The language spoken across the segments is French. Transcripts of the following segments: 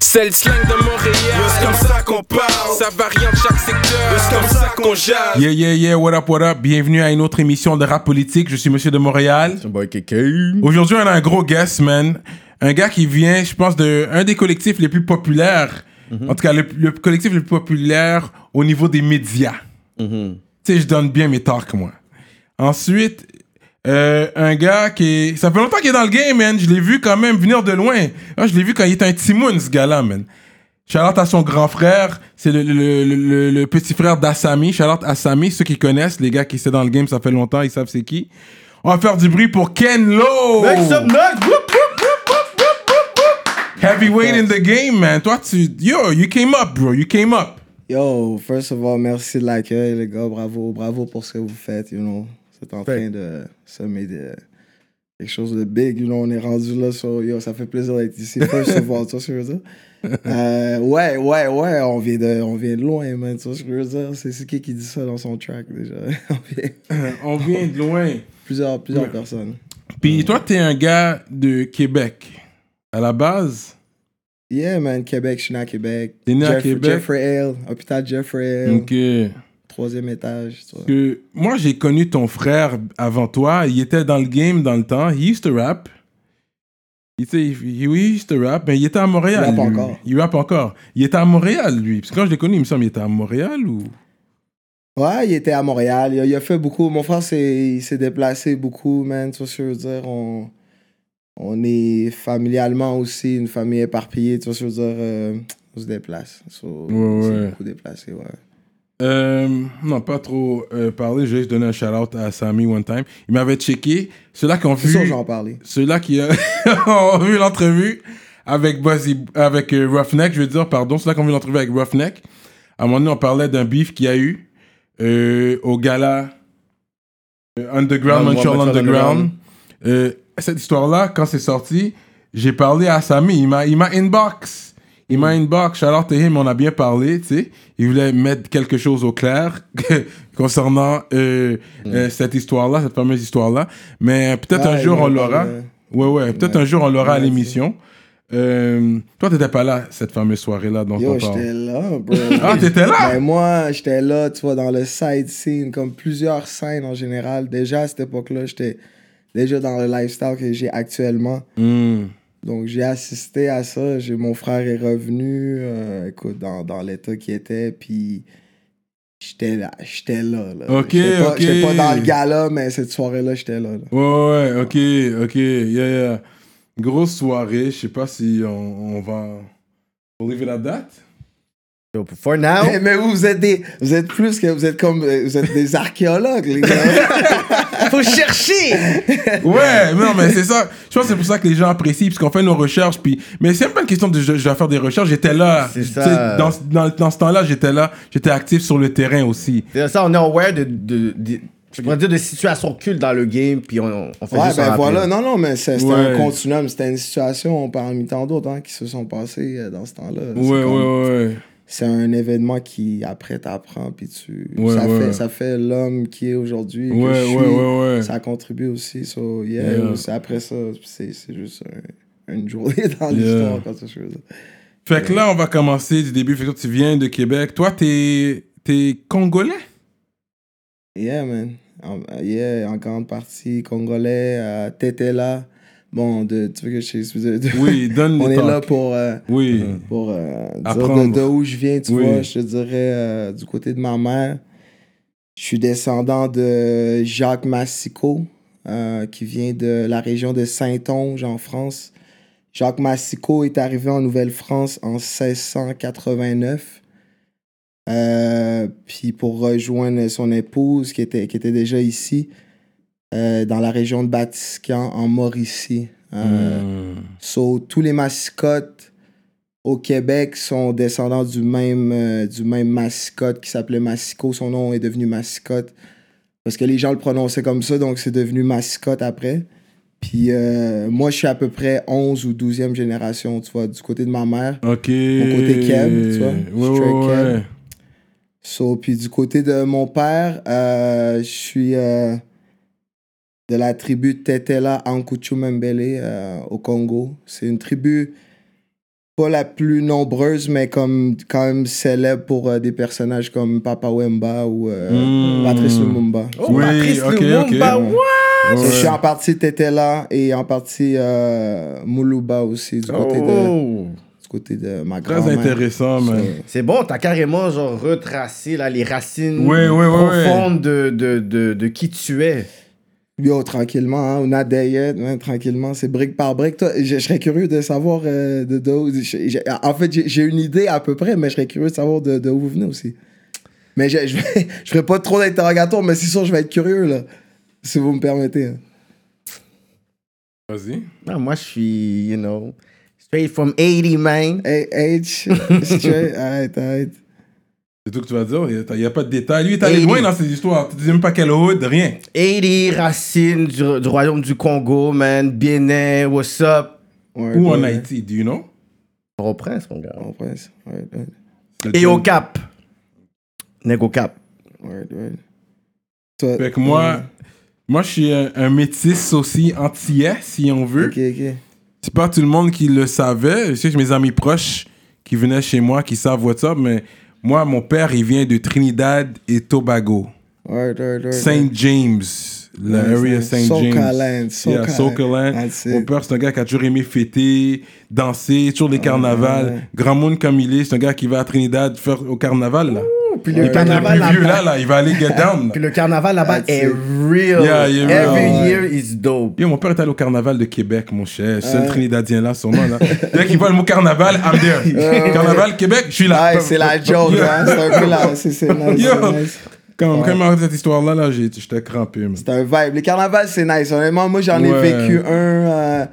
C'est le slang de Montréal. C'est comme ça qu'on parle? Ça varie en chaque secteur. C'est comme ça qu'on jase? Yeah, yeah, yeah, what up, what up? Bienvenue à une autre émission de rap politique. Je suis Monsieur de Montréal. boy Aujourd'hui, on a un gros guest, man. Un gars qui vient, je pense, de un des collectifs les plus populaires. En tout cas, le, le collectif le plus populaire au niveau des médias. Tu sais, je donne bien mes talks, moi. Ensuite, euh, un gars qui est... Ça fait longtemps qu'il est dans le game, man. Je l'ai vu quand même venir de loin. Ah, je l'ai vu quand il était un Timoun, ce gars-là, man. Charlotte à son grand frère, c'est le, le, le, le- petit frère d'Assami. Charlotte Assami, ceux qui connaissent, les gars qui sont dans le game, ça fait longtemps, ils savent c'est qui. On va faire du bruit pour Ken Lo! Make some noise. Whoop, whoop, whoop, whoop, whoop, whoop, whoop. Heavyweight in the game, man. Toi, tu... Yo, you came up, bro. You came up. Yo, first of all, merci de l'accueil, les gars. Bravo, bravo pour ce que vous faites, you know. C'est en train de semer de, quelque chose de big, you know. On est rendu là, yo, ça fait plaisir d'être ici. First of all, tu vois ce que je veux dire? Euh, ouais, ouais, ouais, on vient de, on vient de loin, man. Tu vois ce que je veux dire? C'est qui qui dit ça dans son track, déjà? On vient- On vient de loin. plusieurs, plusieurs Ouais. personnes. Puis toi, t'es un gars de Québec. À la base? Yeah, man, Québec, je suis né à Québec. T'es né à Québec? Jeffrey Hale, hôpital Jeffrey Hale, Ok. Troisième étage, que moi j'ai connu ton frère avant toi. Il était dans le game dans le temps. He used to rap. Il, he, he used to rap, mais il était à Montréal. Il rappe encore. Il rappe encore. Il était à Montréal, lui. Parce que quand je l'ai connu, il me semble qu'il était à Montréal ou? Ouais, il était à Montréal. Il a, il a fait beaucoup. Mon frère, s'est- il s'est déplacé beaucoup, man. Tu vois ce que je veux dire? On, on est familialement aussi une famille éparpillée. Tu vois ce que je veux dire? Euh, on se déplace. So, on s'est ouais. beaucoup déplacé, ouais. Euh, non, pas trop euh, parler. Je vais juste donner un shout-out à Sammy one time. Il m'avait checké. Ceux-là qui ont sûr, vu. Ceux-là qui euh, ont vu l'entrevue avec Buzzy, avec euh, Roughneck, je veux dire, pardon, ceux-là qui ont vu l'entrevue avec Roughneck, à un moment donné, on parlait d'un beef qu'il y a eu euh, au gala euh, Underground, Montreal Underground. Cette histoire-là, quand c'est sorti, j'ai parlé à m'a, il m'a inbox. Il m'a inbox, shout out to him, on a bien parlé, tu sais. Il voulait mettre quelque chose au clair concernant euh, euh, cette histoire-là, cette fameuse histoire-là. Mais peut-être un Ouais, jour on l'aura. parlé. Ouais, ouais, peut-être Ouais. un jour on l'aura à Ouais, l'émission. Euh, toi, t'étais pas là, cette fameuse soirée-là dont Yo, on parle. j'étais là, bro. Ah, t'étais là? Ben, moi, j'étais là, tu vois, dans le side scene, comme plusieurs scènes en général. Déjà, à cette époque-là, j'étais déjà dans le lifestyle que j'ai actuellement. Hmm. Donc, j'ai assisté à ça. J'ai, mon frère est revenu, euh, écoute, dans, dans l'état qu'il était, puis j'étais là, j'étais là. là. Ok, j'étais pas, ok. J'étais pas dans le gala, mais cette soirée-là, j'étais là. là. Ouais, ouais, ok, ok, yeah, yeah. Grosse soirée, je sais pas si on, on va... We'll leave it at that? For now, Mais, mais vous, vous êtes des, vous êtes plus que, vous êtes comme, euh, vous êtes des archéologues, les gars. faut chercher. Ouais, non, mais c'est ça. Je pense que c'est pour ça que les gens apprécient, parce qu'on fait nos recherches. Puis... Mais c'est même pas une question de je, je dois faire des recherches. J'étais là. C'est ça. Dans, dans, dans ce temps-là, j'étais là. J'étais actif sur le terrain aussi. C'est ça, on est aware de, de, de- je pourrais dire de situations cultes dans le game, puis on, on fait Ouais, juste ben voilà. Non, non, mais c'était Ouais. un continuum. C'était une situation parmi tant d'autres hein, qui se sont passées euh, dans ce temps-là. Ouais, comme- ouais, ouais. C'est un événement qui, après, t'apprends, puis tu... Ouais, ça, ouais. Fait, ça fait l'homme qui est aujourd'hui, que Ouais, je suis. ouais. Ça contribue aussi. So, yeah, Yeah. après ça, c'est c'est juste un- une journée dans Yeah. l'histoire, quand je veux dire. Fait que là, on va commencer du début. Fait que tu viens de Québec. Toi, t'es, t'es congolais? Yeah, man. En, yeah, en grande partie congolais, euh, Tétéla. Bon, de, tu veux que je de, de- Oui, donne On est là pour, euh, Oui. pour euh, dire de, où je viens, tu Oui. vois. Je te dirais euh, du côté de ma mère. Je suis descendant de Jacques Massico, euh, qui vient de la région de Saint-Onge, en France. Jacques Massico est arrivé en Nouvelle-France en 1689. Euh, puis pour rejoindre son épouse qui était, qui était déjà ici, euh, dans la région de Batiscan, en Mauricie. Euh, Hmm. So, tous les mascottes au Québec sont descendants du même, euh, du même mascotte qui s'appelait Massico. Son nom est devenu Mascotte parce que les gens le prononçaient comme ça, donc c'est devenu Mascotte après. Puis euh, moi, je suis à peu près 11 ou 12e génération, tu vois, du côté de ma mère. Ok. Mon côté Keb, tu vois, Ouais, ouais, Keb. ouais. So, puis du côté de mon père, je suis de la tribu Tetela Ankuchumembele euh, au Congo. C'est une tribu pas la plus nombreuse, mais comme quand même célèbre pour euh, des personnages comme Papa Wemba ou euh, Mm. Patrice Lumumba. Oh, Oui, Patrice ok, Lumumba, ok. what? Je suis en partie Tétéla et en partie euh, Moulouba aussi, du côté, de, Oh. du côté de ma Très grand-mère. intéressant, man. C'est bon, t'as carrément genre retracé là, les racines ouais, ouais, profondes De, de, de, de qui tu es. Yo, tranquillement, hein, on a des yeux, hein, tranquillement, c'est brique par brique. Toi, je, je serais curieux de savoir euh, de, de où- En fait, j'ai une idée à peu près, mais je serais curieux de savoir de, de où vous venez aussi. Mais je, je, vais- ferai pas trop d'interrogatoires, mais c'est sûr, je vais être curieux, là, si vous me permettez. hein. Vas-y. Ah, moi, je suis, you know, straight from 80, man. Hey, H, straight, arrête, arrête. C'est tout que tu vas dire. Il n'y a, pas de détails. Lui, il est allé 80. loin dans ses histoires. Tu dis même pas quelle hood, rien. 80 racines du, du royaume du Congo, man. Bénin, what's up? Ouais, Où en Haïti, do you know? Port-au-Prince, mon gars. ouais, prince. Ouais, ouais, Et au Cap. Nègre au Cap. ouais, ouais. Fait que moi, moi je suis un, un métis aussi antillais, si on veut. Ok, ok. C'est pas tout le monde qui le savait. Je sais que mes amis proches qui venaient chez moi, qui savent what's up, mais moi, mon père, il vient de Trinidad et Tobago. Saint James, la area Saint James. Socaland, Yeah, Socaland. Socaland. That's Mon père, c'est un gars qui a toujours aimé fêter, danser, toujours les carnavals. ouais. Grand monde comme il est, c'est un gars qui va à Trinidad faire au carnaval, là. Puis Le le carnaval vieux, là, là-bas. là, il va aller get down. là. Puis le carnaval là-bas est it. real. Yeah, yeah, Every year is dope. Yo, mon père est allé au carnaval de Québec, mon cher. Seul Ouais. Trinidadien là, sûrement. Là. Dès qu'il voit le mot carnaval, I'm there. carnaval, Québec, je suis là. Ouais, c'est la joke, hein. C'est un peu la. C'est c'est nice. Yo. nice. Quand, quand il m'a raconté cette histoire-là, là, j'ai- j'étais crampé. C'est un vibe. Les carnavals, c'est nice. Honnêtement, moi, j'en ai Ouais. vécu un. euh,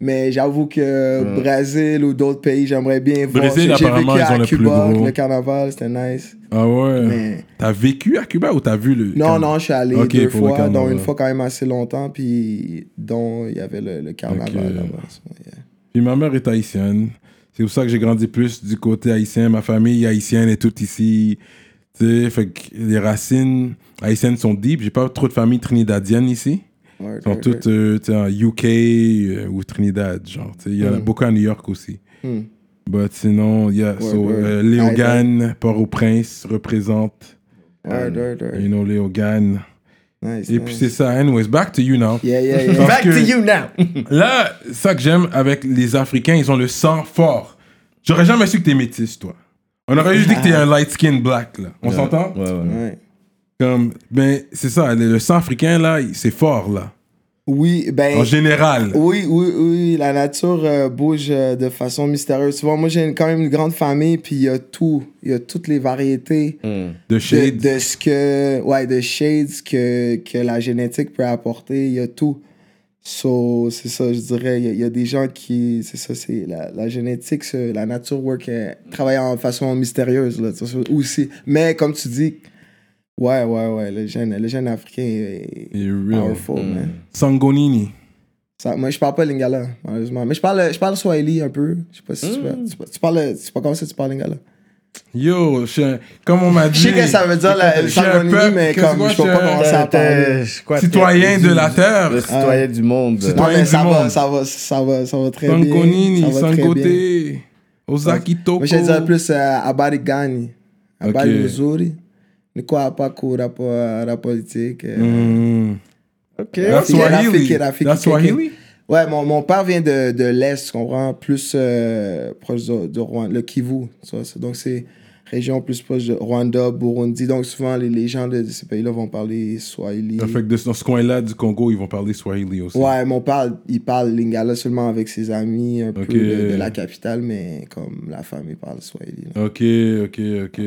mais j'avoue que Brésil ou d'autres pays, j'aimerais bien voir. Brésil, apparemment, vécu ils ont à le plus Cuba, gros. le carnaval, c'était nice. Ah ouais? Mais- T'as vécu à Cuba ou t'as vu le. Non, carnaval? non, je suis allé Ok, deux fois, dont une fois quand même assez longtemps, puis dont il y avait le, le carnaval Ok. là-bas. Yeah. Puis ma mère est haïtienne. C'est pour ça que j'ai grandi plus du côté haïtien. Ma famille haïtienne est toute ici. Tu sais, fait que les racines haïtiennes sont deep. J'ai pas trop de famille trinidadienne ici. Ils sont toutes euh, en UK euh, ou Trinidad, genre. Il y en a Mm. beaucoup à New York aussi. Hmm. But sinon, il y a so, euh, Léogane, Port-au-Prince représente. Ouais. You know, Léogane. Nice, Et nice. puis c'est ça. Anyways, back to you now. Yeah, yeah, yeah. Back to you now. Là, ça que j'aime avec les Africains, ils ont le sang fort. J'aurais jamais su que t'es métis, toi. On aurait juste dit que t'es un light skin black, là. On s'entend? Ouais, ouais. Ouais. Comme, ben, c'est ça, le, sang africain, là, c'est fort, là. Oui, ben. En général. Oui, oui, oui, la nature euh, bouge euh, de façon mystérieuse. Tu vois, moi, j'ai quand même une grande famille, puis il y a tout. Il y a toutes les variétés De de, shade. de ce que. Ouais, de shades que, que la génétique peut apporter. Il y a tout. So, c'est ça, je dirais. Il y, a- il y a des gens qui. C'est ça, c'est la, la génétique, la nature work, travaille en façon mystérieuse, là, aussi. Mais comme tu dis, ouais, ouais, ouais, le jeune, le jeune africain est, real. powerful, man. Sangonini. Ça, moi, je parle pas lingala, malheureusement. Mais je parle, je parle swahili un peu. Je sais pas si tu, parles, tu, parles- tu parles. Tu sais pas comment ça tu parles lingala. Yo, je comme on m'a dit. Je sais que ça veut dire la- le sangonini, mais comme je peux pas commencer à parler. Quoi, Citoyen de la terre. Le citoyen du monde. Non, Citoyen du ça va, ça, va, ça, va, ça va très bien. Sangonini. Sangote. Ozaki Toko. Moi, je dirais plus euh, Abarigani. Abari Ok. Missouri. Ne crois pas qu'au rapport à la politique. euh, Mm. Ok. That's Rafiki, Swahili. Rafiki, Rafiki, That's. Ouais, mon, mon père vient de, de l'Est, comprends? Plus euh, proche de, de Rwanda, le Kivu. donc, c'est région plus proche de Rwanda, Burundi. Donc, souvent, les, les gens de, de ces pays-là vont parler Swahili. Ça fait que dans ce coin-là du Congo, ils vont parler Swahili aussi. Ouais, mon père, il parle lingala seulement avec ses amis un peu de, de la capitale, mais comme la famille parle Swahili. là. Ok, ok, ok.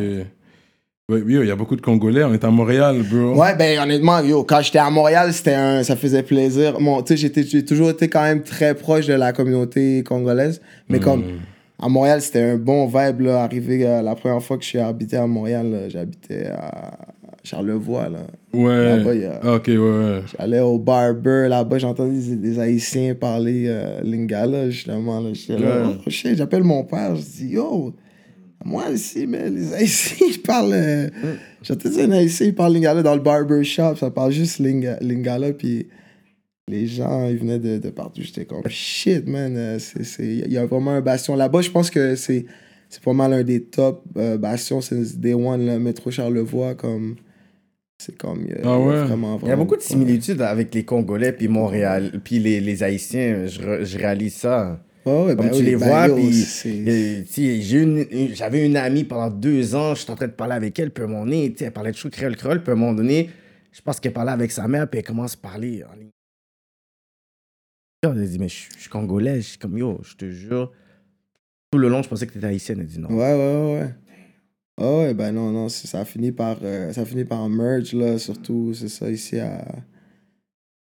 Yo, il y a beaucoup de Congolais. On est à Montréal, bro. Ouais, ben honnêtement, yo, quand j'étais à Montréal, c'était un, ça faisait plaisir. Bon, tu sais, j'ai toujours été quand même très proche de la communauté congolaise, mais Hmm. comme à Montréal, c'était un bon vibe là. Arrivé euh, la première fois que je suis habité à Montréal, j'habitais à Charlevoix là. Ouais. Là-bas, y a- Ok, ouais, ouais. J'allais au barber là-bas, j'entendais des, des Haïtiens parler euh, lingala justement. Là. J'étais là, Ouais. oh, j'appelle mon père, je dis yo. Moi ici, mais les Haïtiens, ils parlent. Euh, dire un Haïtien, il parle lingala dans le barber shop, ça parle juste linga- lingala, puis les gens, ils venaient de, de partout. J'étais comme, shit, man. euh, c'est- c'est- Il y a vraiment un bastion là-bas. Je pense que c'est c'est pas mal un des top euh, bastions. C'est Day One, le métro Charlevoix. Comme, c'est comme, il y a, Ah ouais? vraiment, Il y a beaucoup de similitudes avec les Congolais puis Montréal, puis les, les Haïtiens. Je, je réalise ça. Ouais, Comme ben tu oui, les ben vois, puis j'avais une amie pendant deux ans, j'étais en train de parler avec elle, puis à un moment donné, elle parlait de chou créole créole, puis à un moment donné, je pense qu'elle parlait avec sa mère, puis elle commence à parler en ligne. Elle a dit, mais je suis- je suis congolais, je suis comme yo, je te jure. Tout le long, je pensais que tu étais haïtienne. Elle dit non. Ouais, ouais, ouais, ouais. Ah ouais, ben non, non, ça a fini par, euh, ça a fini par un merge, là, surtout, c'est ça, ici à,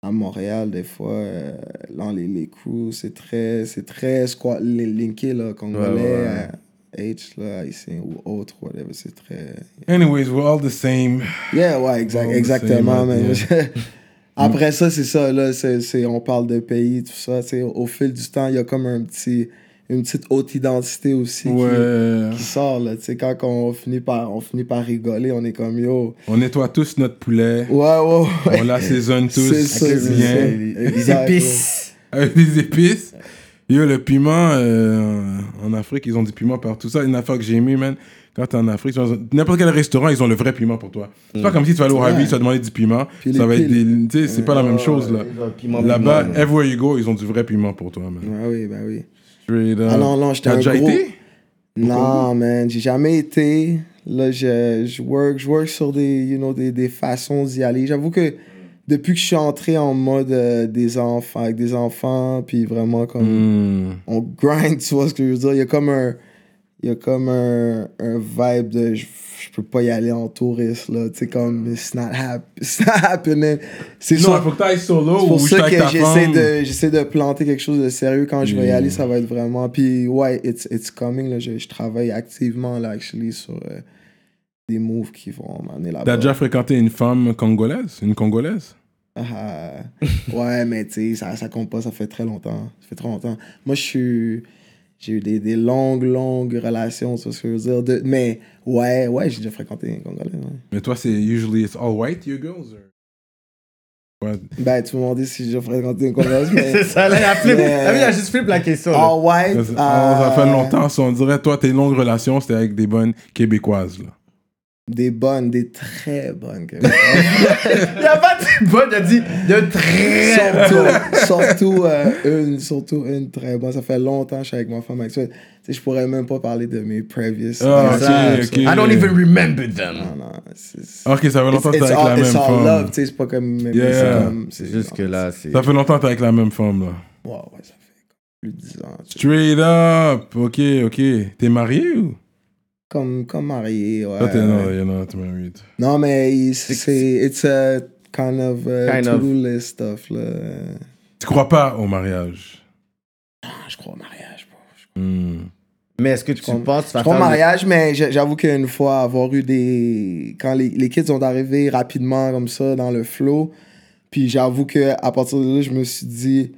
à Montréal, des fois, euh, dans les, les crews, c'est très, c'est très squat, les linké, là, congolais, Ouais, ouais, euh, H, là, haïtien ou autre, whatever, c'est très... Anyways, we're all the same. Yeah, ouais, exact, exactement, same, man. yeah. Après ça, c'est ça, là, c'est, on parle de pays, tout ça, tu au fil du temps, il y a comme un petit, une petite haute identité aussi qui- Ouais. qui sort là tu sais quand on finit par on finit par rigoler on est comme yo On nettoie tous notre poulet. ouais ouais, ouais. On l'assaisonne tous C'est ça, bien. Exact, épices. avec des épices. Yo, le piment, euh, en Afrique, ils ont du piment partout. Ça, une affaire que j'ai aimé, man. Quand t'es en Afrique, n'importe quel restaurant, ils ont le vrai piment pour toi. C'est pas comme si tu vas aller au. Harvey, tu vas demander du piment. Puis ça va être des. Tu sais, c'est pas la même chose, là. Là-bas, everywhere you go, ils ont du vrai piment pour toi, man. Ouais, oui ben oui. Ah non non j'étais un déjà gros été? non man j'ai jamais été là je je work je work sur des you know des, des façons d'y aller j'avoue que depuis que je suis entré en mode euh, des enfants avec des enfants puis vraiment comme Hmm. on grind, tu vois ce que je veux dire? Il y a comme un, il y a comme un, un vibe de je, je peux pas y aller en touriste, là. Tu sais, comme it's not, hap it's not happening. C'est Non, faut que t'ailles solo C'est ou pour juste ça que j'essaie de, j'essaie de planter quelque chose de sérieux. Quand je vais y aller, ça va être vraiment. Puis, ouais, it's, it's coming. Là. Je, je travaille activement, là, actually, sur euh, des moves qui vont m'amener là-bas. T'as déjà fréquenté une femme congolaise? Une congolaise? Ah, ouais, mais tu sais, ça, ça compte pas, ça fait très longtemps. Ça fait trop longtemps. Moi, je suis. J'ai eu des, des longues, longues relations, tu vois ce que je veux dire. De, mais ouais, ouais, j'ai déjà fréquenté un Congolais. ouais. Mais toi, c'est usually it's all white, you girls? Or... Ouais. Ben, tu me demandais si j'ai déjà fréquenté un Congolais, mais. C'est ça, là, il a flip. Mais- Ah il a juste flip la question. là. All white. Ça, ça fait euh, longtemps, ça. on dirait, toi, tes longues relations, c'était avec des bonnes québécoises, là. Des bonnes, des très bonnes. Il a pas de bonne, il a dit de très surtout, surtout, euh, une, surtout une très bonne. Ça fait longtemps que je suis avec ma femme actuelle. Tu sais, je pourrais même pas parler de mes previous. Ah, euh, ok, ça. ok. I don't even remember them. Non, non, c'est- Ok, ça fait longtemps que It's, t'es avec all, la même femme. love, tu sais, c'est pas comme. Yeah. c'est juste que là, c'est. Ça fait longtemps que t'es avec la même femme, là. Ouais, ouais, ça fait plus de 10 ans. Straight up. Ok, ok. T'es marié ou? Comme, comme marié, ouais. Toi, t'es non, ouais. you're not married. Non, mais c'est. It's a kind of uh, Kind of. to-do list stuff, là. Tu crois pas au mariage? Ah, je crois au mariage, bro. Hmm. Mais est-ce que tu crois- penses tu vas Je crois au mariage, mais j'a- j'avoue qu'une fois, avoir eu des. Quand les, les kids sont arrivés rapidement comme ça dans le flow, puis j'avoue que à partir de là, je me suis dit.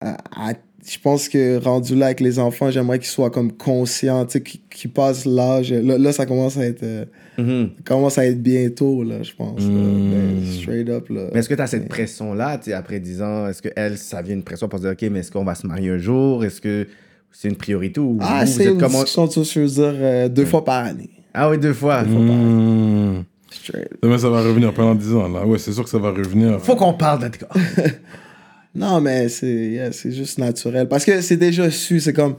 à- à- je pense que rendu là avec les enfants, j'aimerais qu'ils soient comme conscients, tu sais, qu'ils passent l'âge. Là, là, ça commence à être. euh, Mhm. ça commence à être bientôt, là, je pense. là. Mm. Ben, straight up, là. Mais est-ce que tu as cette pression-là, tu sais, après 10 ans, est-ce que elle, ça vient une pression pour se dire, OK, mais est-ce qu'on va se marier un jour? Est-ce que c'est une priorité ou Ah, c'est êtes une comment... discussion, tu veux dire, euh, deux fois par année. Ah oui, deux fois. Hmm. Straight. Mais ça va revenir pendant 10 ans, là. Ouais, c'est sûr que ça va revenir. Faut qu'on parle de Non, mais c'est yeah, juste naturel. Parce que c'est déjà su, c'est comme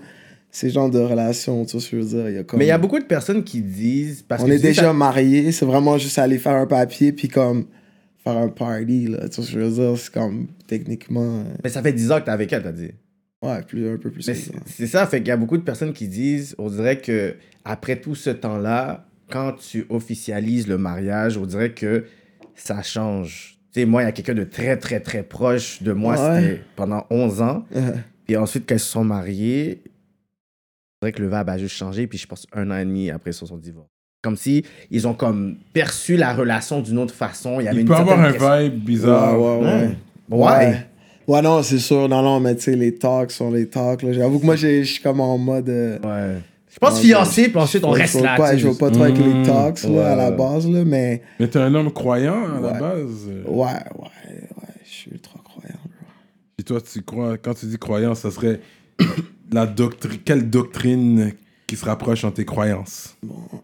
ces genres de relations, tu vois ce que je veux dire. Il y a comme... Mais il y a beaucoup de personnes qui disent. Parce On que est déjà ça- mariés, c'est vraiment juste aller faire un papier puis comme faire un party, là. Tu vois ce que je veux dire? C'est comme techniquement. euh, Mais ça fait 10 ans que t'es avec elle, t'as dit. Ouais, plus, un peu plus. Mais c'est ça, fait qu'il y a beaucoup de personnes qui disent, on dirait que après tout ce temps-là, quand tu officialises le mariage, on dirait que ça change. Tu sais, moi, il y a quelqu'un de très, très, très proche de moi, Ouais. c'était pendant 11 ans. Puis ensuite, quand ils se sont mariés, c'est vrai que le vibe a juste changé. Puis je pense un an et demi après, ils se sont divorcés. Comme si ils ont comme perçu la relation d'une autre façon. Il y avait Il une peut avoir un vibe bizarre. Ouais, ouais, ouais. Ouais. Ouais, non, c'est sûr. Non, non, mais tu sais, les talks sont les talks. J'avoue que moi, je suis comme en mode. euh, Ouais. Je pense Ouais, fiancé, puis ensuite on reste là. Pas, je veux pas trop avec les Mm. talks là, à la base, là, mais Mais t'es un homme croyant à la base. ouais, ouais, ouais, je suis ultra croyant. Et toi, tu crois, quand tu dis croyance, ça serait la doctrine, quelle doctrine qui se rapproche en tes croyances?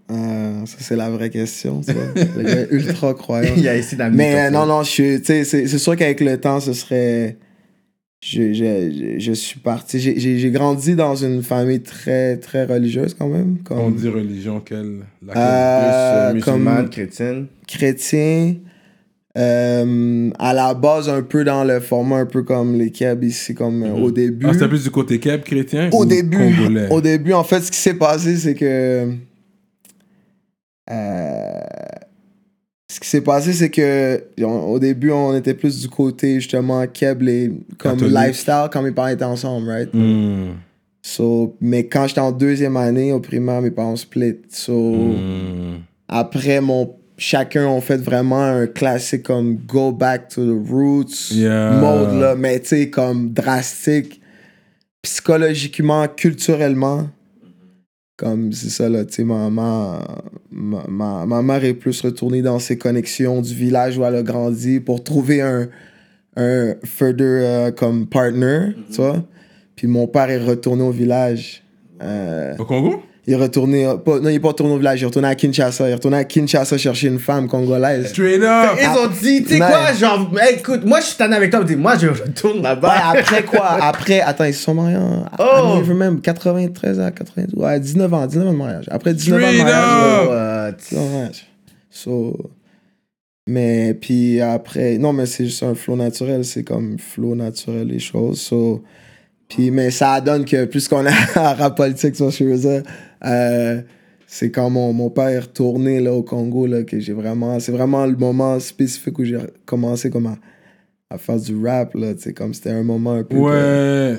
Euh, ça, c'est la vraie question. ça. Le gars ultra croyant. Il a essayé d'amener Mais euh, non, non, je suis, tu sais, c'est sûr qu'avec le temps, ce serait. Je, je, je, suis parti. J'ai- grandi dans une famille très, très religieuse quand même. Comme On dit religion, quelle? Laquelle? Euh, plus, euh, Musulmane, chrétienne? chrétien. euh, à la base, un peu dans le format, un peu comme les Keb ici, comme euh, au début. Ah, c'était plus du côté keb chrétien Au ou début, congolais? Au début, en fait, ce qui s'est passé, c'est que. euh, ce qui s'est passé, c'est que on- au début, on était plus du côté justement Keb, les, comme Catholique. lifestyle, quand mes parents étaient ensemble, right? Hmm. So, mais quand j'étais en deuxième année, au primaire, mes parents split. So, Hmm. après, mon, chacun ont fait vraiment un classique comme Go Back to the Roots Yeah. mode, là, mais tu sais, comme drastique, psychologiquement, culturellement. Comme c'est ça, là, tu sais, ma, ma, ma, mère est plus retournée dans ses connexions du village où elle a grandi pour trouver un, un further euh, comme partner, tu vois. Puis mon père est retourné au village. Euh, Au Congo? Il est retourné, euh, pas- non, il est pas retourné au village, il est retourné à Kinshasa. Il est retourné à Kinshasa chercher une femme congolaise. Straight up Ils ont dit, tu sais quoi, genre, hey, écoute, moi je suis tanné avec toi, moi je retourne Ouais, là-bas. après quoi? Après, attends, ils se sont mariés en. Oh! I remember, 93 à 92. Ouais, 19 ans, 19 ans de mariage. Après 19 ans de Straight mariage. up! ouais, What? 19 ans de mariage. So. Mais puis après, non, mais c'est juste un flow naturel, c'est comme flow naturel les choses. So, puis, mais ça donne que puisqu'on a un rap politique, veux dire, euh, c'est quand mon, mon père est retourné là, au Congo là, que j'ai vraiment. C'est vraiment le moment spécifique où j'ai commencé comme à, à faire du rap, là, comme c'était un moment un peu. Ouais,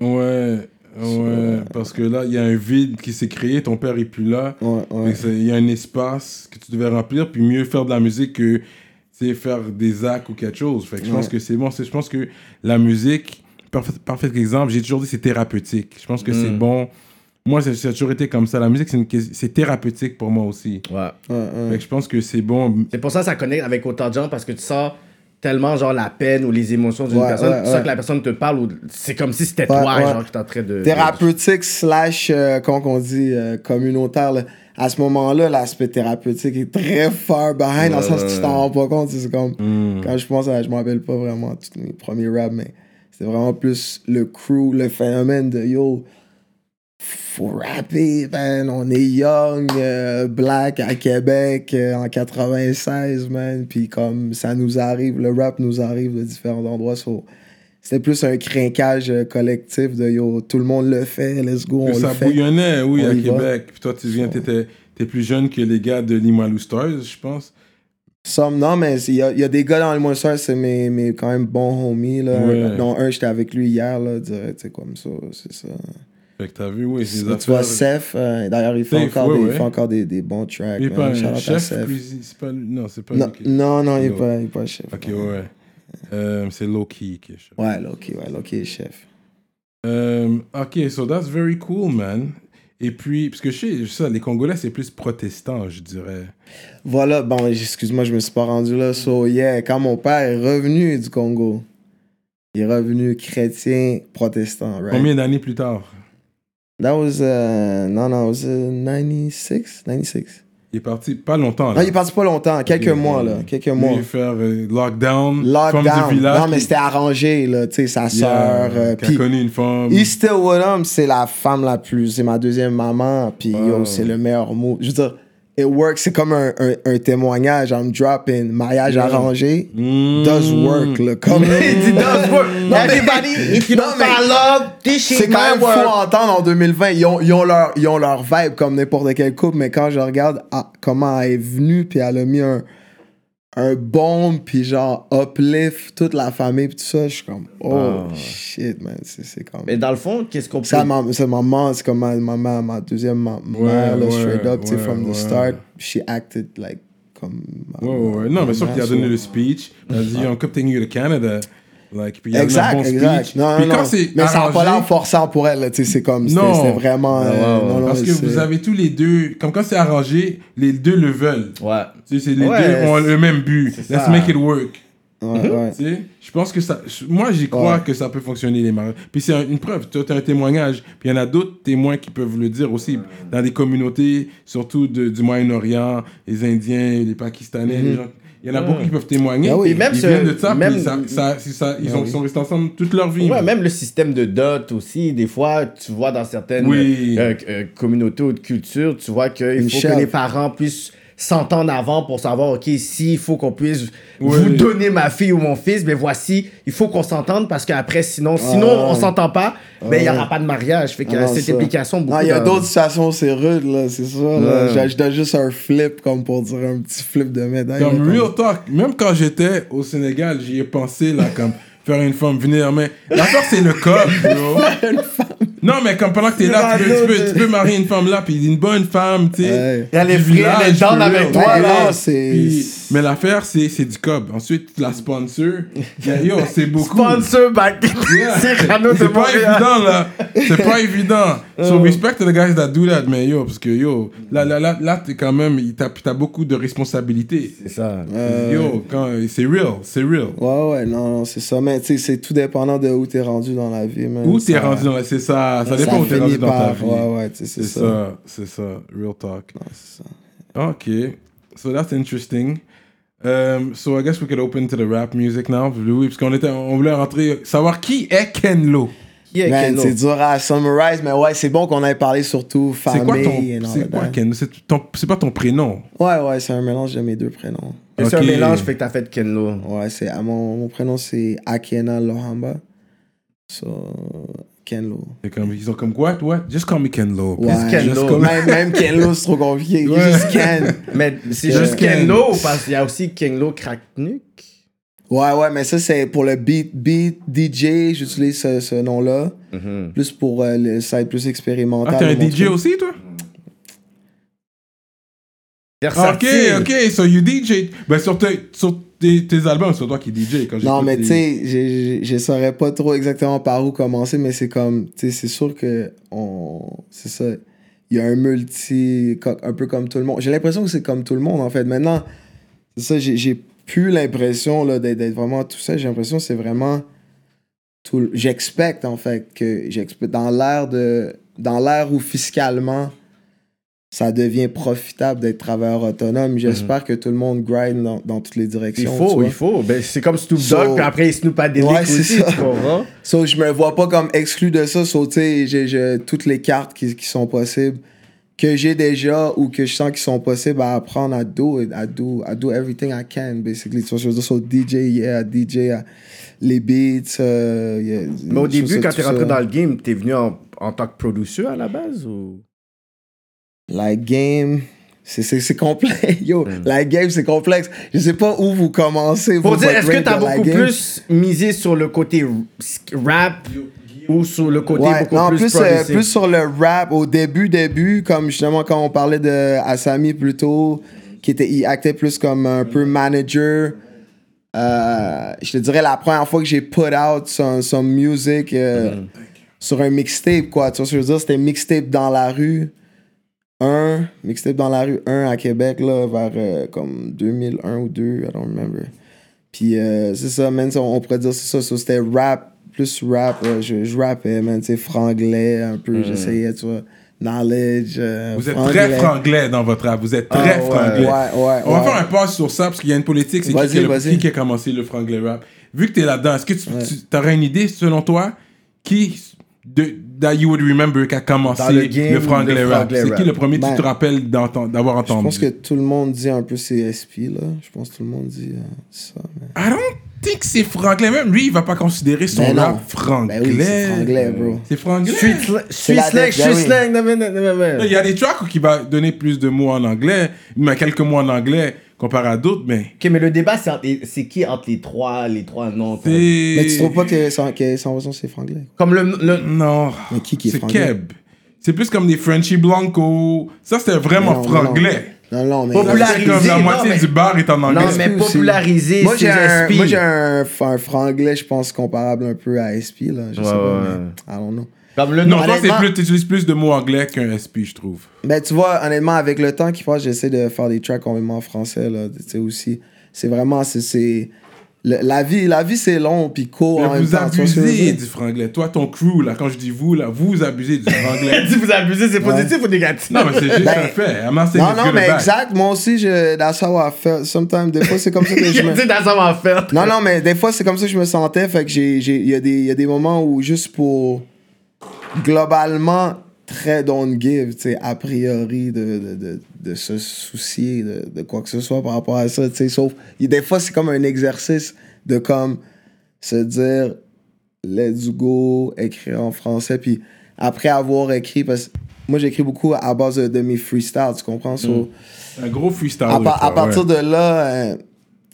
Ouais, ouais, ouais. ouais. Parce que là, il y a un vide qui s'est créé, ton père est plus là. ouais, ouais. Il y a un espace que tu devais remplir, puis mieux faire de la musique que faire des actes ou quelque chose. Fait que je pense que c'est bon. Je pense que la musique, parfait, parfait exemple, j'ai toujours dit c'est thérapeutique. Je pense que c'est Mm. bon. Moi, ça ça a toujours été comme ça. La musique, c'est une ques- c'est thérapeutique pour moi aussi. Ouais. Fait que je pense que c'est bon. C'est pour ça que ça connecte avec autant de gens parce que tu sens tellement genre la peine ou les émotions d'une Ouais, personne. ouais, tu sens ouais. que la personne te parle ou c'est comme si c'était Ouais, toi ouais. genre qui est en train de. thérapeutique slash, euh, comment qu'on dit, euh, communautaire. là. À ce moment-là, l'aspect thérapeutique est très far behind, dans le sens que tu t'en rends pas compte. C'est comme, Mm. quand je pense à, je me rappelle pas vraiment tous mes premiers raps, mais c'était vraiment plus le crew, le phénomène de yo, faut rapper, man, on est young, euh, black à Québec euh, en 96, man, puis comme ça nous arrive, le rap nous arrive de différents endroits, so, c'était plus un crinquage euh, collectif de yo, tout le monde le fait, let's go, on Que le ça fait. bouillonnait, oui, On à y va. Québec. Puis toi, tu viens, t'étais t'es plus jeune que les gars de Limalou Stars, je pense. Some, non, mais il y a, il y a des gars dans le Monster, c'est mes, mes quand même bons homies. Là. Ouais. Dont un, j'étais avec lui hier, là, direct, c'est comme ça, c'est ça. Fait que t'as vu, oui, ces Tu vois, Seth, euh, d'ailleurs, il fait encore, ouais, des, il ouais. fait encore des, des bons tracks. Il est man. pas un chef, c'est pas, non, c'est pas Non, lui qui- non, non, il est pas, il est pas chef. Ok, ouais. Euh, c'est low key qui est chef. Ouais, Loki, ouais, Loki est chef. Euh, ok, so that's very cool, man. Et puis, parce que je sais, ça, les Congolais, c'est plus protestant, je dirais. Voilà, bon, excuse-moi, je me suis pas rendu là. So, yeah, quand mon père est revenu du Congo, il est revenu chrétien protestant, right? Combien d'années plus tard? That was, uh, non, non, it was uh, 96, 96. Il est parti pas longtemps. Là. Non, il est parti pas longtemps, quelques mois, là, quelques mois. faire euh, lockdown, Lockdown. du village. Non, mais c'était arrangé, là, tu sais, sa Yeah, sœur. euh, qui a connu une femme. With Him, c'est la femme la plus. C'est ma deuxième maman, puis yo, c'est le meilleur mot. Je veux dire, it works, c'est comme un, un, un témoignage. I'm dropping, mariage arrangé. Mm. Does work, là. Comme il dit, does work. Non, mais- Everybody, if you don't fall love, this shit C'est quand même fou work. à entendre en 2020. Ils ont, ils ont, leur, ils ont leur vibe comme n'importe quel couple, mais quand je regarde ah, comment elle est venue, puis elle a mis un, un bombe, puis genre uplift toute la famille, puis tout ça, je suis comme, oh shit, man. C'est c'est comme. Mais dans le fond, qu'est-ce qu'on peut. Ça, ma, c'est maman, c'est comme ma, ma, ma, ma deuxième ma- mère, là, ouais, straight up, tu sais, ouais, from the ouais. start. She acted like comme. ma- Ouais, ouais, ouais. Non, ma mais sauf qu'il a donné le speech. Il a dit, I'm taking you to Canada. Like, puis il a donné Exact, bon exact. speech. Non, puis non, quand non. c'est Mais ça n'a pas arrangé- l'air forçant pour elle, là, tu sais, c'est comme. C'était vraiment. Euh, ouais, ouais. non, non, Parce que c'est- vous avez tous les deux, comme quand c'est arrangé, les deux le veulent. Ouais. Tu sais, c'est les Ouais, deux ont le même but. c'est Let's ça. make it work. Ouais, ouais. Tu sais, je pense que ça. Moi, j'y crois Ouais. que ça peut fonctionner, les mariages. Puis c'est un- une preuve. Tu as un témoignage. Puis il y en a d'autres témoins qui peuvent le dire aussi. Dans des communautés, surtout de- du Moyen-Orient, les Indiens, les Pakistanais, les gens. Il y en a beaucoup qui peuvent témoigner. Ah oui. Et même ils ce- viennent de ça, même- ça, ça- c'est ça- ils Ah ont- oui. sont restés ensemble toute leur vie. Ouais, même le système de dot aussi, des fois, tu vois dans certaines Oui. euh, euh, communautés ou de cultures, tu vois qu'il faut que les parents puissent s'entendre avant pour savoir, OK, s'il faut qu'on puisse Oui. vous donner ma fille ou mon fils, mais voici, il faut qu'on s'entende parce qu'après, sinon, sinon ouais. on s'entend pas, ben, il n'y aura pas de mariage. Fait qu'il y a Ah cette ça. implication il y a d'autres situations, c'est rude, là, c'est ça. là. Je donne juste un flip, comme pour dire un petit flip de médaille. Comme real talk, même quand j'étais au Sénégal, j'y ai pensé, là, comme faire une femme venir, mais l'affaire, c'est le code, bro. Non, mais comme pendant que t'es là, tu peux, tu, peux, tu peux marier une femme là, puis une bonne femme, tu sais. Ouais. Il y a les frères, les gens avec toi, là. c'est. Mais l'affaire, c'est, c'est du cob. Ensuite, la sponsor, yeah, yo, c'est beaucoup. Sponsor back. Yeah. c'est Rano de C'est pas évident, là. C'est pas évident. So, respect to the guys that do that, mais yo, parce que yo, là, là, là, là t'es quand même, t'as, t'as beaucoup de responsabilités. C'est ça. Euh, Yo, quand, c'est real, c'est real. Ouais, ouais, non, non, c'est ça. Mais tu sais, c'est tout dépendant de où t'es rendu dans la vie, man. Où t'es Ça- rendu dans la... C'est ça, ça dépend où t'es rendu dans ta vie. Ouais, ouais, c'est ça. ça, c'est ça, real talk. Non, c'est ça. Ok, so that's interesting. Um, so I guess we could open to the rap music now, Louis, parce qu'on était, on voulait rentrer, savoir qui est Ken Lo. Qui est Man, Keno? c'est dur à summarize, mais ouais, c'est bon qu'on ait parlé surtout C'est quoi famille c'est quoi Ken Lo? C'est pas ton prénom. Ouais, ouais, c'est un mélange de mes deux prénoms. C'est un mélange, fait que t'as fait Kenlo. Ouais, c'est mon, mon prénom c'est Akena Lohamba. So Kenlo. C'est comme, ils ont comme what, what? Just call me Ken Lo. Ouais, Ken Just Lo. call me- même, même Kenlo c'est trop compliqué. Ouais. Juste Ken. Mais c'est juste Kenlo parce qu'il y a aussi Kenlo Cracknuck. Ouais, ouais, mais ça c'est pour le beat, beat DJ, j'utilise ce, ce nom-là. Plus pour euh, le site plus expérimental. Ah, t'es un DJ truc. aussi, toi? Ok, ok, so you DJ. Ben, sur, tes, sur tes, tes albums, c'est toi qui DJ. Quand Non, mais tu sais, je- je saurais pas trop exactement par où commencer, mais c'est comme, tu sais, c'est sûr que on, c'est ça. Il y a un multi, un peu comme tout le monde. J'ai l'impression que c'est comme tout le monde, en fait. Maintenant, c'est ça, j'ai- plus l'impression d'être vraiment tout ça. J'ai l'impression que c'est vraiment J'expecte, en fait, que j'expecte dans l'ère de, dans l'ère où fiscalement ça devient profitable d'être travailleur autonome. J'espère que tout le monde grind dans, dans toutes les Il directions. tu faut, il faut. Ben, c'est comme Snoop So- Dogg, puis après Snoop a des Ouais, aussi, ça. tu comprends? So, je me vois pas comme exclu de ça. So, tu sais, toutes les cartes qui, qui sont possibles, que j'ai déjà ou que je sens qui sont possibles à apprendre à do it, à do, à do everything I can, basically. Vois, je veux dire, so, DJ, yeah, DJ, euh, les beats. yeah, Mais au début, quand t'es rentré ça. dans le game, t'es venu en, en tant que producteur à la base ou? La game. C'est- C'est c'est complexe. Yo, Mm. la game, c'est complexe. Je sais pas où vous commencez. Pour vous, dire, est-ce que t'as beaucoup game? plus misé sur le côté rap ou sur le côté Ouais, beaucoup non, plus, plus, euh, plus sur le rap au début, début, comme justement quand on parlait de Asami plus tôt, qui était, il actait plus comme un peu manager. Euh, je te dirais la première fois que j'ai put out some, some music euh, Mm. sur un mixtape, quoi. Tu vois ce que je veux dire? C'était mixtape dans la rue. Un, mixtape dans la rue, un à Québec, là, vers euh, comme 2001 ou 2, I don't remember. Puis euh, c'est ça, man, on pourrait dire c'est ça. c'était rap, plus rap. euh, je, je rappais, man, tu sais, franglais un peu, j'essayais, tu vois. Knowledge. euh, Vous êtes franglais. très franglais dans votre rap. Vous êtes très Ah, ouais. franglais. Ouais, ouais, On va faire un pass sur ça parce qu'il y a une politique. C'est qui, le- qui qui a commencé le franglais rap. Vu que tu es là-dedans, est-ce que tu, aurais une idée, selon toi, qui de, that you would remember qui a commencé le franglais le rap C'est qui le premier que Ben, tu te rappelles d'avoir Je entendu? pense que tout le monde dit un peu c'est SP, là. Je pense que tout le monde dit euh, ça. Mais... I don't think c'est franglais. Même lui, il va pas considérer son Ben rap franglais. Ben oui, c'est franglais, bro. C'est franglais. Street, sla- street la slang, street slang. Il y a des tracks où il va donner plus de mots en anglais, mais quelques mots en anglais comparé à d'autres, mais Ok, mais le débat, c'est c'est qui entre les trois, les trois noms? c'est... Mais tu trouves pas que sans, que sans raison c'est franglais? Comme le, le, Non. Mais qui qui est C'est franglais? Keb. C'est plus comme des Frenchy Blanco. Ça, c'était vraiment Non, non, franglais. Non, non, mais. Populaire. C'est comme la Popularisé, moitié non, mais- du bar est en anglais. Non, mais popularisé, Moi, j'ai c'est un, SP. moi, j'ai un, un franglais, je pense, comparable un peu à SP, là. Je Ouais, sais pas, ouais. mais I don't know. Comme le Non, toi, c'est plus, tu utilises plus de mots anglais qu'un SP, je trouve. Ben, tu vois, honnêtement, avec le temps qui passe, j'essaie de faire des tracks complètement en français, là. Tu sais, aussi. C'est vraiment, c'est- la vie, la vie c'est long, puis court en Mais même vous temps. abusez du franglais. Toi, ton crew, là, quand je dis vous, là, vous abusez du franglais. Si vous abusez, c'est positif ou négatif? non, mais c'est juste Ben, un fait. I'm not saying Non, non, mais exact. Moi aussi, je, that's how I felt. Sometimes, des fois, c'est comme ça que je me... dans ça va faire. Non, non, mais des fois, c'est comme ça que je me sentais. Fait que j'ai, j'ai, il y, a des- il y a des moments où, juste pour. Globalement, très don't give, tu sais, a priori, de, de, de, de se soucier de, de quoi que ce soit par rapport à ça, tu sais. Sauf. Des fois, c'est comme un exercice de comme se dire, let's go, écrire en français. Puis après avoir écrit, parce que moi, j'écris beaucoup à base de, mes freestyles, tu comprends? So, Un gros freestyle. à, par- partir ouais. de là, euh, tu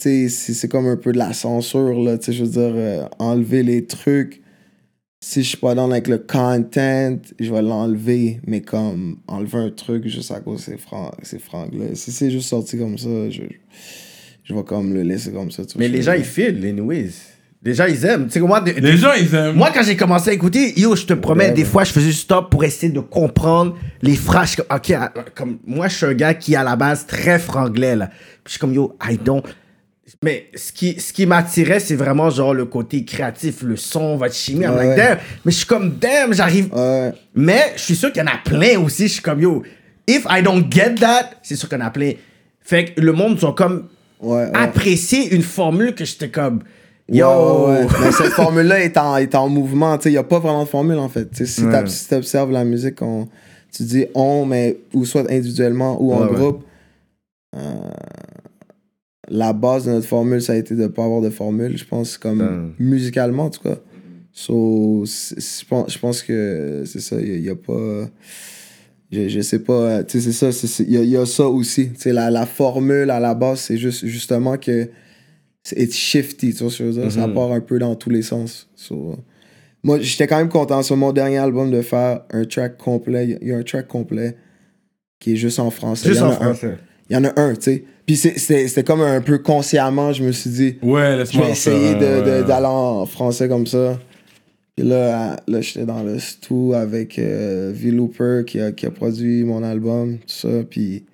sais, c'est c'est comme un peu de la censure, là, tu sais, je veux dire, euh, enlever les trucs. Si je suis pas dans avec le content, je vais l'enlever, mais comme enlever un truc juste à cause de ces francs-là. Si c'est juste sorti comme ça, je, je vais comme le laisser comme ça. Mais je les gens, ils filent, anyways. Les gens, ils aiment. Tu sais, moi, de- Les gens, ils aiment. Moi, quand j'ai commencé à écouter, yo, je te promets, Ouais, des ouais. fois, je faisais stop pour essayer de comprendre les phrases. Je suis comme, Ok, comme moi, je suis un gars qui, à la base, très franglais, là. Puis je suis comme, yo, I don't. Mais ce qui, ce qui m'attirait, c'est vraiment genre le côté créatif, le son, votre chimie. I'm like, damn. Mais je suis comme, damn, j'arrive. Mais je suis sûr qu'il y en a plein aussi. Je suis comme, yo, if I don't get that, c'est sûr qu'il y en a plein. Fait que le monde sont comme apprécier une formule que j'étais comme, yo. ouais, cette formule-là est en, est en mouvement. Il n'y a pas vraiment de formule, en fait. T'sais, si tu observes la musique, on, tu dis on, mais ou soit individuellement ou en groupe. euh, la base de notre formule, ça a été de ne pas avoir de formule, je pense, comme Hum. musicalement, en tout cas. So, je pense- je pense que c'est ça, il n'y a, pas. Je, je sais pas, tu sais, c'est ça, il y, a- il y a ça aussi. Tu sais, la, la formule à la base, c'est juste justement que c'est it's shifty, tu vois ce que je veux dire? Ça Mhm. part un peu dans tous les sens. So, moi, j'étais quand même content sur mon dernier album de faire un track complet. Il y a un track complet qui est juste en français. Juste Il y en un. français. Il y en a un, tu sais. Puis c'était comme un peu consciemment, je me suis dit, Ouais, laisse-moi essayer ouais. d'aller en français comme ça. Puis là, là j'étais dans le stu avec euh, V. Looper qui a, qui a produit mon album, tout ça. Puis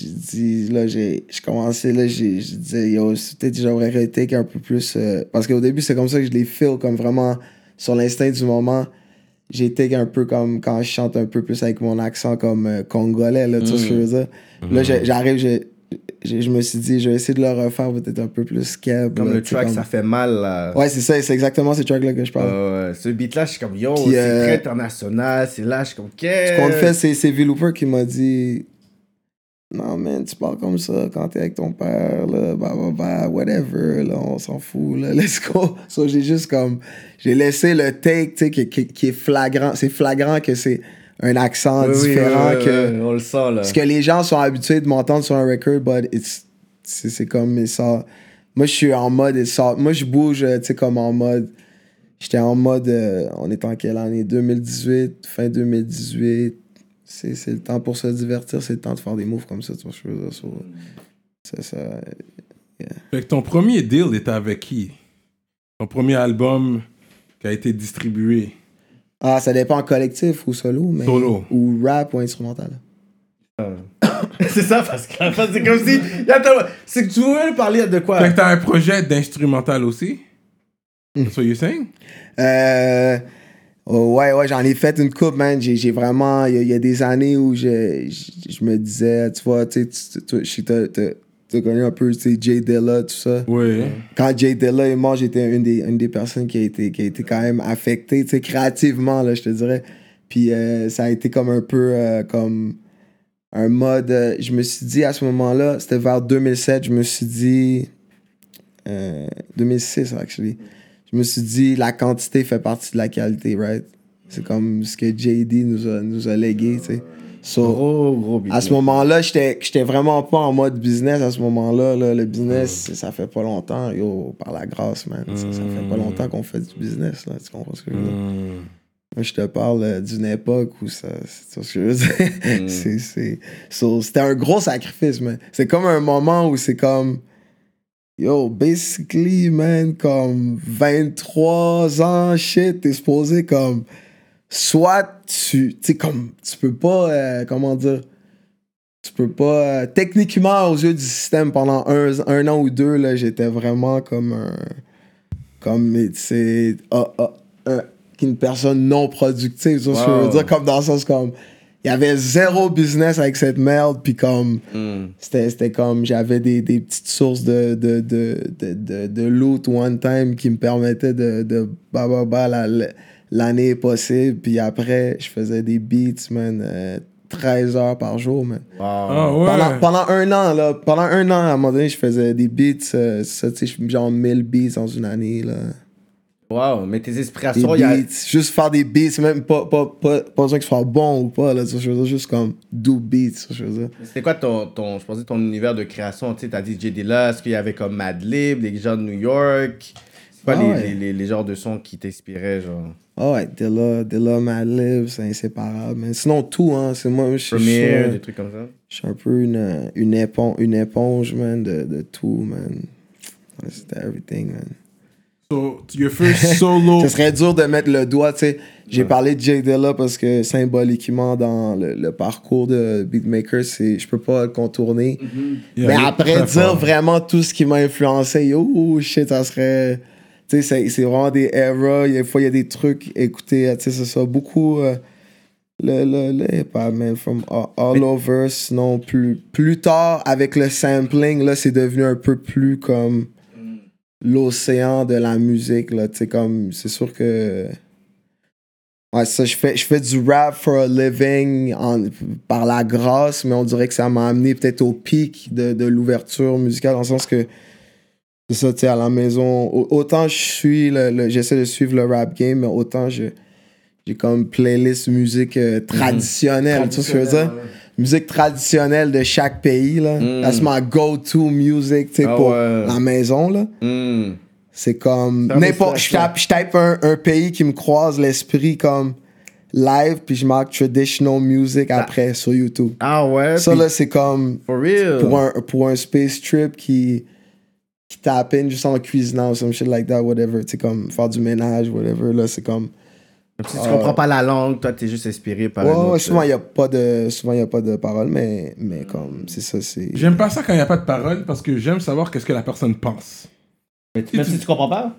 j'ai dit, là, j'ai commencé, là, j'ai disais, yo, peut-être que j'aurais retake un peu plus. euh, parce qu'au début, c'est comme ça que je les feel, comme vraiment sur l'instinct du moment. Take un peu comme quand je chante un peu plus avec mon accent comme euh, congolais, là, tu vois ce que je veux dire? Là, j'ai- j'arrive, j'ai- je me suis dit, je vais essayer de le refaire peut-être un peu plus keb. Comme là, le track, comme- ça fait mal, là. Ouais, c'est ça, c'est exactement ce track-là que je parle. Euh, ce beat-là, je suis comme, yo, c'est euh, très international, c'est là, je suis comme, Ce qu'est-ce qu'on fait, c'est, c'est V-Looper qui m'a dit Non, man, tu parles comme ça quand t'es avec ton père, là, bah, bah, bah, whatever, là, on s'en fout, là, let's go. So, j'ai juste comme. J'ai laissé le take, tu sais, qui, qui, qui est flagrant. C'est flagrant que c'est un accent Oui, oui, différent que. on le sent, là. Parce que les gens sont habitués de m'entendre sur un record, but it's, c'est, comme mais ça. Moi, je suis en mode sort- Moi, je bouge, tu sais, comme en mode. J'étais en mode. euh, on est en quelle année? 2018, fin 2018. C'est, c'est le temps pour se divertir, c'est le temps de faire des moves comme ça, tu vois, je veux dire. so, c'est ça. Fait que ton premier deal était avec qui? Ton premier album qui a été distribué? Ah, ça dépend collectif ou solo, mais. Solo. Ou rap ou instrumental. c'est ça, parce fait, c'est comme si. C'est que tu voulais parler de quoi? Fait que t'as un projet d'instrumental aussi? That's what you're saying Euh, oh, ouais, ouais, j'en ai fait une coupe, man. J'ai vraiment. Il y, a- il y a des années où je, je, je me disais, tu vois, tu sais, tu- connu un peu, tu sais, Jay Dilla, tout ça. Oui. Quand Jay Dilla est mort, j'étais une des, une des personnes qui a été, qui a été quand même affectée, tu sais, créativement, là, je te dirais. Puis euh, ça a été comme un peu euh, comme un mode. euh, je me suis dit à ce moment-là, c'était vers 2007, je me suis dit. euh, 2006, actually. Je me suis dit, la quantité fait partie de la qualité, right? C'est comme ce que JD nous a, nous a légué, tu sais. So, Gros, gros beat. à ce moment-là, j'étais vraiment pas en mode business. À ce moment-là, là, le business, ça fait pas longtemps. Yo, par la grâce, man. Ça, ça fait pas longtemps qu'on fait du business, là. Tu comprends ce que je veux dire? Moi, je te parle euh, d'une époque où ça. C'est ce que je veux dire. So, C'était un gros sacrifice, man. C'est comme un moment où c'est comme. Yo, basically, man, comme 23 ans, shit, t'es supposé comme. Soit tu. Tu comme. Tu peux pas. euh, comment dire? tu peux pas. euh, techniquement, aux yeux du système, pendant un, un an ou deux, là, j'étais vraiment comme un. Comme, sais. ah, ah, un- une personne non productive. Tu vois ce que je veux dire? Comme dans le sens comme. Il y avait zéro business avec cette merde, puis comme. Hmm. C'était c'était comme. J'avais des, des petites sources de, de, de, de, de, de loot one time qui me permettaient de. de bah, bah, bah, la- la- l'année possible. Puis après, je faisais des beats, man. euh, 13 heures par jour, man. Wow. Ah ouais. Pendant, pendant un an, là, pendant un an, à un moment donné, je faisais des beats, euh, ça, tu sais, je- genre 1000 beats dans une année, là. Wow, mais tes Des inspirations, il y a. beats, juste faire des beats, même pas, pas, pas, pas besoin qu'ils soient bons ou pas, là, veux dire, juste comme do beats, veux dire. C'était quoi ton, ton, je pensais, ton univers de création? Tu sais, t'as dit J. Dilla, est-ce qu'il y avait comme Madlib, les gens de New York? C'est quoi Ah les, ouais. les, les, les genres de sons qui t'inspiraient, genre? Ah ouais, Dilla, Dilla, Madlib, c'est inséparable, mais sinon tout, hein, c'est moi, je suis- un- des trucs comme ça? je suis un peu une, une, éponge, une éponge, man, de, de tout, man. C'était everything, man. So, your first solo. Ce serait dur de mettre le doigt, tu sais. J'ai parlé de Jay Dilla parce que symboliquement, dans le, le parcours de Beatmaker, je peux pas le contourner. Yeah, Mais après, dire fort. vraiment tout ce qui m'a influencé, yo, shit, ça serait. Tu sais, c'est, vraiment des eras. Il y a- Des fois, il y a des trucs, écoutez, tu sais, c'est ça. Beaucoup. euh, le, le, le hip-hop, man, from all, all over. Sinon, plus, plus tard, avec le sampling, là, c'est devenu un peu plus comme l'océan de la musique, là. Tu sais, comme, c'est sûr que. Ouais, ça, je fais, je fais du rap for a living en- par la grâce, mais on dirait que ça m'a amené peut-être au pic de, de l'ouverture musicale, dans le sens que c'est ça, tu sais, à la maison. au- Autant je suis, le, le- j'essaie de suivre le rap game, mais autant je, j'ai comme playlist musique euh, traditionnelle, tu vois ce que je veux dire? Musique traditionnelle de chaque pays, là. Mm. That's my go-to music, tu sais, Ah pour ouais. la maison, là. Hmm. C'est comme n'importe. c'est Je tape, je tape un, un pays qui me croise l'esprit comme live, puis je marque traditional music après sur YouTube. Ah ouais? Ça puis- là, c'est comme For real? pour un, pour un space trip qui, qui tape in juste en cuisinant ou some shit like that, whatever. Tu sais, comme faire du ménage, whatever. Là, c'est comme. Si tu comprends pas la langue, toi, t'es juste inspiré par Ouais, autre, souvent, euh, il n'y a pas de, souvent, il y a pas de parole, mais, mais comme, c'est ça, c'est. J'aime pas ça quand il n'y a pas de parole parce que j'aime savoir qu'est-ce que la personne pense. Mais, tu- même si tu comprends pas?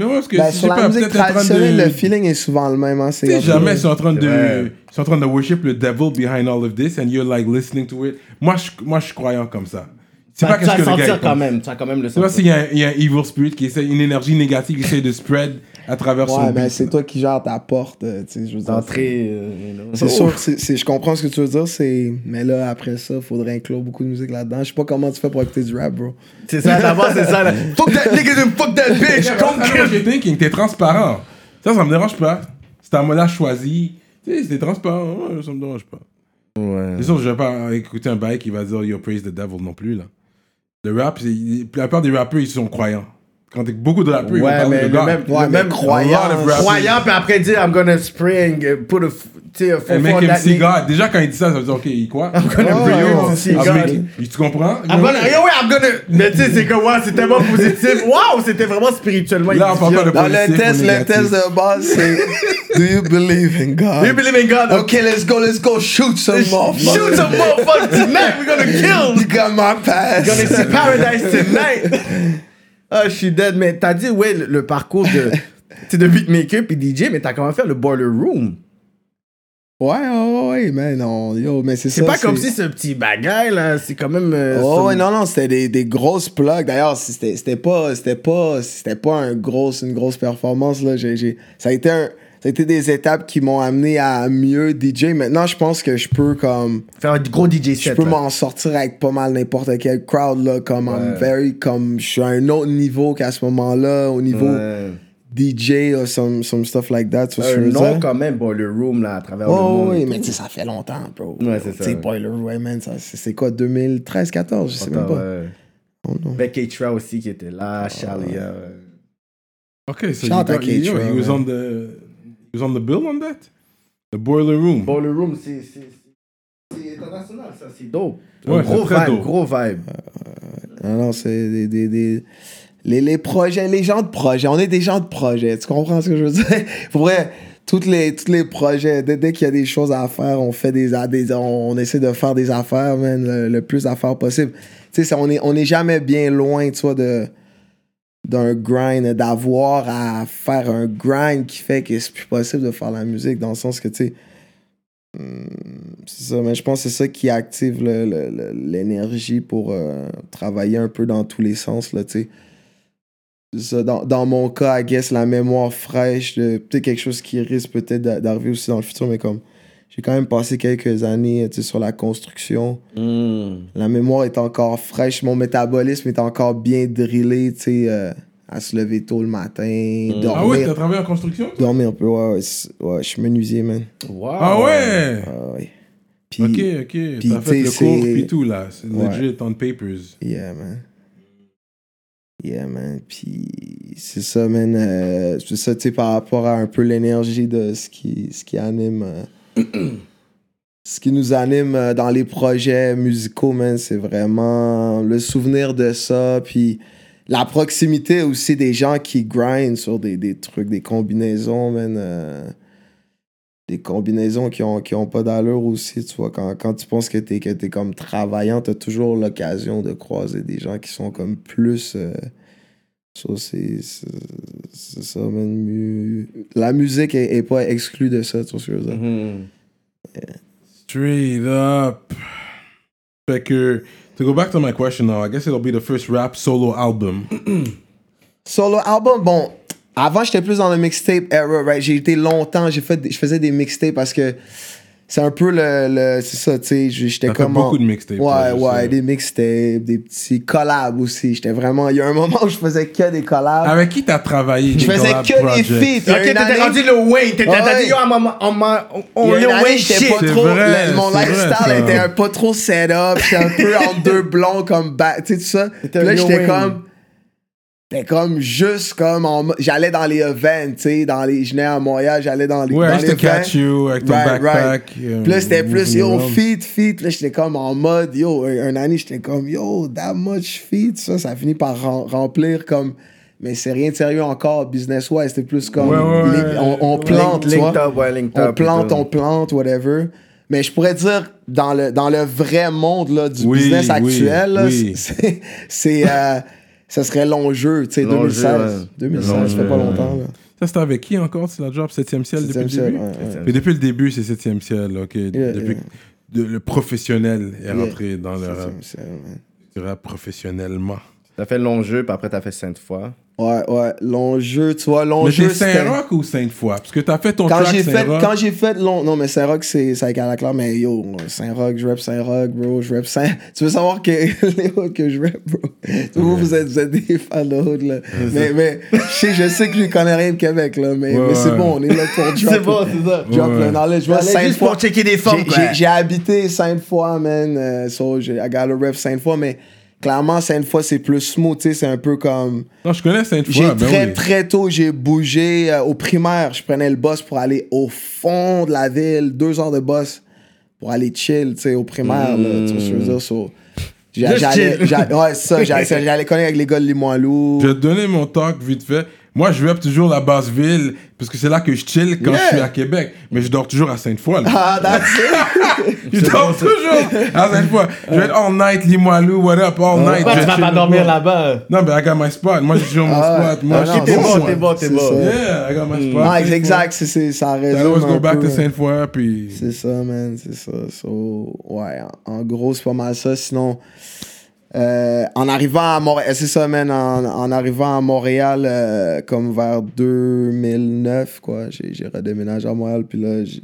Mais ouais, parce que Ben, si sur la pas musique traditionnelle, de. le feeling est souvent le même. Hein, c'est Tu jamais ils sont en train de, Ouais. ils sont en train de worship le devil behind all of this and you're like listening to it. Moi, je, moi, je suis croyant comme ça. C'est Tu pas tu qu'est-ce que le le gars quand pense. même. Tu vas quand même le C'est pas sentir. s'il y, a un- il y a un evil spirit qui essaie, une énergie négative qui essaie de spread à travers son Ouais, mais beat, c'est toi qui gères ta porte. euh, tu sais, je veux dire, D'entrée. euh. C'est sûr, c'est, c'est- je comprends ce que tu veux dire, c'est... mais là, après ça, faudrait inclure beaucoup de musique là-dedans. Je sais pas comment tu fais pour écouter du rap, bro. C'est ça, d'abord, c'est ça. là. Fuck that nigga, fuck that bitch. You're thinking, t'es transparent. Ça, ça me dérange pas. C'est un modèle choisi. Tu sais, c'est transparent, ouais, ça me dérange pas. Ouais. C'est sûr, je vais pas écouter un bail qui va dire Yo, praise the devil non plus, là. Le rap, c'est- la plupart des rappeurs, ils sont croyants. Quand t'es beaucoup de rappeurs, ils vont Ouais, mais de le God. même, Ouais, le même croyant, croyant, puis après dire I'm gonna spring, uh, put a, tu sais, make him see. God. Déjà, quand il dit ça, ça veut dire, OK, il quoi? I'm gonna Oh, to see God. tu comprends? I'm gonna, yo, ouais, I'm gonna. Mais tu sais, c'est comme, ouais, c'est tellement positif. Waouh, c'était vraiment spirituellement. Là, on parle pas de Dans le positif test, le test de base, c'est Do you believe in God? Do you believe in God? Ok, let's go, let's go shoot some more. Shoot some motherfuckers tonight. We're gonna kill. You got my pass. We're gonna see paradise tonight. Ah, je suis dead. Mais t'as dit, ouais, le, le parcours de, de beatmaker puis DJ, mais t'as comment fait le boiler room. Ouais, ouais, ouais, mais non, yo, mais c'est ça. C'est pas comme si ce petit bagaille, là, c'est quand même. euh, Oh, ouais, non, non, c'était des, des grosses plugs. D'ailleurs, c'était pas, c'était pas, c'était pas un gros, une grosse performance, là. Ça, a été un, ça a été des étapes qui m'ont amené à mieux DJ. Maintenant, je pense que je peux, comme, Faire un gros DJ je set. peux là. m'en sortir avec pas mal n'importe quel crowd, là. Comme, I'm Ouais. very, comme, je suis à un autre niveau qu'à ce moment-là, au niveau Ouais. DJ or some, some stuff like that. que Un je nom quand même, Boiler Room, là, à travers le Oh, monde. oui, mais tu sais, ça fait longtemps, bro. Ouais, c'est ça, Tu sais, ouais. Boiler Room, man, ça, c'est quoi, 2013, 14, je sais même pas. ouais. Oh, non. Becky Tra aussi qui était là, Charlie. euh, OK, so Shout out you à got, yo, Keitra, he was man. on the he was on the bill on that? The boiler room? Boiler Room, c'est. c'est- C'est international, ça, c'est dope. Ouais, gros vibe, dope. gros vibe. Non, non, c'est des, des, des- Les, les projets, les gens de projet. On est des gens de projet. Tu comprends ce que je veux dire? Pour vrai, toutes les, tous les projets, dès, dès qu'il y a des choses à faire, on fait des, des on, on essaie de faire des affaires, man, le, le plus d'affaires possible. Tu sais, ça, on est, on est jamais bien loin, tu vois, de d'un grind, d'avoir à faire un grind qui fait que c'est plus possible de faire la musique, dans le sens que, tu sais, hum, c'est ça, mais je pense que c'est ça qui active l'énergie pour euh, travailler un peu dans tous les sens, là, tu sais. Dans, dans mon cas, I guess, la mémoire fraîche, peut-être quelque chose qui risque peut-être d'a- d'arriver aussi dans le futur, mais comme j'ai quand même passé quelques années tu sais, sur la construction. Hmm. La mémoire est encore fraîche, mon métabolisme est encore bien drillé, tu sais, euh, à se lever tôt le matin, Ah ouais, dormir, t'as travaillé en construction? toi? dormir un peu. Ouais, ouais, je suis menuisier, man. Wow. Ah ouais! Ah ouais. Puis, ok, ok. T'as fait le cours puis tout là. C'est Ouais. legit on papers. Yeah, man. Yeah, man. Puis c'est ça, man. euh, c'est ça, tu sais, par rapport à un peu l'énergie de ce qui, ce qui anime. euh, ce qui nous anime euh, dans les projets musicaux, man, c'est vraiment le souvenir de ça. Puis la proximité aussi des gens qui grind sur des, des trucs, des combinaisons, man. euh, des combinaisons qui ont, qui ont pas d'allure aussi, tu vois. Quand, quand tu penses que t'es, que t'es comme travaillant, t'as toujours l'occasion de croiser des gens qui sont comme plus... euh, ça, c'est, ça, man. Mu- La musique est, est pas exclue de ça, tu vois ce que je veux dire. Mhm. Straight up. Fait que, to go back to my question now, I guess it'll be the first rap solo album. Solo album, bon, avant j'étais plus dans le mixtape era, right? J'ai été longtemps, j'ai fait, je faisais des mixtapes parce que c'est un peu le, le- c'est ça, tu sais, j'étais comme en- beaucoup de mixtapes, Ouais, ouais, sais. des mixtapes, des petits collabs aussi. J'étais vraiment, il y a un moment où je faisais que des collabs. Avec qui t'as travaillé? je faisais que des feats. Ok, t'étais année- rendu le Wayne. T'étais Ouais, dit, yo, on, le shit. pas trop, vrai, le- mon vrai, lifestyle était un pas trop set up, j'étais un peu en deux blonds comme back, tu sais tout ça. Là j'étais comme J'étais comme juste comme j'allais dans les events, tu sais, dans les je venais à Montréal, j'allais dans les Ouais, dans je les te catch you avec ton Right, backpack. euh, Puis là, c'était plus, yo, feet, feet. Là, j'étais comme en mode, yo, un, année, j'étais comme, yo, that much feet. Ça, ça finit par rem- remplir comme, mais c'est rien de sérieux encore, business-wise. C'était plus comme, Ouais, ouais, les- ouais. on, plante, tu Link vois. top, ouais, link On plante, on plante, whatever. Mais je pourrais dire, dans le, dans le vrai monde là, du Oui, business oui, actuel, là, oui. c'est, c'est, euh, ça serait long jeu, tu sais, Long 2016. jeu, ouais. 2016, Long ça fait pas longtemps. Là. Ça, c'était avec qui encore? C'est la job 7e ciel depuis le début? ouais, ouais. Mais depuis le début, c'est 7e ciel, ok. Yeah, depuis yeah. de- le professionnel est Yeah. rentré dans le rap, Septième ciel, ouais. rap professionnellement. T'as fait long jeu, puis après t'as fait sainte fois. Ouais, ouais, long jeu, tu vois, long Mais jeu. c'est Saint-Roch ou Sainte-Foy? Parce que t'as fait ton Quand track j'ai fait, Saint-Roch. quand j'ai fait long, non mais Saint-Roch c'est c'est avec Alaclaire, mais yo, Saint-Roch, je rap Saint-Roch, bro, je rap Saint. Tu veux savoir que les hoods que je rap, bro. Vous, vous êtes, vous êtes des fans de hood, là. Mais, mais je sais, je sais que je connais rien de Québec, là, mais, Ouais, mais c'est ouais. bon, on est là pour drop. C'est bon, c'est ça. Drop Ouais, le knowledge. Moi, juste pour checker des formes, j'ai- quoi. j'ai- J'ai habité Sainte-Foy, man. euh, so, j'ai- I got a rep Sainte-Foy, mais clairement, Sainte-Foy, c'est plus smooth, tu sais, c'est un peu comme. Non, je connais Sainte-Foy. J'ai ben très oui. très tôt, j'ai bougé euh, au primaire. Je prenais le bus pour aller au fond de la ville, deux heures de bus pour aller chill, tu sais, au primaire. Là, tu vois je veux dire? So, j'allais, ouais, c'est ça, j'allais, j'allais connaître avec les gars de Limoilou. Je vais te donner mon talk vite fait. Moi, je rap toujours la basse ville parce que c'est là que je chill quand Yeah. je suis à Québec. Mais je dors toujours à Sainte-Foy. là. Ah, that's it. je dors toujours à Sainte-Foy. Je vais être all night, Limoilou, what up, all night. Pourquoi je tu vas pas dormir là-bas. là-bas? Non, mais I got my spot. Moi, je suis sur mon Ah, spot. Moi, ah, je non, suis T'es bon, moi. t'es bon, t'es bon. Yeah, I got my spot. Ah, Sainte-Foy. exact, c'est, ça I résume always go back to Sainte-Foy, puis... C'est ça, man, c'est ça. So, ouais, en, en gros, c'est pas mal ça. Sinon, euh, en arrivant à Montréal, c'est ça, man, en, en arrivant à Montréal, euh, comme vers 2009, quoi, j'ai, redéménagé à Montréal, puis là, j'ai-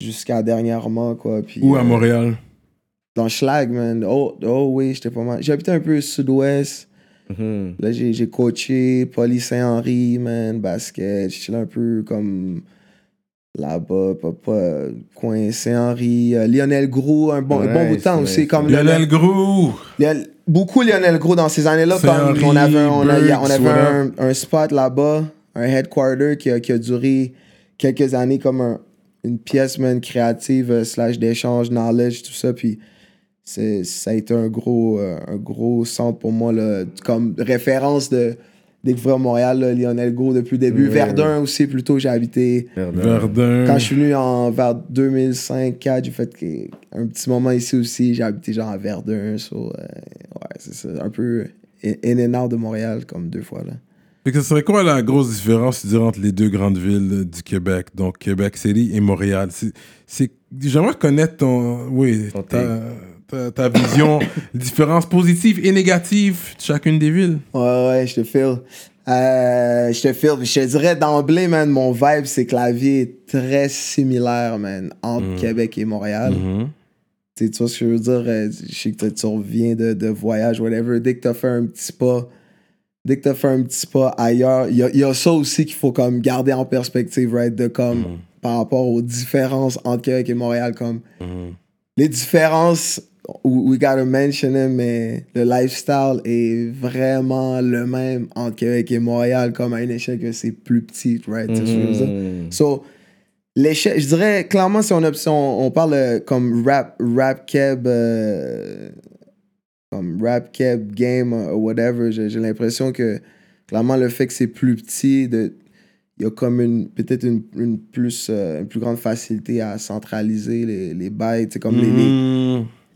jusqu'à dernièrement, quoi. Puis, Où à euh, Montréal? Dans Schlag, man. Oh, oh oui, j'étais pas mal. J'habitais un peu au sud-ouest. Mhm. Là, j'ai, coaché Poly Saint-Henri, man, basket. J'étais un peu comme là-bas, papa, euh, coin Saint-Henri. Lionel Gros, un bon, un bon Ouais, bout de temps c'est aussi. Comme Lionel Grou. Lionel- beaucoup Lionel Gros dans ces années-là. On avait, un- on a- on Burks, avait un, un spot là-bas, un headquarter qui a, qui a duré quelques années comme un- une pièce, man, créative, euh, slash d'échange, knowledge, tout ça. Puis c'est, ça a été un gros, euh, un gros centre pour moi, là, comme référence de, découvrir Montréal, là, Lionel Go depuis le début. Ouais. Verdun aussi, plutôt, j'ai habité. Verdun. Quand je suis venu en, vers 2005-4, j'ai fait que- un petit moment ici aussi. J'ai habité genre à Verdun. so, euh, ouais, c'est ça. Un peu in and out de Montréal, comme deux fois. là. Fait que ce serait quoi la grosse différence dirais, entre les deux grandes villes du Québec, donc Québec City et Montréal C'est- c'est- J'aimerais connaître ton, oui, Ton ta, vision, les différences positives et négatives de chacune des villes. Ouais, ouais, je te feel. Euh, je te feel. Je te dirais d'emblée, man, mon vibe, c'est que la vie est très similaire, man, entre Québec et Montréal. Tu sais, tu vois ce que je veux dire? Euh, Je sais que tu- reviens de, de voyage, whatever. Dès que t'as fait un petit pas, dès que t'as fait un petit pas ailleurs, il y a, il y a ça aussi qu'il faut comme garder en perspective, right? De comme, par rapport aux différences entre Québec et Montréal, comme, les différences, we gotta mention them, mais le lifestyle est vraiment le même entre Québec et Montréal, comme à une échelle que c'est plus petit, right? Dire? So, l'échelle, je dirais, clairement, si on, a- si on, on parle euh, comme rap, rap keb, euh, comme rap keb game, euh, whatever, j'ai l'impression que, clairement, le fait que c'est plus petit, de, il y a comme une, peut-être une, une plus, euh, une plus grande facilité à centraliser les, les bails, comme les-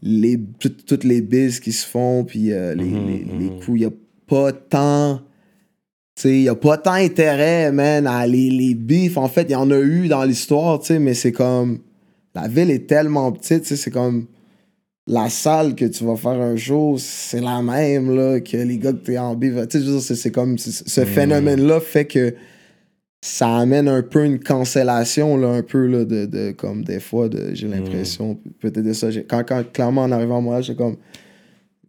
les, les, tout- toutes les bises qui se font, puis euh, les, les, les coups, il n'y a pas tant. Il n'y a pas tant intérêt, man, à les, les bifs. En fait, il y en a eu dans l'histoire, tu sais, mais c'est comme. La ville est tellement petite, tu sais, c'est comme. La salle que tu vas faire un jour, c'est la même, là, que les gars que t'es en bif. Tu sais, je veux dire, c'est- comme. Ce phénomène-là fait que ça amène un peu une cancellation, là, un peu, là, de, de comme des fois, de, j'ai l'impression, peut-être de ça. Quand, quand, clairement, en arrivant à moi, j'ai comme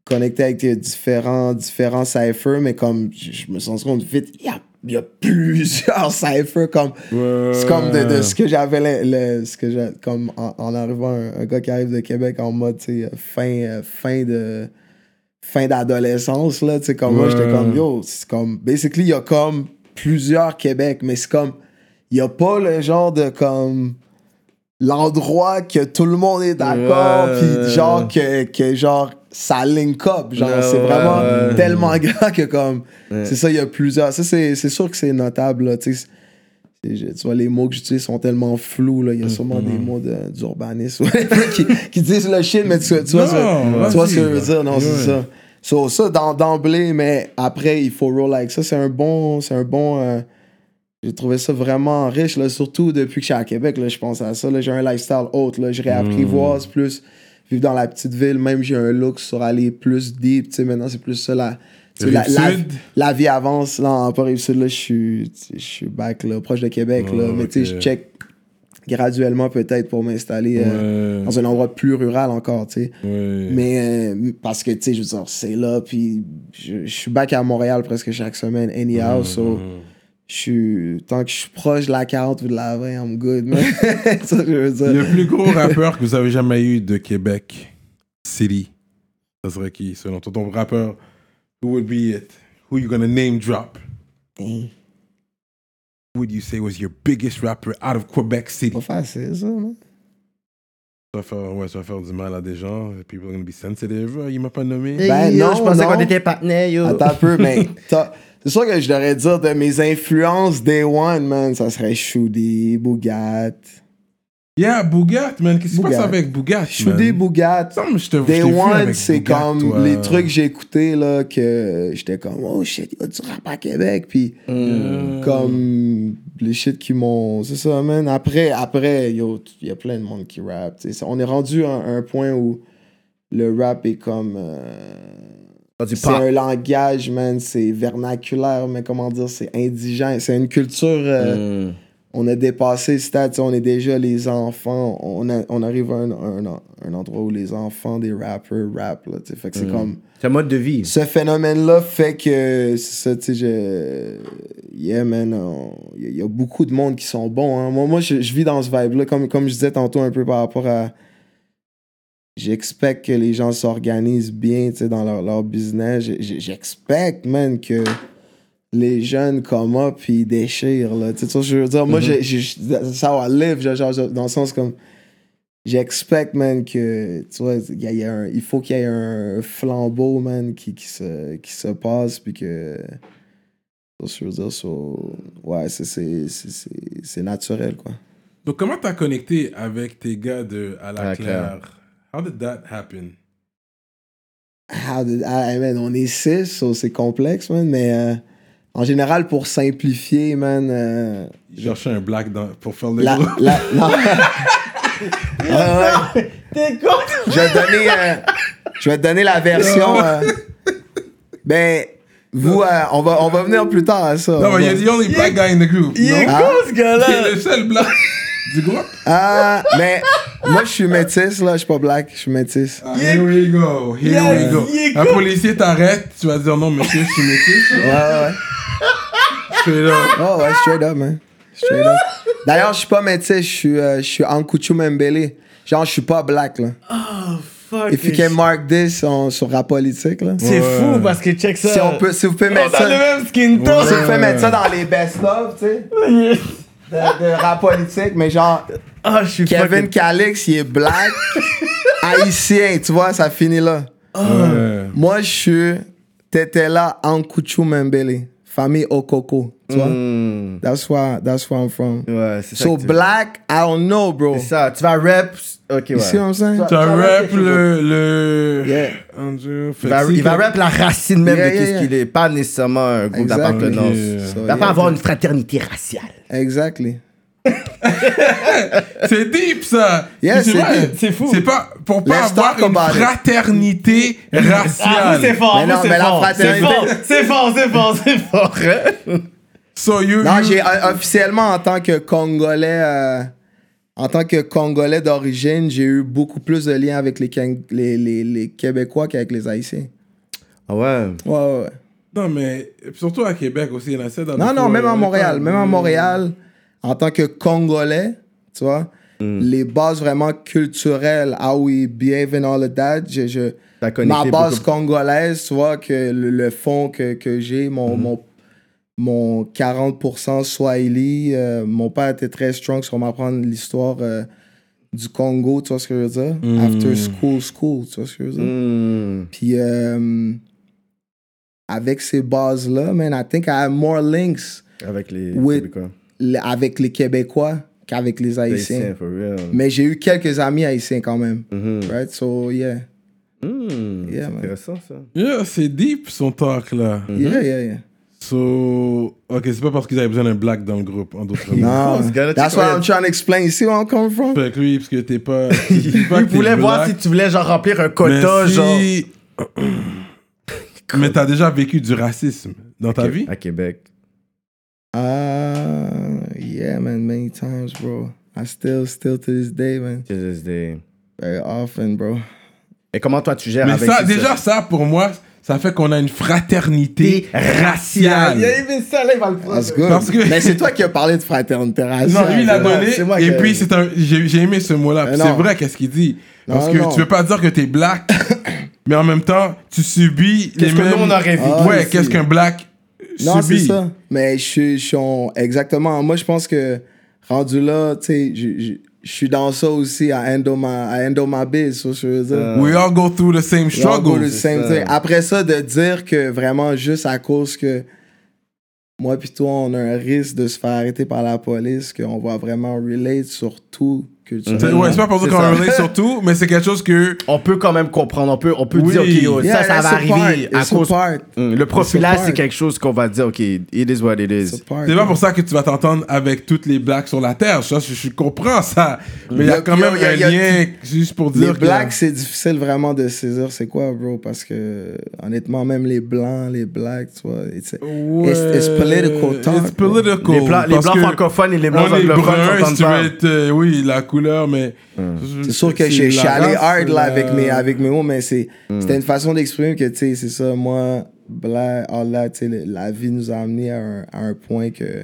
connecté avec différents, différents cyphers, mais comme, je, me sens compte vite, il y a, y a plusieurs cyphers, comme, c'est comme de, de ce que j'avais, le, ce que j'ai, comme, en, en arrivant, un, un gars qui arrive de Québec en mode, fin, fin de, fin d'adolescence, là, tu sais, comme moi, j'étais comme, yo, c'est comme, basically, il y a comme plusieurs Québec, mais c'est comme, il y a pas le genre de, comme, l'endroit que tout le monde est d'accord, puis genre, que, que genre, ça link up, genre, Ouais, c'est ouais, vraiment ouais. tellement grand que, comme, c'est ça, il y a plusieurs, ça, c'est sûr que c'est notable, là, tu vois, les mots que j'utilise sont tellement flous, là. Il y a sûrement des mots de- d'urbanisme qui, qui disent le shit, mais tu, tu vois, Non, ce- tu vois ce que je veux dire? Non, c'est ça. So, ça, d'emblée, mais après, il faut roll avec ça. C'est un bon. C'est un bon. euh, j'ai trouvé ça vraiment riche, là, surtout depuis que je suis à Québec. Là, je pense à ça. là. J'ai un lifestyle haute. Là, je réapprivoise plus. Vivre dans la petite ville, même j'ai un look sur aller plus deep. Tu sais, maintenant, c'est plus ça. La, vie avance. Là, en là, je suis, back, là, proche de Québec. là, Oh, mais tu sais, ok. je check graduellement peut-être pour m'installer euh, Ouais. dans un endroit plus rural encore, tu sais. Ouais. Mais euh, parce que, tu sais, je veux dire, c'est là, puis je, je suis back à Montréal presque chaque semaine, anyhow, so je suis, tant que je suis proche de la 40 ou de la 20, I'm good, man. ça, je veux dire. Le plus gros rappeur que vous avez jamais eu de Québec City, ça serait qui, selon toi, ton rappeur? Who would be it? Who you gonna name drop? Would you say was your biggest rapper out of Quebec City? Pas facile, ça, non? Ça va faire, ouais, ça va faire du mal à des gens. People are gonna be sensitive. Il m'a pas nommé. Ben, yo, non, je pensais qu'on était partenaires, yo. Attends un peu, mais c'est sûr que je devrais dire de mes influences Day One, man, ça serait Shoudi, Bougat. Yeah, Bougat, man. Qu'est-ce qui se passe Bougat. avec Bougat? Bougat. Je te je Day t'ai vu One, c'est Bougat, comme toi. les trucs que j'ai écoutés, là, que j'étais comme, oh shit, il y a du rap à Québec. Puis, Euh, comme les shit qui m'ont. C'est ça, man. Après, après, yo, il y a plein de monde qui rappe. tu sais. On est rendu à un, point où le rap est comme. euh, c'est un langage, man. C'est vernaculaire, mais comment dire, c'est indigent. C'est une culture. euh, Mm. On a dépassé le stade, on est déjà les enfants. On, a- on arrive à un, un- un endroit où les enfants des rappers. Là, fait que c'est comme. C'est un mode de vie. Ce phénomène-là fait que, c'est ça, tu sais, je... Yeah, man, il y, a- y a beaucoup de monde qui sont bons. hein. Moi, moi je, je vis dans ce vibe-là, comme, comme je disais tantôt un peu par rapport à... J'expecte que les gens s'organisent bien, tu sais, dans leur, leur business. J'expecte, man, que les jeunes come up puis ils déchirent, là. Tu sais, je veux dire? Moi, j'ai- that's how I live, genre, genre, dans le sens comme... J'expecte, man, que, tu vois, il y a- il y a un- il faut qu'il y ait un flambeau, man, qui, qui, se, qui se passe, puis que je veux dire, so, ouais, c'est- c'est c'est- c'est- c'est naturel, quoi. Donc, comment t'as connecté avec tes gars de À la À la Claire? How did that happen? How did- ah, man, on est six, so c'est complexe, man, mais euh, en général, pour simplifier, man, euh, Je cherchais un black dans- pour faire le la, groupe. la, non. Ouais, ouais. T'es con? Je vais te donner, euh, je vais te donner la version. euh, ben, vous, euh, on, va, on va venir plus tard à ça. Non, On mais va- you're the only black guy in the group. Il est non? Ah. con, ce gars-là. T'es le seul black du groupe? Ah, mais moi, je suis métisse, là, je suis pas black, je suis métisse. Ah, here we go, here we go. il Un cool. policier t'arrête, tu vas dire non, monsieur, je suis métis. Ouais, ouais, ouais. Straight up. Oh, ouais, straight up, man. Straight up. D'ailleurs, je suis pas métisse, je suis, euh, je suis Ankuchu Mbele. Genre, je suis pas black, là. Fuck. If you can mark this on- sur rap politique, là. C'est Ouais. fou parce que check ça. Si, on peut, si vous pouvez On mettre a ça. le même skin tone. Si vous pouvez mettre ça dans les best-of, tu sais. De, de rap politique, mais genre, Ah, je suis Kevin fucking- Calix, il est black, haïtien, tu vois, ça finit là. Ouais. Moi, je suis Tetela Ankuchu Mbele, famille Okoko, tu vois? Hmm. That's where, that's where I'm from. Ouais, c'est ça. So que tu- black, I don't know, bro. C'est ça. Tu vas rap. Ok, ouais. You see what I'm saying? Tu as rap le. le... Yeah. Oh Dieu, Il va, il va rap la racine même Yeah, de yeah, qu'est-ce yeah. qu'il est, pas nécessairement un groupe Exactly. d'appartenance. So, Il va pas avoir une fraternité raciale. Exactly. C'est deep ça. Yeah, c'est. C'est fou. C'est pas pour pas Let's avoir une about it. fraternité raciale. fort, Mais non, mais la fraternité- C'est fort, c'est fort, c'est fort. So you, Non, you- j'ai euh, officiellement en tant que Congolais, euh, en tant que Congolais d'origine, j'ai eu beaucoup plus de liens avec les, les, les, les Québécois qu'avec les Haïtiens. Ah ouais? Ouais, ouais, ouais. Non, mais surtout à Québec aussi, il y en a ça dans Non, non, même euh, à Montréal. Même à Montréal, en tant que Congolais, tu vois, les bases vraiment culturelles, how we behave and all of that, je, je- ma base beaucoup. congolaise, tu vois, que le, le fond que, que j'ai, mon, Mhm. mon, mon 40% Swahili, euh, mon père était très strong sur m'apprendre l'histoire euh, du Congo, tu vois ce que je veux dire? Mhm. After school, school, tu vois ce que je veux dire? Hmm. Puis euh, avec ces bases-là, man, I think I have more links Avec les Oui. Québécois. Avec les Québécois qu'avec les Haïtiens. Haïtiens, for real. Mais j'ai eu quelques amis haïtiens quand même. Mhm. Right? So, yeah. Hmm, Yeah, c'est intéressant ça. Yeah, c'est deep son talk là. Mhm. Yeah, yeah, yeah. So, ok, c'est pas parce qu'ils avaient besoin d'un black dans le groupe, en d'autres mots. Non, that's connais- I'm trying to explain. You see where I'm coming from? Fait que lui, parce que t'es pas. Il voulait voir si tu voulais genre remplir un mais quota, si- genre. mais t'as déjà vécu du racisme dans ta vie? À Québec. Uh, yeah, man, many times, bro. I still, still to this day, man. To this day. Very often, bro. Et comment toi tu gères Mais avec ça, déjà, ça, pour moi, ça fait qu'on a une fraternité raciale. Il a aimé ça, là, il va le prendre. Parce que- Mais c'est toi qui as parlé de fraternité raciale. Non, lui, il moi- donné. moi et que- puis, c'est un, j'ai, j'ai aimé ce mot-là. C'est vrai, qu'est-ce qu'il dit? Parce que non. tu veux pas dire que t'es black, mais en même temps, tu subis les Qu'est-ce que mêmes. nous, on aurait vécu Ah, ouais, qu'est-ce qu'un black Non, c'est ça. Mais je suis, exactement. Moi, je pense que rendu là, tu sais, je, je, je suis dans ça aussi à handle my, à handle my biz, ça, je veux dire. We all go through the same the ça. thing. Après ça, de dire que vraiment juste à cause que moi puis toi, on a un risque de se faire arrêter par la police, qu'on va vraiment relate sur tout C'est- culturellement. Ouais, c'est pas pour dire qu'on relate sur tout, mais c'est quelque chose que. On peut quand même comprendre, on peut, on peut Oui. dire, ok, yo, Yeah, ça, ça va arriver part. à It's cause. part. Hum, Le profilage, c'est quelque chose qu'on va dire, ok, it is what it is. C'est pas pour ça que tu vas t'entendre avec toutes les blacks sur la terre. Ça, je, je comprends ça. Mais il y a quand même y a- un lien, juste pour dire Les que- blacks, c'est difficile vraiment de saisir c'est quoi, bro, parce que honnêtement, même les blancs, les blacks, tu vois, it's, Ouais. it's, it's political talk. It's political. Les blancs, les que francophones et les blancs anglophones brun, si s'entendent tu veux être, euh, oui, la couleur, mais. C'est sûr que je suis allé hard là, avec, mes, avec mes mots, mais c'est, Hmm. c'était une façon d'exprimer que, tu sais, c'est ça, moi, black, all that, tu sais, le- la vie nous a amené à un, à un point que,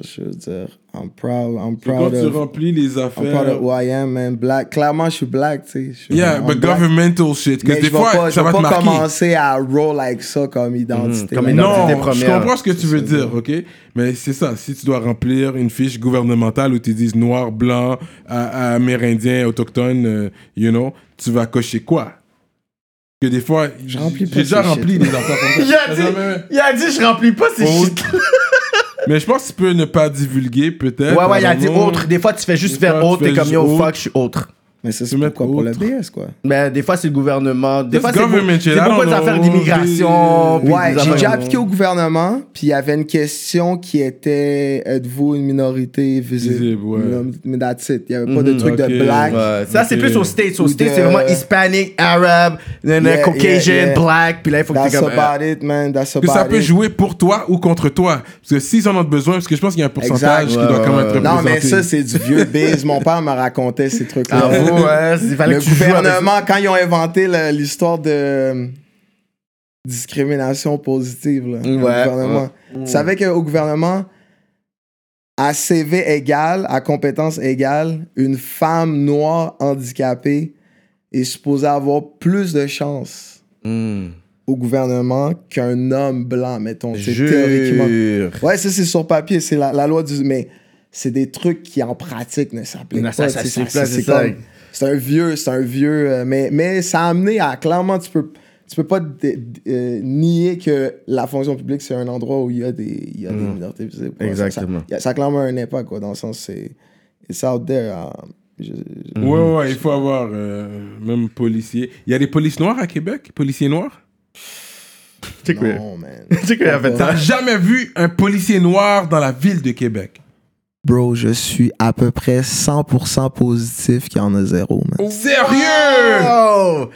je veux dire, I'm proud, I'm Quand proud tu of, remplis les I'm proud affaires. of who I am, man. Black, clairement, je suis black, tu sais. je Yeah, I'm but black. governmental shit. Que Mais des je vais fois, pas, je ça vais va te pas marquer. commencer à roll like ça comme identité. comme là. identité Non, je comprends ce que tu veux dire, ok? Mais c'est ça, si tu dois remplir une fiche gouvernementale où tu dis noir, blanc, amérindien, autochtone, euh, you know, tu vas cocher quoi? Que des fois, Je pas j'ai déjà rempli shit. des affaires comme ça. Il a dit, il a dit, je remplis pas ces Oh, shit. Mais je pense que tu peux ne pas divulguer, peut-être. Ouais, ouais, il a dit autre. Des fois, tu fais juste faire autre, t'es comme yo, fuck, je suis autre. Mais ça, c'est mettre pourquoi Pour autre. BS, quoi. Mais des fois, c'est le gouvernement. Des This fois, c'est pour, government shit, c'est I pourquoi don't des affaires know. d'immigration. Ouais, des j'ai déjà appliqué au gouvernement, puis il y avait une question qui était êtes-vous une minorité visible, Visible, ouais. Mais that's it. Il n'y avait pas de Mhm. truc Ok. de black. Ouais, Ça, c'est Ok. plus aux States. Aux States, de- c'est vraiment Hispanic, Arab, then, Yeah, Caucasian, yeah, yeah. Black. Puis là, il faut que tu about it, man. That's Que about ça peut jouer pour toi ou contre toi. Parce que s'ils en ont besoin, parce que je pense qu'il y a un pourcentage Exact. qui doit quand même être. Non, mais ça, c'est du vieux biz. Mon père me racontait ces trucs-là. Vous, ouais, il fallait Le que tu gouvernement, quand ils ont inventé l'histoire de euh, discrimination positive, là, au Ouais, gouvernement, tu savais qu'au gouvernement, à CV égal, à compétence égale, une femme noire handicapée est supposée avoir plus de chances Hmm. au gouvernement qu'un homme blanc, mettons. C'est théoriquement. Ouais, ça, c'est sur papier, c'est la, la loi du. Mais c'est des trucs qui, en pratique, ne s'appliquent pas. ça, ça c'est comme- C'est un vieux, c'est un vieux. euh, mais, mais ça a amené à. Clairement, tu peux, tu peux pas euh, nier que la fonction publique, c'est un endroit où il y a des, il y a des Mhm. minorités visibles. Exactement. Ça, ça, ça a clairement un impact, quoi, dans le sens, c'est. It's out there. je- je- Ouais, ouais, il faut avoir euh, même policier. Il y a des polices noires à Québec? Policiers noirs? Tu sais quoi? non, man. T'as jamais vu un policier noir dans la ville de Québec? Bro, je suis à peu près 100% positif qu'il y en a zéro, man. Sérieux? Oh!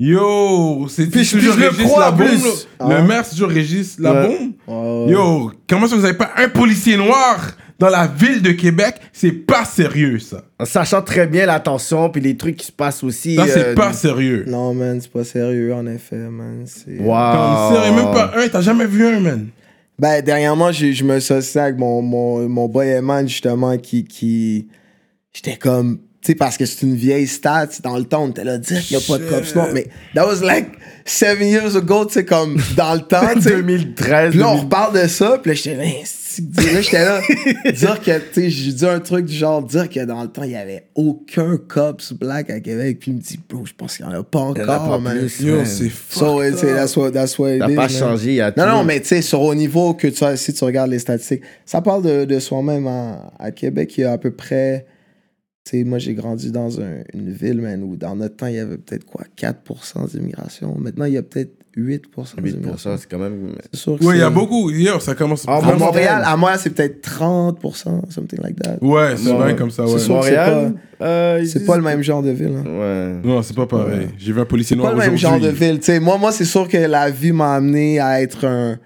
Yo, c'est Puis je- toujours puis je le Régis crois en Labombe. plus. là. Ah. Le maire, c'est toujours Régis Labombe. Ouais. Yo, comment ça vous avez pas un policier noir dans la ville de Québec? C'est pas sérieux, ça. En sachant très bien la tension, puis les trucs qui se passent aussi. Ça, c'est euh, pas sérieux. Non, man, c'est pas sérieux, en effet, man. C'est- Wow. Comme sérieux, même pas un, t'as jamais vu un, man. Ben, dernièrement, j'ai- je me suis associé avec mon, mon, mon boy Eman, justement, qui. qui... J'étais comme. Tu sais, parce que c'est une vieille stat. Dans le temps, on était là, dire qu'il n'y a pas de cops noirs. Mais that was like seven years ago, tu sais, comme dans le temps, tu sais. 2013. Puis là, on 2000. reparle de ça, puis là, j'étais là, j'étais là, dire que, tu sais, j'ai dit un truc du genre, dire que dans le temps, il n'y avait aucun cops black à Québec, puis il me dit, bro, je pense qu'il n'y en a pas Il y en a encore, pas man. man. c'est it Ça n'a pas changé. y a Non, tout. non, mais tu sais, sur au niveau que tu as, si tu regardes les statistiques, ça parle de, de soi-même en- à Québec. Il y a à peu près. Tu sais, moi, j'ai grandi dans un- une ville, man, où dans notre temps, il y avait peut-être quoi, 4% d'immigration. Maintenant, il y a peut-être 8% 8%, d'immigration. c'est quand même. C'est Ouais, il y a c'est- beaucoup. Yo, ça commence. Ah, À Montréal. À moi, c'est peut-être 30%, something like that. Ouais, c'est Ouais. bien comme ça, C'est ouais. Montréal. euh, C'est disent- pas le même genre de ville. hein. Ouais. Non, c'est pas pareil. J'ai vu un policier C'est noir pas le même genre de ville. Tu sais, moi, moi c'est sûr que la vie m'a amené à être un,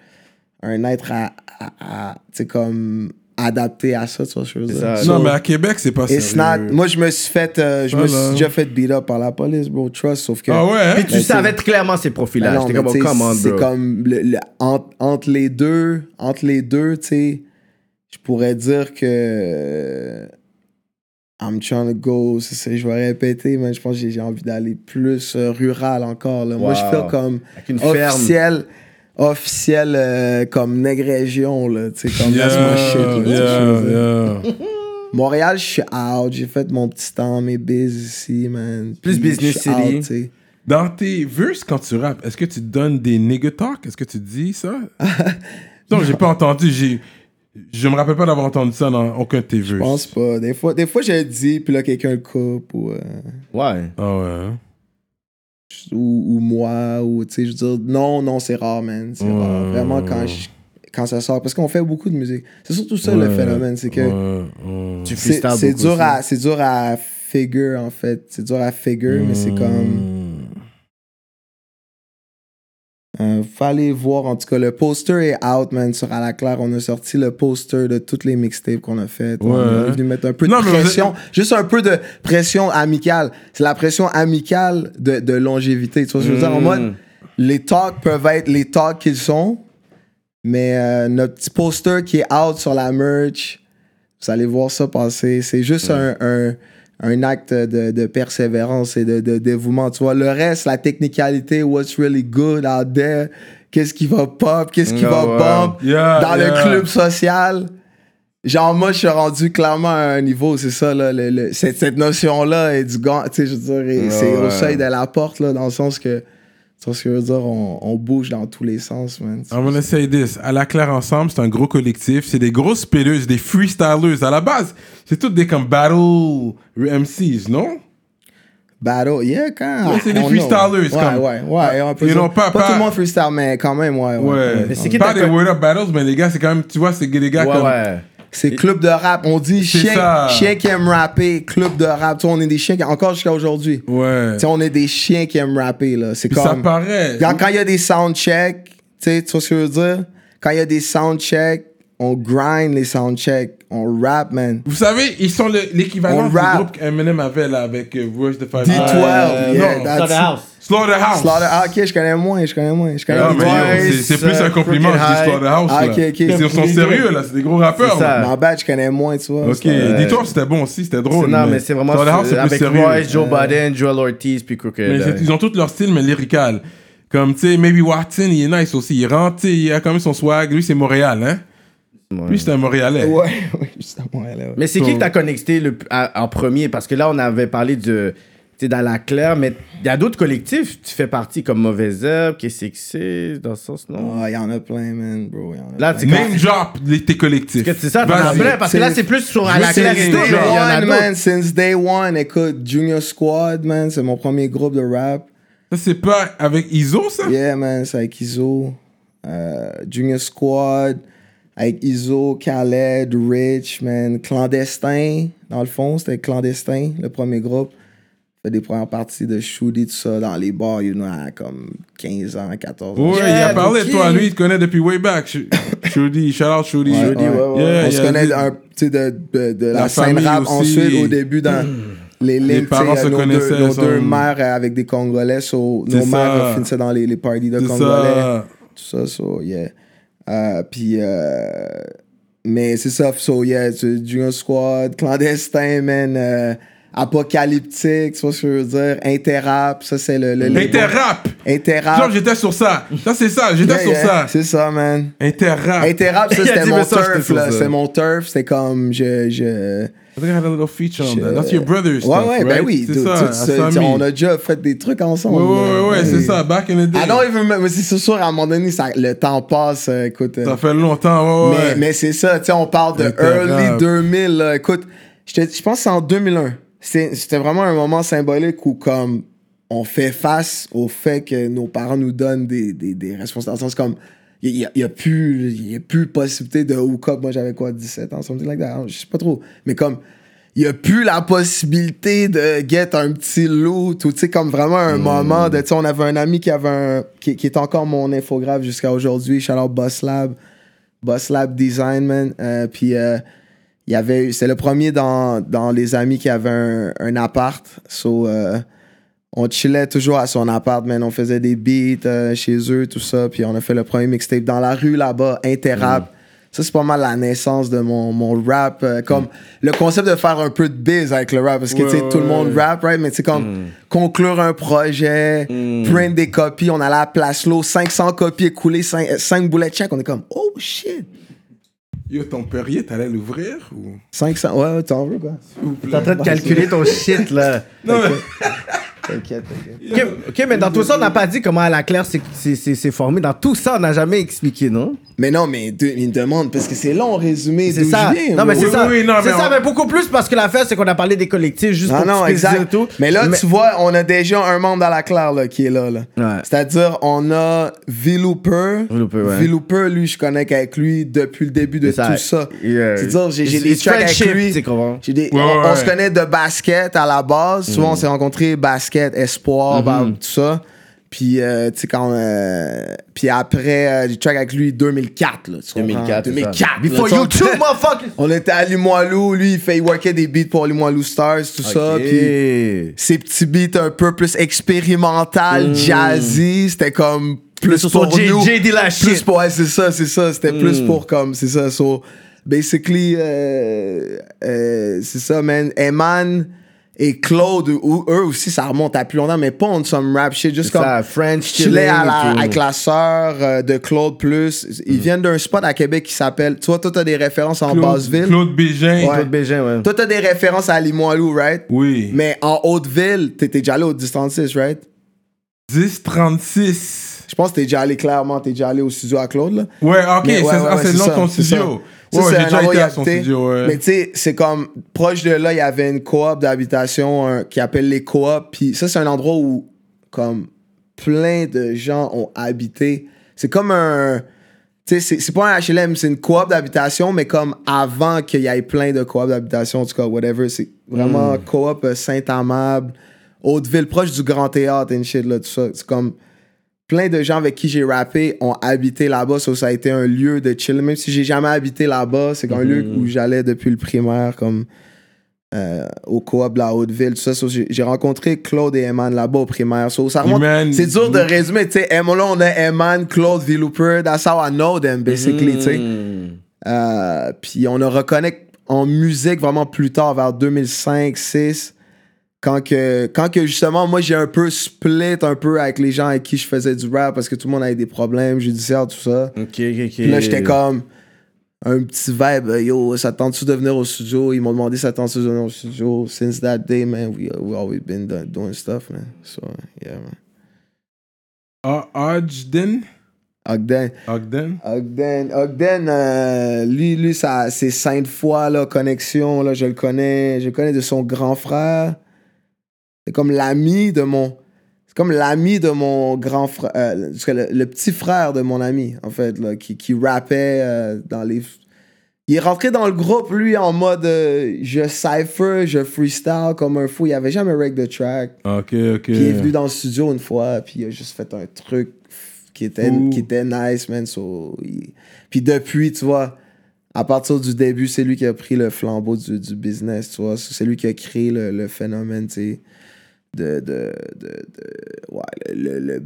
un être à, à- à- tu sais, comme adapté à ça, tu vois ce que je veux C'est dire. ça. So, Non, mais à Québec, c'est pas not- moi, je me suis fait, euh, je me suis déjà fait beat up par la police, bro, trust, sauf que... Ah ouais, hein? Puis tu Ben, savais clairement ces profils-là. comme, oh, c'est comme le- le- entre, entre les deux, entre les deux, tu sais, je pourrais dire que I'm trying to go, c'est ça, je vais répéter, mais je pense que j'ai- envie d'aller plus euh, rural encore. Là. Moi, je fais comme Avec une ferme. Officiel, euh, comme nègre région, là, tu sais, comme Yeah, that's my shit, là, yeah, yeah. Montréal, je suis out, j'ai fait mon petit temps, mes biz ici, man. Plus Puis business city. out, tu sais. Dans tes verses, quand tu rappes, est-ce que tu donnes des nigga talk? Est-ce que tu dis ça? non, j'ai pas entendu. J'ai... Je me rappelle pas d'avoir entendu ça dans aucun de tes verses. Je pense pas. Des fois, des fois je le dis, puis là, quelqu'un le coupe, ou, euh, Ouais. Ah ouais. Ou, ou moi, ou tu sais, je veux dire, non, non, c'est rare, man. C'est Ouais, rare. Vraiment, quand, ouais. je- quand ça sort, parce qu'on fait beaucoup de musique. C'est surtout ça Ouais, le phénomène, c'est que ouais, ouais. Tu c'est dur, aussi. à, c'est dur à figure, en fait. C'est dur à figure, mais c'est comme. Euh, fallait voir, en tout cas, le poster est out, man, sur À la Claire. On a sorti le poster de toutes les mixtapes qu'on a faites. On est venu mettre un peu Non, de pression. Juste un peu de pression amicale. C'est la pression amicale de, de longévité. Tu vois ce que je veux dire? En Mm. mode, les talks peuvent être les talks qu'ils sont, mais euh, notre petit poster qui est out sur la merch, vous allez voir ça passer. C'est juste un, un, un acte de, de persévérance et de, de dévouement. Tu vois, le reste, la technicalité, what's really good out there, qu'est-ce qui va pop, qu'est-ce qui va Yeah, dans yeah. le club social. Genre, moi, je suis rendu clairement à un niveau, c'est ça, là, le- le- cette, cette notion-là est du gant, tu sais, je veux dire, Ouais, c'est au seuil de la porte, là, dans le sens que, tu vois ce que je veux dire? On, on bouge dans tous les sens, man. I'm gonna say this. À la Claire Ensemble, c'est un gros collectif. C'est des grosses spitters, des freestylers. À la base, c'est toutes des comme battle MCs, non? Battle, yeah, quand. Ouais, c'est des on know. freestylers, Ouais, comme- ouais, ouais. un peu Ils ça. n'ont pas- Pas pas- tout le monde freestyle, mais quand même, ouais. ouais. Ouais. Mais c'est qui pas des word up battles, mais les gars, c'est quand même, tu vois, c'est des gars Ouais, comme. ouais. C'est club de rap. On dit chien, chien qui aime rapper, club de rap. Tu vois, on est des chiens qui, encore jusqu'à aujourd'hui. Ouais. Tu sais, on est des chiens qui aiment rapper, là. C'est Puis ça comme. paraît. Quand il y a des soundchecks, tu sais, tu vois ce que je veux dire? Quand il y a des soundchecks, on grind les soundchecks. On rap, man. Vous savez, ils sont le- l'équivalent du rap. groupe qu'Eminem avait là avec euh, Royce the Five D12, Nine. yeah, non, that's- Slaughterhouse. Slaughterhouse. Slaughter, ah, ok, je connais moins, je connais moins. Je connais Non, mais c'est- c'est plus un compliment, je dis. Slaughterhouse. Ah, là. ok, ok. Ils sont sérieux, là, c'est des gros rappeurs. C'est ça. là. Ma bad, je connais moins, tu vois. Ok, C'est- dis-toi, c'était bon aussi, c'était drôle. non, mais c'est vraiment Slaughterhouse, c'est plus avec sérieux. Royce, Joe Biden, Joel Ortiz, puis Crooked. Mais c'est- ils ont tous leur style, mais lyrical. Comme, tu sais, Maybe Watson, il est nice aussi. Il rentre, tu sais, il a quand même son swag. Lui, c'est Montréal, hein? Lui, c'est un Montréalais. Ouais, ouais, justement, là. ouais. Mais c'est qui que t'as connecté le, à- en premier? Parce que là, on avait parlé de. Tu sais, dans la claire, mais il y a d'autres collectifs. Tu fais partie comme Mauvaise Herbe, qu'est-ce que c'est, dans ce sens, non? Ah, il y en a plein, man, bro. y en a Là, plein. c'est Même drop les- tes collectifs. Parce que c'est ça, t'en as Vas-y. plein, parce que là, C'est- plus sur à la claire et c'est- tout, il y en a One, d'autres. man, since day one. Écoute, Junior Squad, man, c'est mon premier groupe de rap. Ça, c'est pas avec Iso, ça? Yeah, man, c'est avec Iso. Euh, Junior Squad, avec Iso, Khaled, Rich, man. Clandestin, dans le fond, c'était Clandestin, le premier groupe. Fait des premières parties de Shooty, tout ça, dans les bars, you know, à comme 15 ans, 14 ans. Ouais, il Yeah, a parlé de toi. Lui, il te connaît depuis way back. Sh- Shudi, shout out Shudi. Ouais, ouais. Yeah, on il se connaît un, de, de, de la, La scène famille rap aussi. ensuite au début dans les lignes. parents tu sais, se nos connaissaient, Deux, nos sont- deux mères euh, avec des Congolais, so, nos mères ça. euh, finissaient dans les, les parties de Congolais. ça. Tout ça, so, yeah. Euh, puis, euh, mais c'est ça, so, yeah, Junior Squad, clandestin, man, apocalyptique, tu vois ce que je veux dire, interrap, ça c'est le. le. Interrap. Interrap. Genre, j'étais sur ça. Ça, c'est ça. J'étais Yeah, sur yeah, ça. C'est ça, man. Interrap. Interrap, ça c'était mon mais turf, là. C'est mon turf, c'était comme, je. je I think I had a little feature on that. That's your brother's Ouais, stuff, ouais, right? ben oui. C'est ça, tout ça, on a déjà fait des trucs ensemble. Ouais, ouais, ouais, ouais, c'est ça. Back in the day. I don't even remember, mais c'est sûr, à un moment donné, ça, le temps passe, euh, écoute. euh, Ça fait longtemps, ouais, mais, ouais. mais c'est ça, tu sais, on parle de Interrap. early 2000, là. Écoute, je pense que c'est en 2001. C'est- C'était vraiment un moment symbolique où, comme, on fait face au fait que nos parents nous donnent des, des, des responsabilités. Dans le sens comme, il n'y a, y a plus y a plus possibilité de hook up. Moi, j'avais quoi, 17 ans, something like that. Je sais pas trop. Mais comme, il n'y a plus la possibilité de get un petit loot ou, tu sais, comme vraiment un moment de, tu sais, on avait un ami qui avait un, qui, qui est encore mon infographe jusqu'à aujourd'hui, out Boss Lab. Boss Lab Design, man. Euh, puis euh, il y avait c'est le premier dans, dans les amis qui avait un, un appart. So, euh, on chillait toujours à son appart, man. On faisait des beats euh, chez eux, tout ça. Puis on a fait le premier mixtape dans la rue là-bas, Interrap. Ça, c'est pas mal la naissance de mon, mon rap. euh, comme le concept de faire un peu de biz avec le rap. Parce que, tu sais, Ouais, tout le monde rap, right? Mais tu sais, comme conclure un projet, print des copies. On allait à Place L'eau, 500 copies écoulées, 5, 5 boulets de chèque. On est comme, oh shit. Yo, ton Perrier, t'allais l'ouvrir ou... 500, ouais, t'en veux, quoi? T'es en train de calculer ton shit, là. Non, mais... T'inquiète, t'inquiète. ok, ok, mais dans tout ça, on n'a pas dit comment à la claire c'est- c'est c'est- c'est formé. Dans tout ça, on n'a jamais expliqué, non? Mais non, mais de- il me demande, parce que c'est long résumé C'est d'où ça. je viens. non, mais bro. c'est Oui, ça. oui, oui, non, c'est mais ça, on- mais beaucoup plus parce que l'affaire, c'est qu'on a parlé des collectifs juste Non, pour non, que tu puisses exact. dire tout. Mais là, tu vois, on a déjà un membre dans la claire là, qui est là. là. Ouais. C'est-à-dire, on a V-Looper. V-Looper, ouais. V-Looper, lui, je connais qu'avec lui depuis le début de tout ça. Yeah. C'est-à-dire, j'ai j'ai It's- des it's tracks avec friendship, lui. tu sais comment? J'ai des- Ouais, on, on ouais. se connaît de basket à la base. Souvent, Mm. on s'est rencontrés basket, espoir, Mm-hmm. bah, tout ça. Puis, euh, tu sais, quand. euh, puis après, euh, j'ai track avec lui 2004. Là, tu comprends? 2004. c'est ça. 2004. Before là, tu YouTube, motherfucker! On était à Limoilou, lui, il fait il workait des beats pour Limoilou Stars, tout ça. Ok. Puis ces petits beats un peu plus expérimental, jazzy, c'était comme plus sur pour son J- nous. JD la plus shit. pour, ouais, c'est ça, c'est ça. C'était plus Mm. pour comme, c'est ça. So, basically, euh, euh, c'est ça, man. Eman et Claude, ou, eux aussi, ça remonte à plus longtemps, mais pas on some rap shit, juste comme. ça, French Je chillais à la- chilling avec la sœur euh, de Claude Plus. Ils viennent d'un spot à Québec qui s'appelle. Tu vois, toi, t'as des références en Basseville. Claude Bégin. Ouais. Claude Bégin, ouais. Toi, t'as des références à Limoilou, right? Oui. Mais en Haute-Ville, t'étais déjà allé au Distance 6, right? 1036. Je pense que t'es déjà allé clairement, t'es déjà allé au studio à Claude, là. Ouais, ok, c'est ouais, ah, ouais, c'est le nom de ça, ton studio. Ça, Ouais, c'est un endroit à son studio, ouais. Mais tu sais, c'est comme, proche de là, il y avait une coop d'habitation qui appelle les coops. Puis ça, c'est un endroit où, comme, plein de gens ont habité. C'est comme un. Tu sais, c'est- pas un HLM, c'est une coop d'habitation, mais comme avant qu'il y ait plein de coops d'habitation, en tout cas, whatever. C'est vraiment coop euh, Saint-Amable, Hauteville, proche du Grand Théâtre et shit, là, tout ça. C'est comme plein de gens avec qui j'ai rappé ont habité là-bas. So, ça a été un lieu de chill. Même si j'ai jamais habité là-bas, c'est un lieu où j'allais depuis le primaire, comme euh, au coop de la Haute-Ville, tout ça. So, j'ai rencontré Claude et Eman là-bas au primaire. So, c'est dur de résumer. Tu sais, on a Eman, Claude, Villouper. That's how I know them, basically. sais. Euh, puis on a reconnecté en musique vraiment plus tard, vers 2005, 2006 quand que, quand que justement, moi, j'ai un peu split un peu avec les gens avec qui je faisais du rap parce que tout le monde avait des problèmes judiciaires, tout ça. Ok, ok, ok. Puis là, j'étais comme un petit vibe, euh, yo, ça tente-tu de venir au studio? Ils m'ont demandé ça tente-tu de venir au studio? Since that day, man, we, we always been do- doing stuff, man. So, yeah, man. Ah, Ogden? Ogden. Ogden? Ogden, Ogden euh, lui, lui ça, c'est sainte foi, là, connexion, là, je le connais. Je le connais de son grand frère. C'est comme l'ami de mon... C'est comme l'ami de mon grand frère... euh, le, le petit frère de mon ami, en fait, là, qui, qui rappait euh, dans les... Il est rentré dans le groupe, lui, en mode euh, je cypher, je freestyle comme un fou. Il avait jamais reg de track. Ok, ok. Puis il est venu dans le studio une fois, puis il a juste fait un truc qui était, qui était nice, man. So, il- Puis depuis, tu vois, à partir du début, c'est lui qui a pris le flambeau du, du business, tu vois. C'est lui qui a créé le, le phénomène, tu sais, de, de, de, de- ouais, le, le,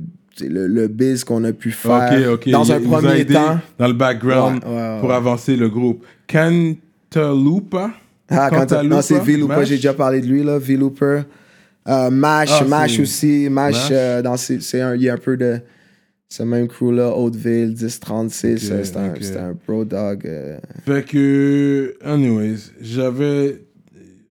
le, le- biz qu'on a pu faire Ok, ok. dans Il- un premier temps. Dans le background Ouais, ouais, pour avancer le groupe. Cantaloupa? Ah, quand t'as- non, c'est Cantaloupa? V-Looper, Mash? j'ai déjà parlé de lui, là, V-Looper. Euh, Mash, Ah, Mash c'est- aussi. Mash, Mash? euh, dans ses- c'est un, il y a un peu de ce même crew-là, Hauteville, 1036. Ok, euh, c'était un, ok. c'était un bro dog. euh. Fait que, anyways, j'avais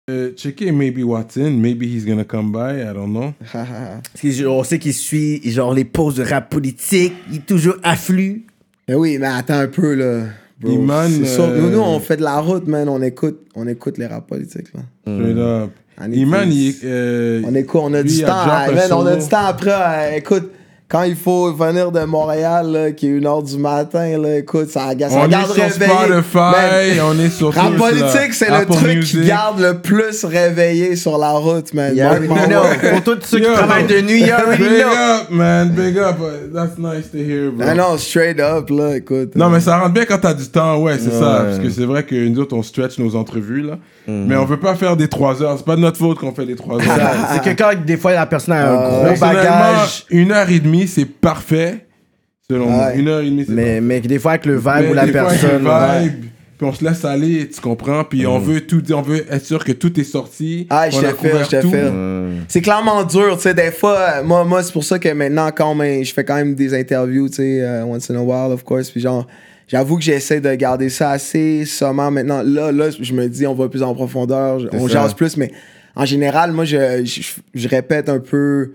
euh, checké Maybe Watson. Maybe he's gonna come by, I don't know. Parce que On sait qu'il suit genre les pauses de rap politique, il est toujours afflux. mais oui, mais attends un peu, là. bro. Iman, euh, nous, nous, on fait de la route, man. On écoute, on écoute les rap politiques, là. Straight up. Iman, il euh, On écoute, on a lui, du temps. man, on a du temps après. écoute, quand il faut venir de Montréal, là, qui est une heure du matin, là, écoute, ça, ça On est garde sur réveillé. Spotify, on est sur Rap tous, politique, c'est le truc qui garde le plus réveillé sur la route, man. Pour tous ceux qui travaillent de nuit, you already Big know. up, man, big up. That's nice to hear, bro. Ah non, straight up, là, écoute. Non, mais ça rentre bien quand t'as du temps, ouais, c'est ça. Parce que c'est vrai que nous autres, on stretch nos entrevues, là. Mhm. Mais on veut pas faire des 3 heures. C'est pas de notre faute qu'on fait des 3 heures. C'est que quand des fois la personne a un Euh, gros bagage, une heure et demie, c'est parfait. Selon moi. Une heure et demie, c'est mais, des fois avec le vibe Mais ou la des fois, avec personne. le ouais. vibe, Puis on se laisse aller, tu comprends? Puis on veut tout, on veut être sûr que tout est sorti. Ah, je fais, couvert je fais. C'est clairement dur, tu sais, des fois, euh, moi, moi c'est pour ça que maintenant, quand même, je fais quand même des interviews, tu sais, euh, once in a while, of course, puis genre, j'avoue que j'essaie de garder ça assez sommaire maintenant. Là, là, je me dis, on va plus en profondeur, on ça. jase plus, mais en général, moi, je, je, je répète un peu,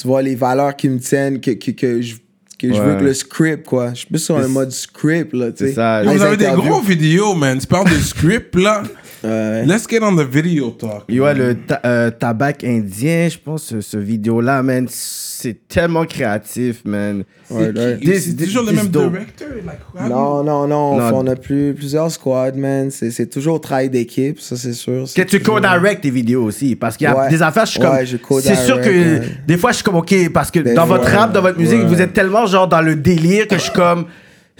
tu vois, les valeurs qui me tiennent, que, que, que je, que je veux que le script, quoi. Je suis plus sur un mode script, là, tu sais. Vous avez des gros vidéos, man. Tu parles de script, là. Ouais. Let's get on the video talk. Ouais, le ta- euh, tabac indien, je pense, ce, ce vidéo-là, man, c'est tellement créatif, man. Ouais, C'est toujours le même dope. directeur. Like, Non, non, non, Non. on a plus, plusieurs squads, man. C'est c'est toujours travail d'équipe, ça c'est sûr. Que tu toujours- co-direct tes vidéos aussi. Parce qu'il y a Ouais. des affaires, je suis Ouais, comme. je C'est sûr que des fois, je suis comme, OK, parce que Ben dans votre ouais. rap, dans votre musique, Ouais. vous êtes tellement genre dans le délire que je suis comme.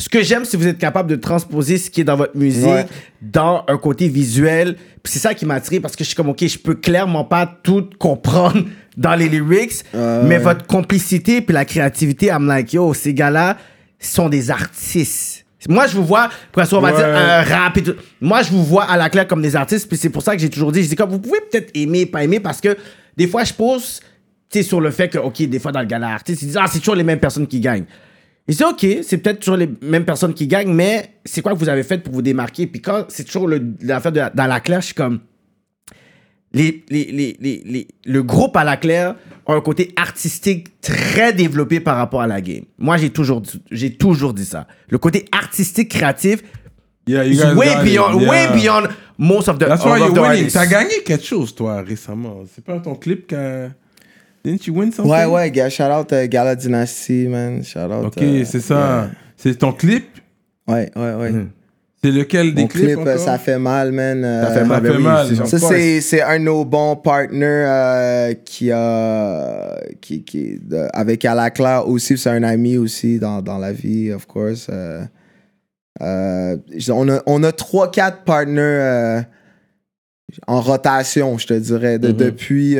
Ce que j'aime, c'est que vous êtes capable de transposer ce qui est dans votre musique Ouais. dans un côté visuel. Puis c'est ça qui m'a attiré parce que je suis comme, OK, je peux clairement pas tout comprendre dans les lyrics, mais ouais. votre complicité puis la créativité, I'm like, yo, ces gars-là sont des artistes. Moi, je vous vois, pour qu'on va Ouais. dire un rap et tout. Moi, je vous vois à la claire comme des artistes, puis c'est pour ça que j'ai toujours dit, je dis comme, vous pouvez peut-être aimer, pas aimer, parce que des fois, je pose, tu sais, sur le fait que, OK, des fois, dans le gala artiste, ils disent, ah, c'est toujours les mêmes personnes qui gagnent. Et c'est OK, c'est peut-être toujours les mêmes personnes qui gagnent, mais c'est quoi que vous avez fait pour vous démarquer? Puis quand c'est toujours l'affaire de dans la suis comme, les, les, les, le groupe à la claire a un côté artistique très développé par rapport à la game. Moi, j'ai toujours, dit- j'ai toujours dit ça. Le côté artistique, créatif, Yeah, you is guys way beyond, Yeah. way beyond most of the, That's of why the you're winning. T'as gagné quelque chose, toi, récemment. C'est pas ton clip qu'a... Didn't you win something? Ouais, ouais, gars, shout out euh, Gala Dynasty, man. Shout out. Ok, euh, c'est ça. C'est ton clip? Ouais, ouais, ouais. C'est lequel des Mon clips clip, euh, encore? ça fait mal, man. Ça fait mal, Ça ben fait oui, mal. c'est- Ça, c'est, c'est un de nos bons partners euh, qui a. Qui, qui, de- avec Alacla aussi, c'est un ami aussi dans, dans la vie, of course. Euh, euh, on, a, on a 3-4 partners en rotation, je te dirais, de, depuis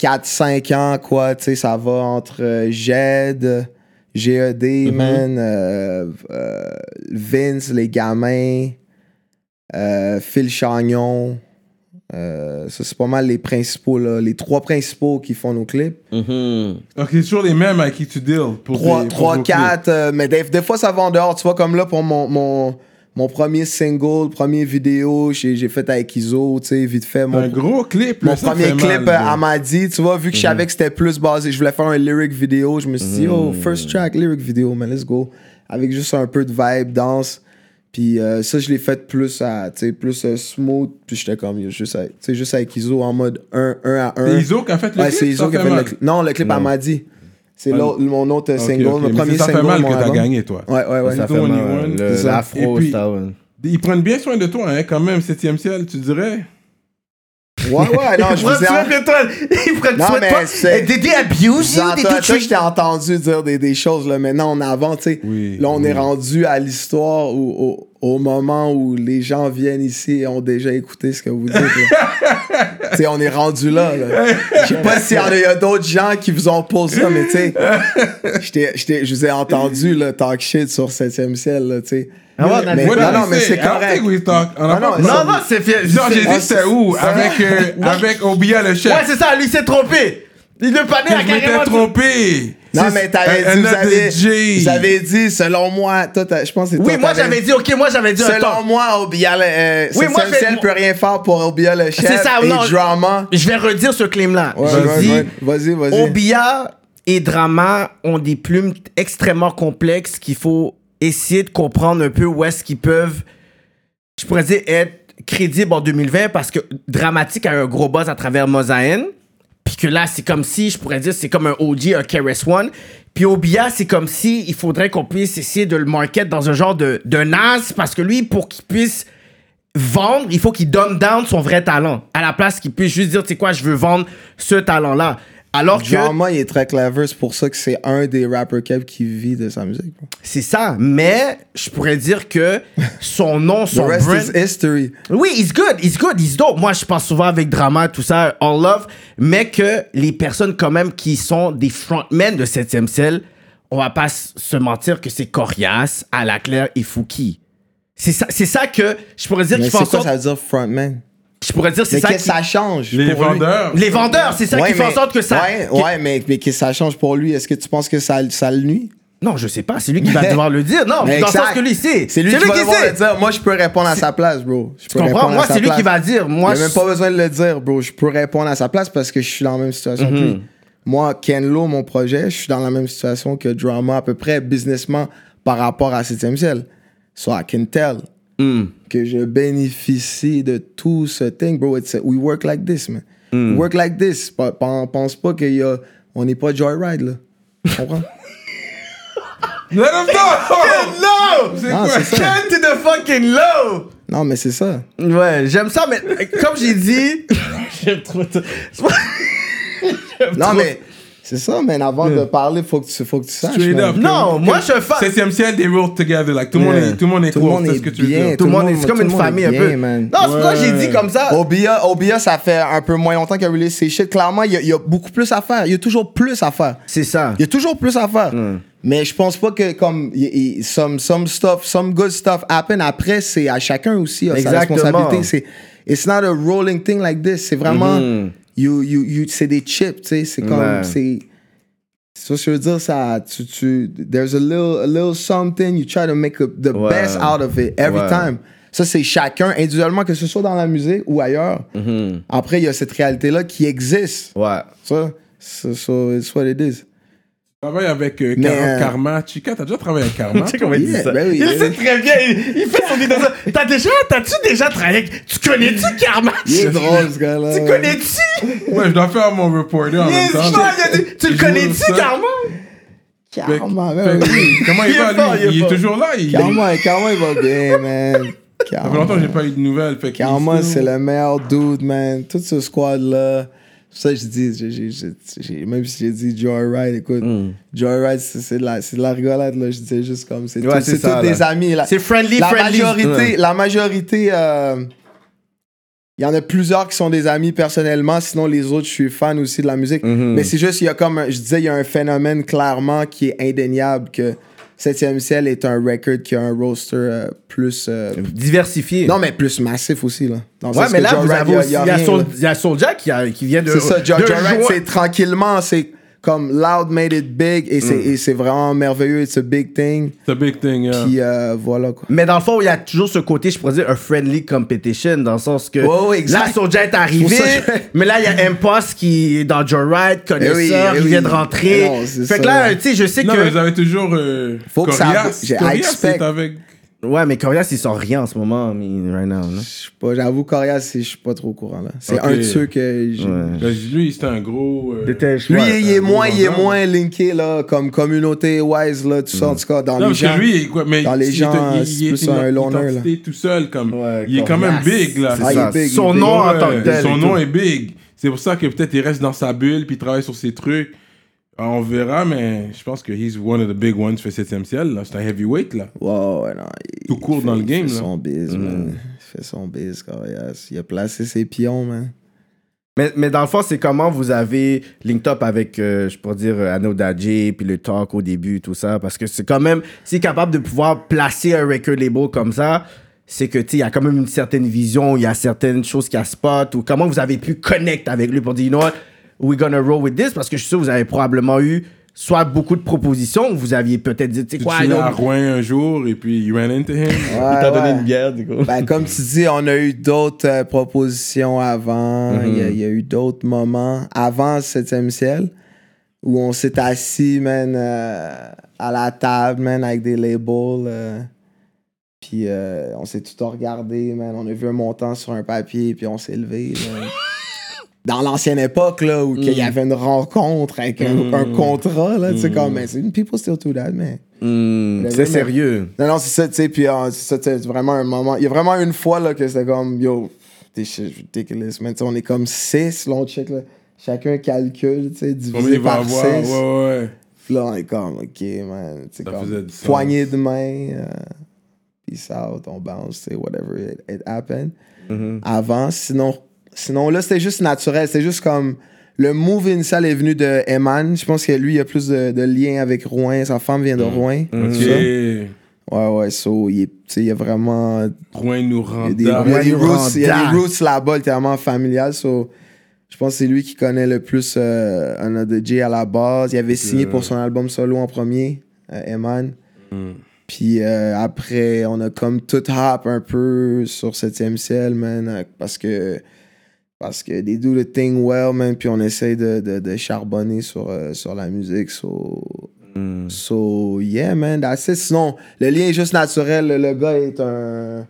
4-5 ans, quoi. Tu sais, ça va entre euh, Jed, GED, man, euh, euh, Vince, les gamins euh, Phil Chagnon. Euh, ça, c'est pas mal les principaux, là, les trois principaux qui font nos clips. Mhm. Ok, c'est toujours les mêmes avec qui tu deals. Pour Trois, tes- pour trois vos clips. quatre, euh, mais des, des fois ça va en dehors. Tu vois, comme là, pour mon, mon, mon premier single, premier vidéo, j'ai fait avec Iso, tu sais, vite fait. Un Mon, gros clip. mon ça premier fait clip mal, bro. Amadi, tu vois, vu que je savais que c'était plus basé, je voulais faire un lyric vidéo, je me suis dit, oh, first track, lyric vidéo, man, let's go. Avec juste un peu de vibe, danse. Puis euh, ça, je l'ai fait plus à, tu sais, plus euh, smooth. Puis j'étais comme, juste tu sais, juste avec Iso en mode 1 un, à 1. C'est Iso qui a fait le Ouais, clip? c'est Iso qui a fait fait le clip. Non, le clip Amadi. C'est l'autre- mon autre Ok, single, ok, le mais premier ça single. fait mal mon que t'as gagné, toi. Ouais, ouais, ouais. Ça C'est fait mal, ça. L'afro, Et puis- ça, ouais. Ils prennent bien soin de toi, hein, quand même, 7ème ciel, tu dirais. Ouais, ouais, non, je vous ai. de toi. Ils prennent Non, soin de mais toi. they abuse you? Did Toi, they toi, treat je t'ai entendu dire des, des choses, là. Maintenant, on avance, tu sais. Oui, Là, on oui. est rendu à l'histoire où, au, au moment où les gens viennent ici et ont déjà écouté ce que vous dites. sais, on est rendu là, là. Je sais pas s'il y a, il y a d'autres gens qui vous ont posé ça, mais tu sais, je t'ai- je t'ai- je vous ai entendu, là, talk shit sur 7ème ciel, là, tu sais. Ah non, we mais c'est correct. pas- non, Non, non, c'est fait. Non, j'ai dit c'est- où? Avec, euh, avec Obia le chef. Ouais, c'est ça, lui s'est trompé. Il panier a je m'étais carrément. trompé. Non, mais t'avais dit, vous avez, vous avez dit, selon moi, toi, je pense que c'est Oui, toi, moi j'avais dit, ok, moi j'avais dit un Selon moi, Obia, le, euh, Oui, moi, fais- peut rien faire pour Obia le chef C'est ça, et non. Drama. Je vais redire ce claim-là. Ouais, J'ai ouais, dit, ouais. Vas-y, vas-y. Obia et Drama ont des plumes extrêmement complexes qu'il faut essayer de comprendre un peu où est-ce qu'ils peuvent, je pourrais dire, être crédibles en 2020 parce que Dramatique a un gros buzz à travers Mosaïen. Puis que là, c'est comme si, je pourrais dire, c'est comme un OG, un KRS One. Puis Obia, c'est comme si il faudrait qu'on puisse essayer de le market dans un genre de, de naze parce que lui, pour qu'il puisse vendre, il faut qu'il dumb down son vrai talent. À la place qu'il puisse juste dire, tu sais quoi, je veux vendre ce talent-là. Alors que Drama, il est très clever. C'est pour ça que c'est un des rappers qui vit de sa musique. c'est ça. Mais je pourrais dire que son nom, The son rest brand... is history. Oui, he's good, he's good, he's dope. Moi, je pense souvent avec Drama, tout ça, all love, mais que les personnes quand même qui sont des frontmen de 7ème ciel, on va pas se mentir que c'est Corias, Alaclaire et Fouki. C'est ça, c'est ça que je pourrais dire Mais qui c'est quoi sorte, ça veut dire frontman? Je pourrais dire c'est Mais ça qu'est-ce qui- que ça change? Les pour lui? vendeurs. les vendeurs, c'est ça Ouais, qui fait en sorte que ça Ouais, que- ouais, mais, mais que ça change pour lui? Est-ce que tu penses que ça, ça le nuit? Non, je sais pas, c'est lui qui va devoir le dire. Non, Mais dans le sens exact. que lui sait. C'est lui qui va devoir sait. le dire. Moi, je peux répondre à sa place, bro. Je Tu peux comprends? répondre à Moi, c'est lui place. qui va dire. Moi, a même pas besoin de le dire, bro. Je peux répondre à sa place parce que je suis dans la même situation que Mhm. lui. Moi, Ken Lo, mon projet, je suis dans la même situation que Drama, à peu près businessment par rapport à 7ème ciel. So I can tell Hmm. que je bénéficie de tout ce thing, bro. It's a- we work like this, man. We work like this. Pense pas qu'il y a... On n'est pas Joyride, là. Tu comprends? Let him know! C'est Non, quoi? c'est ça. Ken to the fucking low! non, mais c'est ça. Ouais, j'aime ça, mais comme j'ai dit. j'aime trop ça. Non, trop- mais c'est ça, man. Avant de parler, faut que tu, faut que tu saches. Straight up. Non, moi, je fan. Septième ciel, they roll together. Like, tout le monde est, tout le monde est Tout le cool, monde c'est est ce que tu veux dire. Tout le monde est. tout C'est comme le une monde est famille un peu. man. Non, c'est pourquoi j'ai dit comme ça. Obia, Obia, ça fait un peu moins longtemps qu'il a release ses shit. Clairement, il y, a, il y a beaucoup plus à faire. Il y a toujours plus à faire. C'est ça. Il y a toujours plus à faire. Mais je pense pas que comme some, some stuff, some good stuff happen. Après, c'est à chacun aussi sa responsabilité. C'est it's not a rolling thing like this. C'est vraiment you, you, you, c'est des chips. tu sais. C'est comme Ouais. c'est c'est ça que je veux dire. Ça, tu, tu, there's a little, a little something. You try to make a- the Ouais. best out of it every Ouais. time. Ça, c'est chacun, individuellement, que ce soit dans la musique ou ailleurs. Après, il y a cette réalité-là qui existe. Ouais. Ça, so, so it's what it is. Tu travailles avec euh, Mais, Car- euh, Karma. Chica, t'as déjà travaillé avec Karma? Tu sais comment il dit Yeah, ça? ben oui, il sait très bien. Il, il fait son idée ça. T'as déjà, t'as-tu déjà travaillé avec. Tu connais-tu Karma? Il est drôle, ce gars-là. Tu connais-tu? Ouais, je dois faire mon reporter en même Yes, temps. a Tu le Je joue connais-tu, ça. Karma? Fait- Karma, fait- ben oui. Comment il, Il est va, fort, lui? il est Il est fort. toujours là. Il, Karma, Karma, il va bien, man. Ça fait longtemps que j'ai pas eu de nouvelles. Fait qu'il Karma, still- c'est le meilleur dude, man. Tout ce squad-là. Ça je dis. même si j'ai dit Joyride, écoute, Mm. Joyride, c'est de, la- c'est de la rigolade, là. Je disais juste comme. C'est Ouais, tous des amis, là. C'est friendly, la friendly. majorité, Ouais. la majorité, euh, il y en a plusieurs qui sont des amis personnellement, sinon les autres, je suis fan aussi de la musique. Mhm. Mais c'est juste, il y a comme, un- je disais, il y a un phénomène clairement qui est indéniable que 7e ciel est un record qui a un roster euh, plus. euh, Diversifié. non, mais plus massif aussi, là. Dans Ouais, mais là, vous avez il y a- aussi. il y Soulja qui, vient de. C'est ça, c'est tranquillement, c'est comme Loud made it big et Mm. c'est et c'est vraiment merveilleux, it's a big thing. C'est a big thing, yeah. Puis euh, voilà quoi. Mais dans le fond, il y a toujours ce côté, je pourrais dire, un friendly competition, dans le sens que exact. là, Soulja est arrivé, mais là, il y a Impost qui est dans Joyride, connaisseur, Eh oui, eh il oui. vient de rentrer. Eh non, c'est fait ça, que là, tu sais, je sais Non, que... mais vous avez toujours. Euh, Faut que ça- Corias. Corias, expect. avec. Ouais, mais Corias, il sort rien en ce moment, I mean, right now? Je sais pas, j'avoue, Corias, c'est- je suis pas trop au courant là. C'est un de ceux que. j'ai- Ben, lui, c'était un gros. euh, Lui, ouais. il est moins, il est moins linké là, comme communauté wise là, tout ça en tout cas dans Non, les parce que gens. lui, il- quoi, mais dans les gens, c'est plus un loner, là. tout seul, comme. Ouais, il est quand même big, là. Ah, il ça. est big, Son il est nom Ouais, en tant que tel. Son nom est big. C'est pour ça que peut-être il reste dans sa bulle puis il travaille sur ses trucs. Alors, on verra, mais je pense que he's one of the big ones fait 7 ciel. là. C'est un heavyweight, là. Ouais, non. il- Tout court il dans fait- le game, Il fait là. son biz, man. Il fait son biz. Il a placé ses pions, man. Mais, mais dans le fond, c'est comment vous avez linked up avec, euh, je pourrais dire, euh, Anno Dadji, puis le talk au début, tout ça? Parce que c'est quand même, si capable de pouvoir placer un record label comme ça, c'est que, tu sais, il y a quand même une certaine vision, il y a certaines choses qui a spot, ou comment vous avez pu connect avec lui pour dire, you know what, we're gonna roll with this, parce que je suis sûr que vous avez probablement eu soit beaucoup de propositions, ou vous aviez peut-être dit, tu sais Tu quoi, yo, à Rouen un jour et puis you ran into him. Ouais, il t'a donné ouais. une bière, du coup. Ben, comme tu dis, on a eu d'autres euh, propositions avant. Mhm. Il y a- il y, a eu d'autres moments avant 7e ciel où on s'est assis, man, euh, à la table, man, avec des labels. euh, puis euh, on s'est tout regardé, man. On a vu un montant sur un papier, puis on s'est levé. Dans l'ancienne époque, là, où il y avait une rencontre avec un, un contrat, là, tu sais, comme, mais c'est people still do that, man. Hmm, Le c'est sérieux. Non, non, c'est ça, tu sais, puis euh, c'est vraiment un moment. Il y a vraiment une fois, là, que c'était comme, yo, this shit ridiculous, man. Tu sais, on est comme 6, là, on check, là. Chacun calcule, tu sais, divisé par avoir? 6. Ouais, ouais. Puis là, on est comme, ok, man. Tu comme, poignée de main, euh, peace out, on bounce, tu sais, whatever it, it happened. Mm-hmm. Avant, sinon, sinon, là, c'était juste naturel. C'était juste comme. Le move initial est venu de Eman. Je pense que lui, il a plus de, de liens avec Rouen. Sa femme vient de Rouen. Mm. Ça. Ouais, ouais, so, il, est- y a vraiment Rouen nous il y a des, il y a rend des roots, il y a des roots là-bas, tellement familial. So, je pense que c'est lui qui connaît le plus euh, un de J à la base. Il avait signé pour son album solo en premier, euh, Eman. Puis euh, après, on a comme tout hop un peu sur 7e ciel, man, parce que parce que they do the thing well, man, puis on essaye de, de, de charbonner sur, euh, sur la musique. So, so, yeah, man, that's it. Sinon, le lien est juste naturel. Le, le gars est un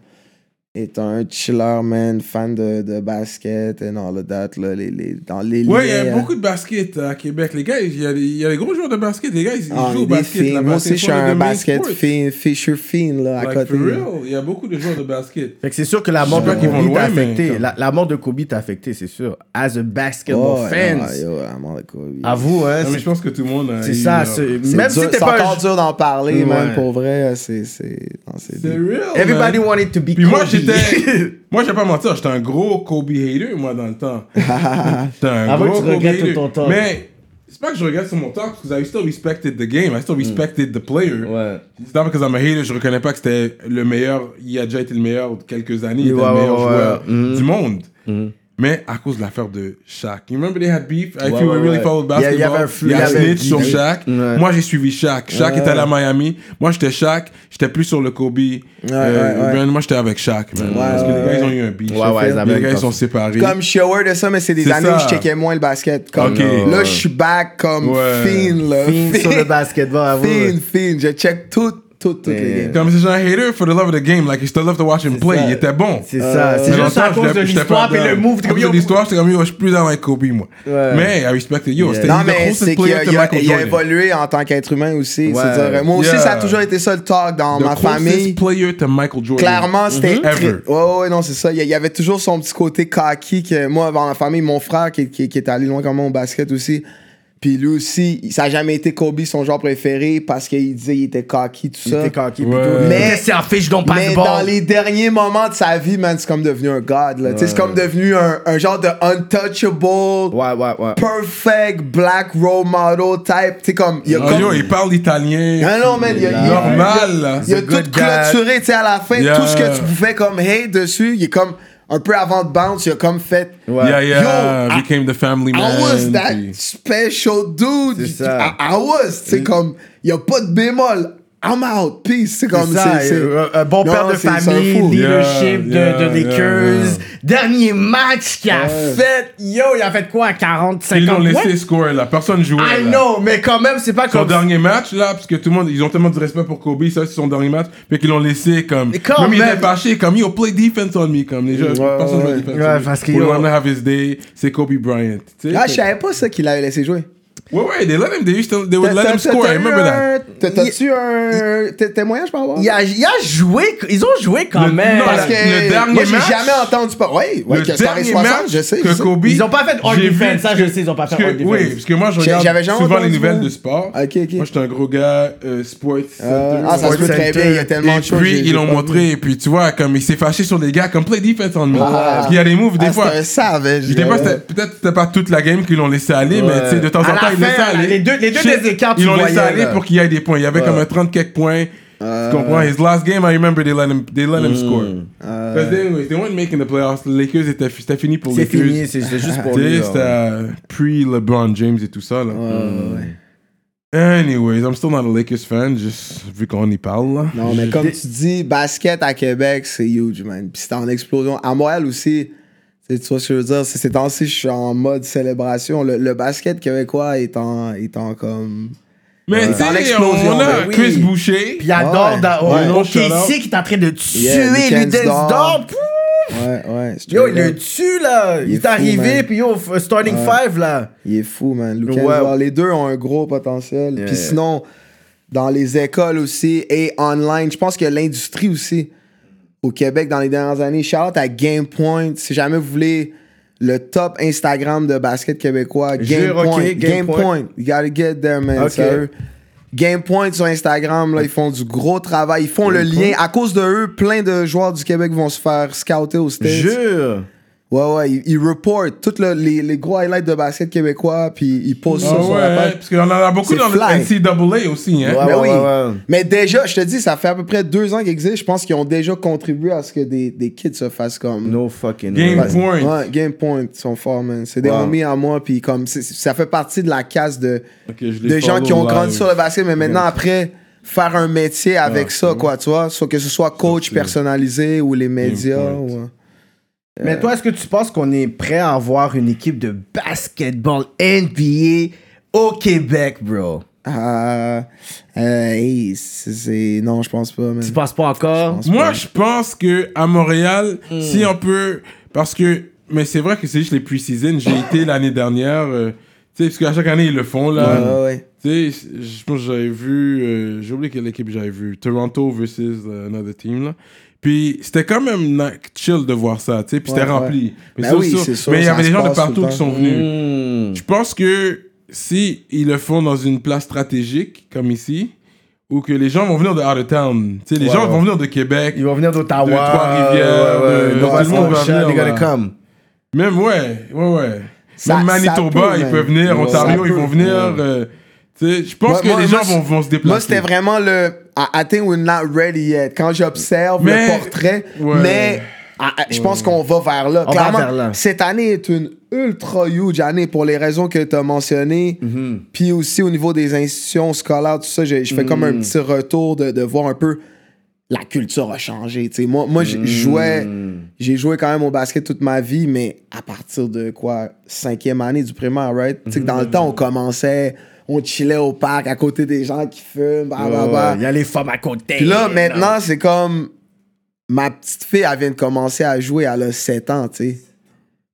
est un chiller, man, fan de, de basket and all of that, là, les, les, dans les Ouais, il y a beaucoup de basket à Québec. Les gars, il y a des, il y a des gros joueurs de basket. Les gars, ils Ah, jouent au basket. là-bas. Moi C'est aussi, je suis un basket fin, Fisher Fiend, là, à Like, côté. for là. real, il y a beaucoup de joueurs de basket. Fait que c'est sûr que la mort de Kobe t'a affecté. comme- La, la mort de Kobe t'a affecté, c'est sûr. As a basketball Oh, fan. I'm all like, oh, À vous, hein. Non, mais c'est- je pense que tout le monde a C'est ça. c'est- C'est Même si t'es c'est pas. encore dur d'en parler, man, Ouais. pour vrai. C'est. c'est- c'est C'est real. Everybody wanted to be Kobe. J'étais. moi, je vais pas mentir, j'étais un gros Kobe hater, moi, dans le temps. J'étais un Avant gros que tu Kobe regrettes hater. tout ton temps. Mais c'est pas que je regrette sur mon temps, parce que I still respected the game. I still respected the player. Ouais. C'est pas parce que I'm a hater, je reconnais pas que c'était le meilleur. Il a déjà été le meilleur de quelques années. Il était Ouais, le meilleur ouais, joueur ouais. Mhm. du monde. Mais à cause de l'affaire de Shaq. You remember they had beef? If Ouais, you ouais, really ouais. followed Il y a- il y basketball, avait un snitch sur Shaq. Ouais. Moi, j'ai suivi Shaq. Shaq était allé à Miami. Moi, j'étais Shaq. J'étais plus sur le Kobe. ouais, Euh, ouais. ben, moi, j'étais avec Shaq, man. Parce que les gars, ils ont eu un beef. Ouais, ouais, ils avaient les un gars, ils sont séparés. Comme je suis aware de ça, mais c'est des années ça. où je checkais moins le basket. Comme, Ok. Là, je suis back comme Ouais. fiend, là. Fiend sur le basketball. Fiend, fiend. Je check tout, toutes les games. Comme c'est un hater for the love of the game. Like, he still love to watch him play. ça. Il était bon. C'est ça. C'est Mais juste à cause de l'histoire et le move. comme, cause de yo, l'histoire, j'étais comme, yo, je suis plus dans avec Kobe, moi. Mais I respect it. Yo, c'était Non, mais c'est qu'il player a, il il évolué en tant qu'être humain aussi. C'est-à-dire, moi aussi, ça a toujours été ça le talk dans The ma famille. player to Michael Jordan. Clairement, c'était Mhm. Ouais, ouais, non, c'est ça. Il y, il avait toujours son petit côté cocky que moi, dans la famille, mon frère qui, est allé loin comme moi au basket aussi. Puis lui aussi, ça n'a jamais été Kobe son joueur préféré parce qu'il disait qu'il était cocky, tout Il ça. était cocky. Ouais. Mais c'est un fiche don't pass Mais the dans les derniers moments de sa vie, man, c'est comme devenu un god. là. Tu sais, C'est comme devenu un, un genre de untouchable, Ouais, ouais, ouais. perfect black role model type. Tu sais, comme. Il y a Oh, comme... yo, il parle italien. Ah non, man, il y a, il y a- Normal, il y a tout guy. clôturé, tu sais, à la fin, Yeah. tout ce que tu pouvais comme hate dessus, il est comme un peu avant de bounce, il a comme fait. Ouais. Yeah, yeah. Yo, I- became the family man. I was that puis- special dude. C'est ça. I, I was, tu sais, comme, il y a pas de bémol. I'm out, peace. C'est comme, ça, euh, un bon Non, père de famille, leadership Yeah, de, de yeah, Lakers. yeah. Dernier match qu'il a fait, yo, il a fait quoi, 40, Ils 50 l'ont laissé score, là. Personne jouait. I là. know, mais quand même, c'est pas Son comme... dernier match, là, parce que tout le monde, ils ont tellement de respect pour Kobe, ça, c'est son dernier match, puis qu'ils l'ont laissé comme. Quand même, il même. était fâché, comme, yo, play defense on me, comme les gens, Ouais, personne joue ouais. defense. Ouais, parce yo- le wanna have his day, c'est Kobe Bryant. Ah, je savais pas ça qu'il avait laissé jouer. Ouais, ouais, they let him, they used to, they would let T'as- him score, I eu remember that. T'as-tu un té- témoignage par rapport Il a, il a joué, ils ont joué quand Le- même. non, Parce le que dernier moi, j'ai jamais entendu pas. Ouais, ouais, le que dernier 60, match je sais. que je sais. Kobe. Ils ont pas fait all defense, ça, je sais, ils ont pas fait all que- Oui, defense. parce que moi, je regarde souvent les nouvelles de sport. Ok, ok. Moi, j'étais un gros gars euh, sports. Euh, ah, ça se peut très bien, il y a tellement Et de choses. puis, j'ai- ils l'ont montré, et puis tu vois, comme il s'est fâché sur les gars, comme play defense on me. Ah. Parce qu'il y a des moves, des Ah, fois. c'est un savage. Je sais pas, c'était- peut-être que c'était pas toute la game qu'ils l'ont laissé aller, mais tu sais, de temps en temps, ils aller. les deux- les deux Shit, des écarts, tu Ils l'ont laissé voyais, aller là. pour qu'il y ait des points. Il y avait comme un 30 quelques points. Tu comprends? His last game, I remember they let him, they let him Mm. score. Because they, anyways, they weren't making the playoffs. Les Lakers, c'était c'était fini pour les C'est Lakers. fini, c'est c'est juste pour Tu sais, lui. c'était euh, pre-LeBron James et tout ça. Là. Anyways, I'm still not a Lakers fan, juste vu qu'on y parle. Là. Non, mais comme tu dis, basket à Québec, c'est huge, man. Puis c'est en explosion. À Montréal aussi, tu vois ce que je veux dire? C'est ces temps-ci, je suis en mode célébration. Le, le basket québécois est en, est en comme. Mais tu Dans sais, l'explosion, on a ben oui. Chris Boucher. Puis il adore Ouais. da- Ouais. au- au Shout out. KC qui est en train de tuer Yeah, Dor. Dog. Ouais, ouais. Yo, il le tue là. Il, Il est est fou, arrivé, puis yo, starting Ouais. five là. Il est fou, man. Lucas Ouais. Les deux ont un gros potentiel. Yeah, Puis yeah. sinon, dans les écoles aussi et online, je pense que l'industrie aussi au Québec dans les dernières années. Shout out à Game Point. Si jamais vous voulez le top Instagram de basket québécois, Game Jure, ok, Point. Game Point. You gotta get there, man. Ok. sérieux. Game Point sur Instagram, là, ils font du gros travail. Ils font le lien. À cause de eux, plein de joueurs du Québec vont se faire scouter aux States. Jure. Ouais, ouais, ils, ils reportent tous le- les, les gros highlights de basket québécois, puis ils postent ça Ah sur la ouais, page. parce qu'on en a beaucoup dans fly. le NCAA aussi. Hein? Ouais, Mais ouais, oui. ouais, ouais. Mais déjà, je te dis, ça fait à peu près deux ans qu'ils existent. Je pense qu'ils ont déjà contribué à ce que des, des kids se fassent comme. No fucking Game way. Point. Ouais, Game Point, ils sont forts, man. C'est des Wow. homies à moi, puis comme ça fait partie de la casse de, de gens qui ont grandi live. sur le basket, mais maintenant après, faire un métier avec ça, quoi, tu vois? Soit que ce soit coach personnalisé ou les médias. Ou- Mais toi, est-ce que tu penses qu'on est prêt à avoir une équipe de basketball NBA au Québec, bro? Ah, euh, hey, c'est-. Non, je pense pas, man. Tu penses pas encore? pense Moi, pas. je pense que à Montréal, si on peut. Parce que. Mais c'est vrai que c'est juste les pre-season. J'ai été l'année dernière. euh, tu sais, parce qu'à chaque année, ils le font, là. Ouais, ouais. Tu sais, je pense que j'avais vu. euh, J'ai oublié quelle équipe j'avais vu. Toronto versus euh, another team, là. Puis c'était quand même chill de voir ça, tu sais. Puis c'était Ouais, rempli. Mais, Ben oui, sûr- mais il y avait des gens de partout qui sont venus. Hmm. Je pense que si ils le font dans une place stratégique, comme ici, ou que les gens vont venir de out of town, tu sais, les gens vont venir de Québec, Ils vont venir d'Ottawa. De Trois-Rivières, ouais, de- Nova tout le monde va venir. They're là. gonna come. même, ouais, ouais, ouais. Ça- même Manitoba, peut, ils peuvent venir, Ontario, ils vont venir. Euh, tu sais, je pense Moi- que moi- les moi, gens vont, vont se déplacer. Moi, c'était vraiment le. I, I think we're not ready yet. Quand j'observe Mais- le portrait, Ouais. mais je pense qu'on va vers là. On Clairement, vers là. cette année est une ultra huge année pour les raisons que tu as mentionnées. Mm-hmm. Puis aussi au niveau des institutions scolaires, tout ça, je, je fais comme Mm. un petit retour de, de voir un peu la culture a changé. tu sais. Moi, moi je Mm. jouais, j'ai joué quand même au basket toute ma vie, mais à partir de quoi, cinquième année du primaire, right? Dans Mm. le temps, on commençait, on chillait au parc à côté des gens qui fument, bah, bah, bah. Il y a les femmes à côté. Puis là, maintenant, c'est comme. Ma petite fille, elle vient de commencer à jouer, elle a 7 ans, tu sais.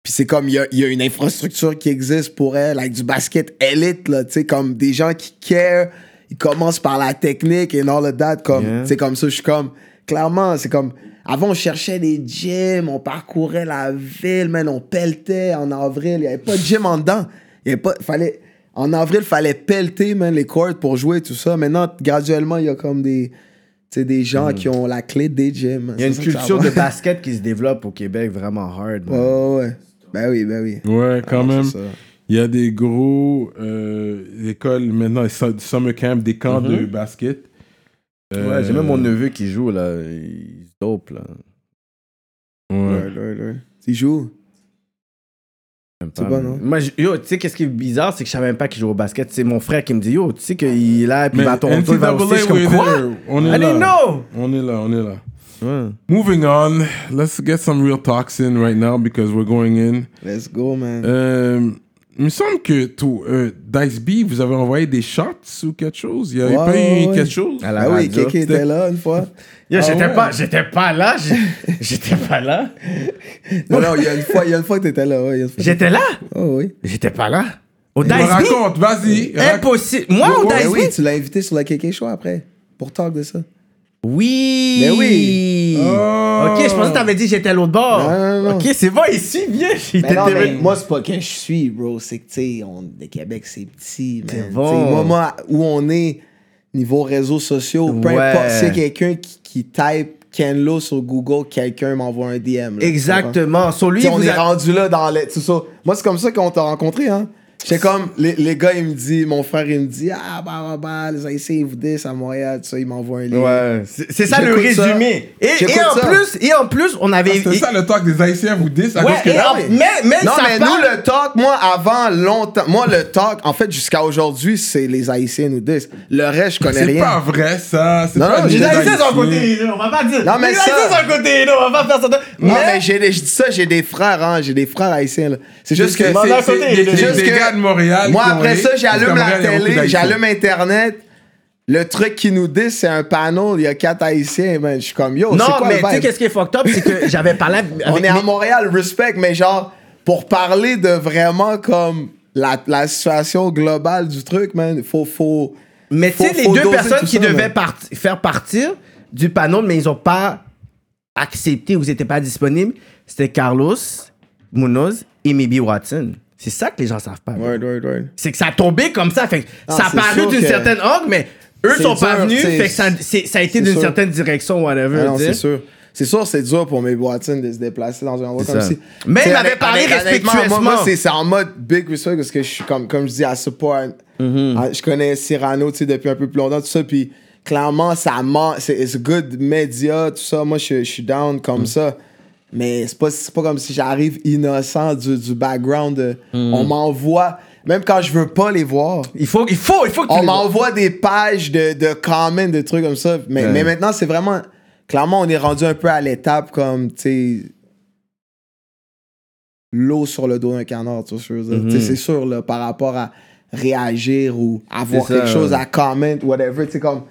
Puis c'est comme, il y a, il y a une infrastructure qui existe pour elle, avec du basket élite, là, tu sais, comme des gens qui care, ils commencent par la technique et all of that, comme, Yeah. c'est comme ça, je suis comme, clairement, c'est comme, avant, on cherchait des gyms, on parcourait la ville, man, on pelletait en avril, il n'y avait pas de gym en dedans. Il y avait pas, fallait, en avril, il fallait pelleter, man, les courts pour jouer, tout ça. Maintenant, graduellement, il y a comme des, tu sais, des gens qui ont la clé des gyms. Il y a une culture de basket qui se développe au Québec vraiment hard. man. Ouais, ouais. Ben oui, ben oui. Ouais, quand Ah, même. c'est ça. Il y a des gros euh, écoles maintenant, su- summer camp, des camps Mm-hmm. de basket. Ouais, Euh, j'ai même mon neveu qui joue là. Il se dope là. Ouais. Ouais, ouais, ouais. Tu joues? C'est pas, non? Moi, je- yo, tu sais, qu'est-ce qui est bizarre, c'est que je savais même pas qu'il jouait au basket. C'est mon frère qui me dit, yo, tu sais qu'il est là, puis il va à Toronto, il va. Je suis comme, quoi? On est I didn't là. know! On est là, on est là. Ouais. Moving on, let's get some real talks in right now because we're going in. Let's go, man. Euh, il me semble que tout, euh, Dice B, vous avez envoyé des shots ou quelque chose? Il n'y avait Ouais, pas eu ouais. quelque chose? À la ah oui. Kéké était là une fois. Yo, Ah j'étais ouais? pas, j'étais pas là. J'étais pas là. Non, non, il y a une fois, il y a une fois que t'étais là. Ouais, il y a une fois. J'étais là? Oh oui. J'étais pas là. Au Dice raconte, vas-y. Impossible. Moi, au Ouais, Dice oui, tu l'as invité sur le Kéké Show après. Pour talk de ça. Oui. Mais oui. Oh. Ok, je pensais que t'avais dit que j'étais à l'autre bord. Non, non, non. Ok, c'est bon, ici, viens. J'étais Mais non, mais terrible. moi, c'est pas que je suis, bro. C'est que, tu sais, on- le Québec, c'est petit, man. bon. Moi, moi, où on est, niveau réseaux sociaux, peu Ouais. importe, c'est quelqu'un qui, qui type Ken Lo sur Google, quelqu'un m'envoie un DM. là. Exactement. Sur lui, on est a- rendu là dans les, tout ça. Moi, c'est comme ça qu'on t'a rencontré, hein. J'étais comme, les, les gars, ils me disent, mon frère, il me dit, ah, bah, bah, bah, les Haïtiens, ils vous disent à Montréal, tout ça, il m'envoie un lien. Ouais, c'est c'est ça le ça. résumé. Et, et en ça. plus, et en plus, on avait. C'est ça le talk des Haïtiens vous disent à Ouais, cause que en- mais, mais Non, ça mais parle- nous, le talk, moi, avant longtemps, moi, le talk, en fait, jusqu'à aujourd'hui, c'est les Haïtiens nous disent. Le reste, je connais c'est rien. pas vrai ça. C'est Non, pas non, Les Haïtiens sont côté, on va pas dire. Non, mais les ça- Haïtiens sont à côté, non, on va pas faire ça. Non, mais j'ai des- je dis ça, j'ai des frères, hein, j'ai des frères haïtiens, là. C'est juste que. C'est- c'est- c'est juste que- gars de Montréal. Moi, après ça, j'allume la télé, j'allume Internet. Le truc qui nous dit, c'est un panel, il y a quatre haïtiens, man. Je suis comme, yo, Non, quoi mais tu sais, qu'est-ce qui est fucked up, c'est que j'avais parlé avec. On est à Montréal, respect, mais genre, pour parler de vraiment comme la, la situation globale du truc, man, il faut, faut. Mais tu sais, les deux personnes qui ça, devaient man. parti- faire partir du panneau, mais ils ont pas accepté ou ils n'étaient pas disponibles, c'était Carlos Munoz et Mibi Watson. C'est ça que les gens savent pas. C'est que ça a tombé comme ça. Fait que Ah, ça a paru d'une que- certaine angle, mais eux sont pas venus. Fait que ça, ça a été d'une certaine direction, whatever. Ah c'est sûr. C'est sûr, c'est dur pour mes Watson de se déplacer dans un endroit comme ça. Mais il m'avait parlé respectueusement. Moi, moi, c'est en mode big respect parce que je suis comme, comme je dis à support. Ah, Je connais Cyrano tu sais, depuis un peu plus longtemps, tout ça. Puis clairement, ça. C'est good media, tout ça. Moi, je, je suis down comme Mm. ça. Mais c'est pas, c'est pas comme si j'arrive innocent du, du background. de- Mm. On m'envoie, même quand je veux pas les voir. Il faut, il faut, il faut que On m'envoie des pages de, de comments, de trucs comme ça. Mais, Ouais. mais maintenant, c'est vraiment. Clairement, on est rendu un peu à l'étape comme, tu sais. L'eau sur le dos d'un canard, tu vois ce que je veux dire. Tu sais, C'est sûr, là, par rapport à réagir ou avoir quelque chose à comment, whatever. Tu sais, comme.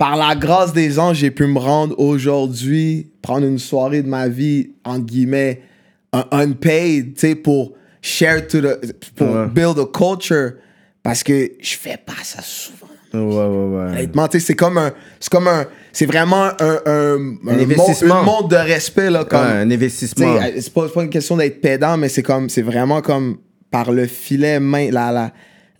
Par la grâce des anges, j'ai pu me rendre aujourd'hui, prendre une soirée de ma vie, entre guillemets, un unpaid, tu sais, pour share to the. pour Ouais. build a culture. Parce que je fais pas ça souvent. Ouais, ouais, ouais. Honnêtement, tu sais, c'est comme un. C'est comme un. C'est vraiment un. Un, un, un investissement. Monde, de respect, là. Comme, Ouais, un investissement. c'est pas, pas une question d'être pédant, mais c'est comme. C'est vraiment comme. Par le filet, main, la, la,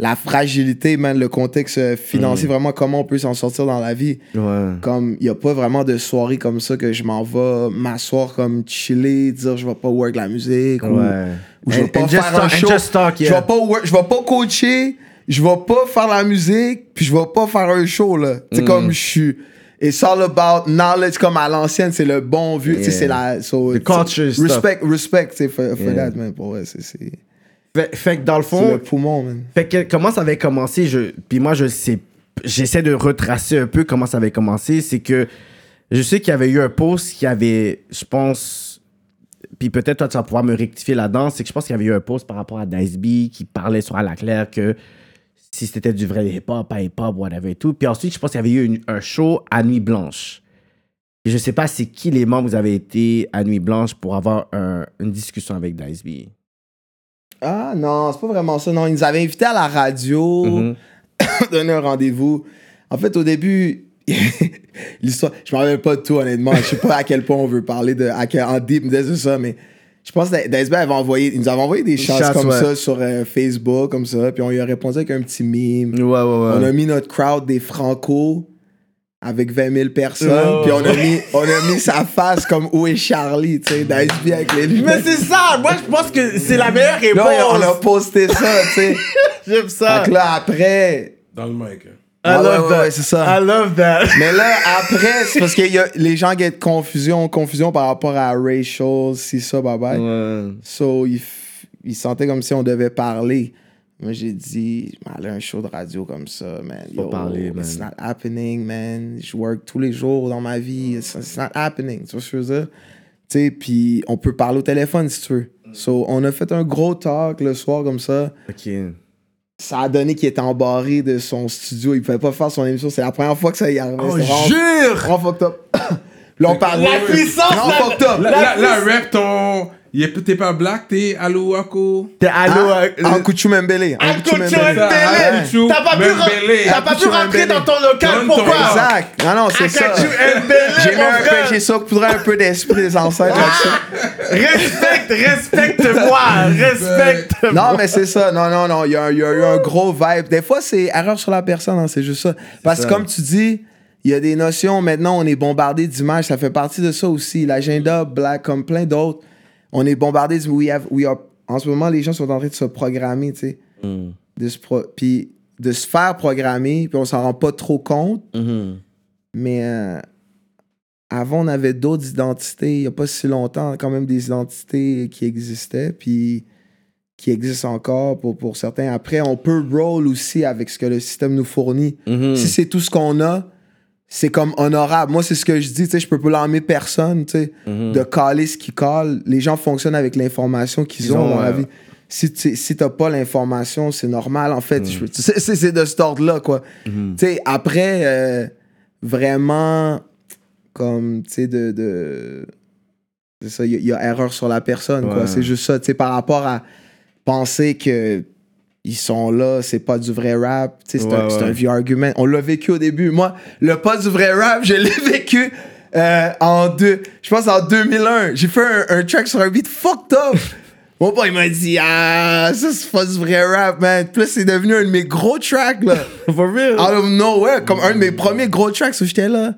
la fragilité, man, le contexte euh, financier, vraiment comment on peut s'en sortir dans la vie. Ouais. Comme, il n'y a pas vraiment de soirée comme ça que je m'en vais m'asseoir, comme chiller, dire je vais pas work la musique. ou- Ouais. Ou, je vais pas and just faire un talk- show. just talk, Je vais pas work- je vais pas coacher, je vais pas faire la musique, puis je vais pas faire un show, là. Mm. C'est comme je suis. It's all about knowledge comme à l'ancienne, c'est le bon sais, Yeah. c'est la. So, The culture stuff. Respect, respect, tu sais, for, for Yeah. that, man. Pour vrai, c'est. C'est Fait, fait que dans le c'est fond, le poumon, man. Fait que comment ça avait commencé, je, puis moi je sais, j'essaie de retracer un peu comment ça avait commencé, c'est que je sais qu'il y avait eu un post qui avait, je pense, puis peut-être toi tu vas pouvoir me rectifier là-dedans, c'est que je pense qu'il y avait eu un post par rapport à Dice B qui parlait sur À la Claire que si c'était du vrai hip-hop, pas hip-hop, whatever et tout. Puis ensuite, je pense qu'il y avait eu une- un show à Nuit Blanche. Et je sais pas c'est qui les membres vous avez été à Nuit Blanche pour avoir un- une discussion avec Dice B. Ah non, c'est pas vraiment ça. Non, ils nous avaient invités à la radio, Mhm. donner un rendez-vous. En fait, au début, l'histoire, je me rappelle pas de tout, honnêtement. Je sais pas à quel point on veut parler de, à quel, en deep de ça, mais je pense que DSB avait envoyé, ils nous avaient envoyé des Shots, comme ouais. ça sur euh, Facebook, comme ça, puis on lui a répondu avec un petit meme. Ouais, ouais, ouais. On a mis notre crowd des Franco avec 20 000 personnes, Oh. puis on a, mis, on a mis sa face comme où est Charlie, tu sais, d'SB avec les Mais c'est ça, moi je pense que c'est la meilleure réponse. Là, on a posté ça, tu sais. J'aime ça. Fait que là, après, Dans le mic. hein. I Ah, love ouais, that. ouais, c'est ça. I love that. Mais là, après, c'est parce que y a, les gens qui ont confusion, confusion par rapport à racial, si ça, bye bye. Ouais. So, ils, ils sentaient comme si on devait parler. Moi, j'ai dit, je m'allais à un show de radio comme ça, man. Faut parler, man. It's not happening, man. Je work tous les jours dans ma vie. It's, it's not happening. Tu vois ce que je veux dire? Tu sais, puis on peut parler au téléphone si tu veux. So, on a fait un gros talk le soir comme ça. Ok. Ça a donné qu'il était embarré de son studio. Il pouvait pas faire son émission. C'est la première fois que ça y arrivait. Oh, jure! vraiment fucked up. Là, on parle. La puissance, Vraiment la- fucked up. Là, là, là, rap ton. T'es pas black, t'es Allo Wako. T'es allô Ah, à- En Kuchu Mbele. En Alco Kuchu Mbele. T'as pas t'as pas pu rentrer Mbele. dans ton local, pourquoi? Exact. Non, non, c'est ça. J'ai mis mon un peu, frère. j'ai saupoudré un peu d'esprit des ancêtres là-dessus. Respecte, respecte-moi, respecte-moi. Non, mais c'est ça. Non, non, non. Il y, a un- il y a eu un gros vibe. Des fois, c'est erreur sur la personne. hein, c'est juste ça. Parce que, comme tu dis, il y a des notions. Maintenant, on est bombardé d'images. Ça fait partie de ça aussi. L'agenda, Black, comme plein d'autres. On est bombardé de. We have, we are- en ce moment, les gens sont en train de se programmer, tu sais. De se pro- puis de se faire programmer. Puis on s'en rend pas trop compte. Mais euh, avant, on avait d'autres identités. Il n'y a pas si longtemps, quand même, des identités qui existaient, puis qui existent encore pour, pour certains. Après, on peut roll aussi avec ce que le système nous fournit. Mhm. Si c'est tout ce qu'on a, c'est comme honorable. Moi, c'est ce que je dis, tu sais, je peux pas blâmer personne, tu sais, de caler ce qu'ils calent. Les gens fonctionnent avec l'information qu'ils Ils ont, ont, dans la vie. Si tu si t'as pas l'information, c'est normal, en fait. Je- C'est de cet ordre-là, quoi. Tu sais, après, euh, vraiment, comme, tu sais, de... de c'est ça, il y, a- il y a erreur sur la personne, quoi. C'est juste ça, tu sais, par rapport à penser que ils sont là, c'est pas du vrai rap, c'est un, Ouais, vieux argument. On l'a vécu au début. Moi, le pas du vrai rap, je l'ai vécu euh, en deux, je pense en 2001. J'ai fait un, un track sur un beat fucked up. Mon père, il m'a dit, ah, ça, c'est pas du vrai rap, man. Puis là, c'est devenu un de mes gros tracks, là. For real? Out of nowhere, comme un de mes premiers gros tracks où j'étais là.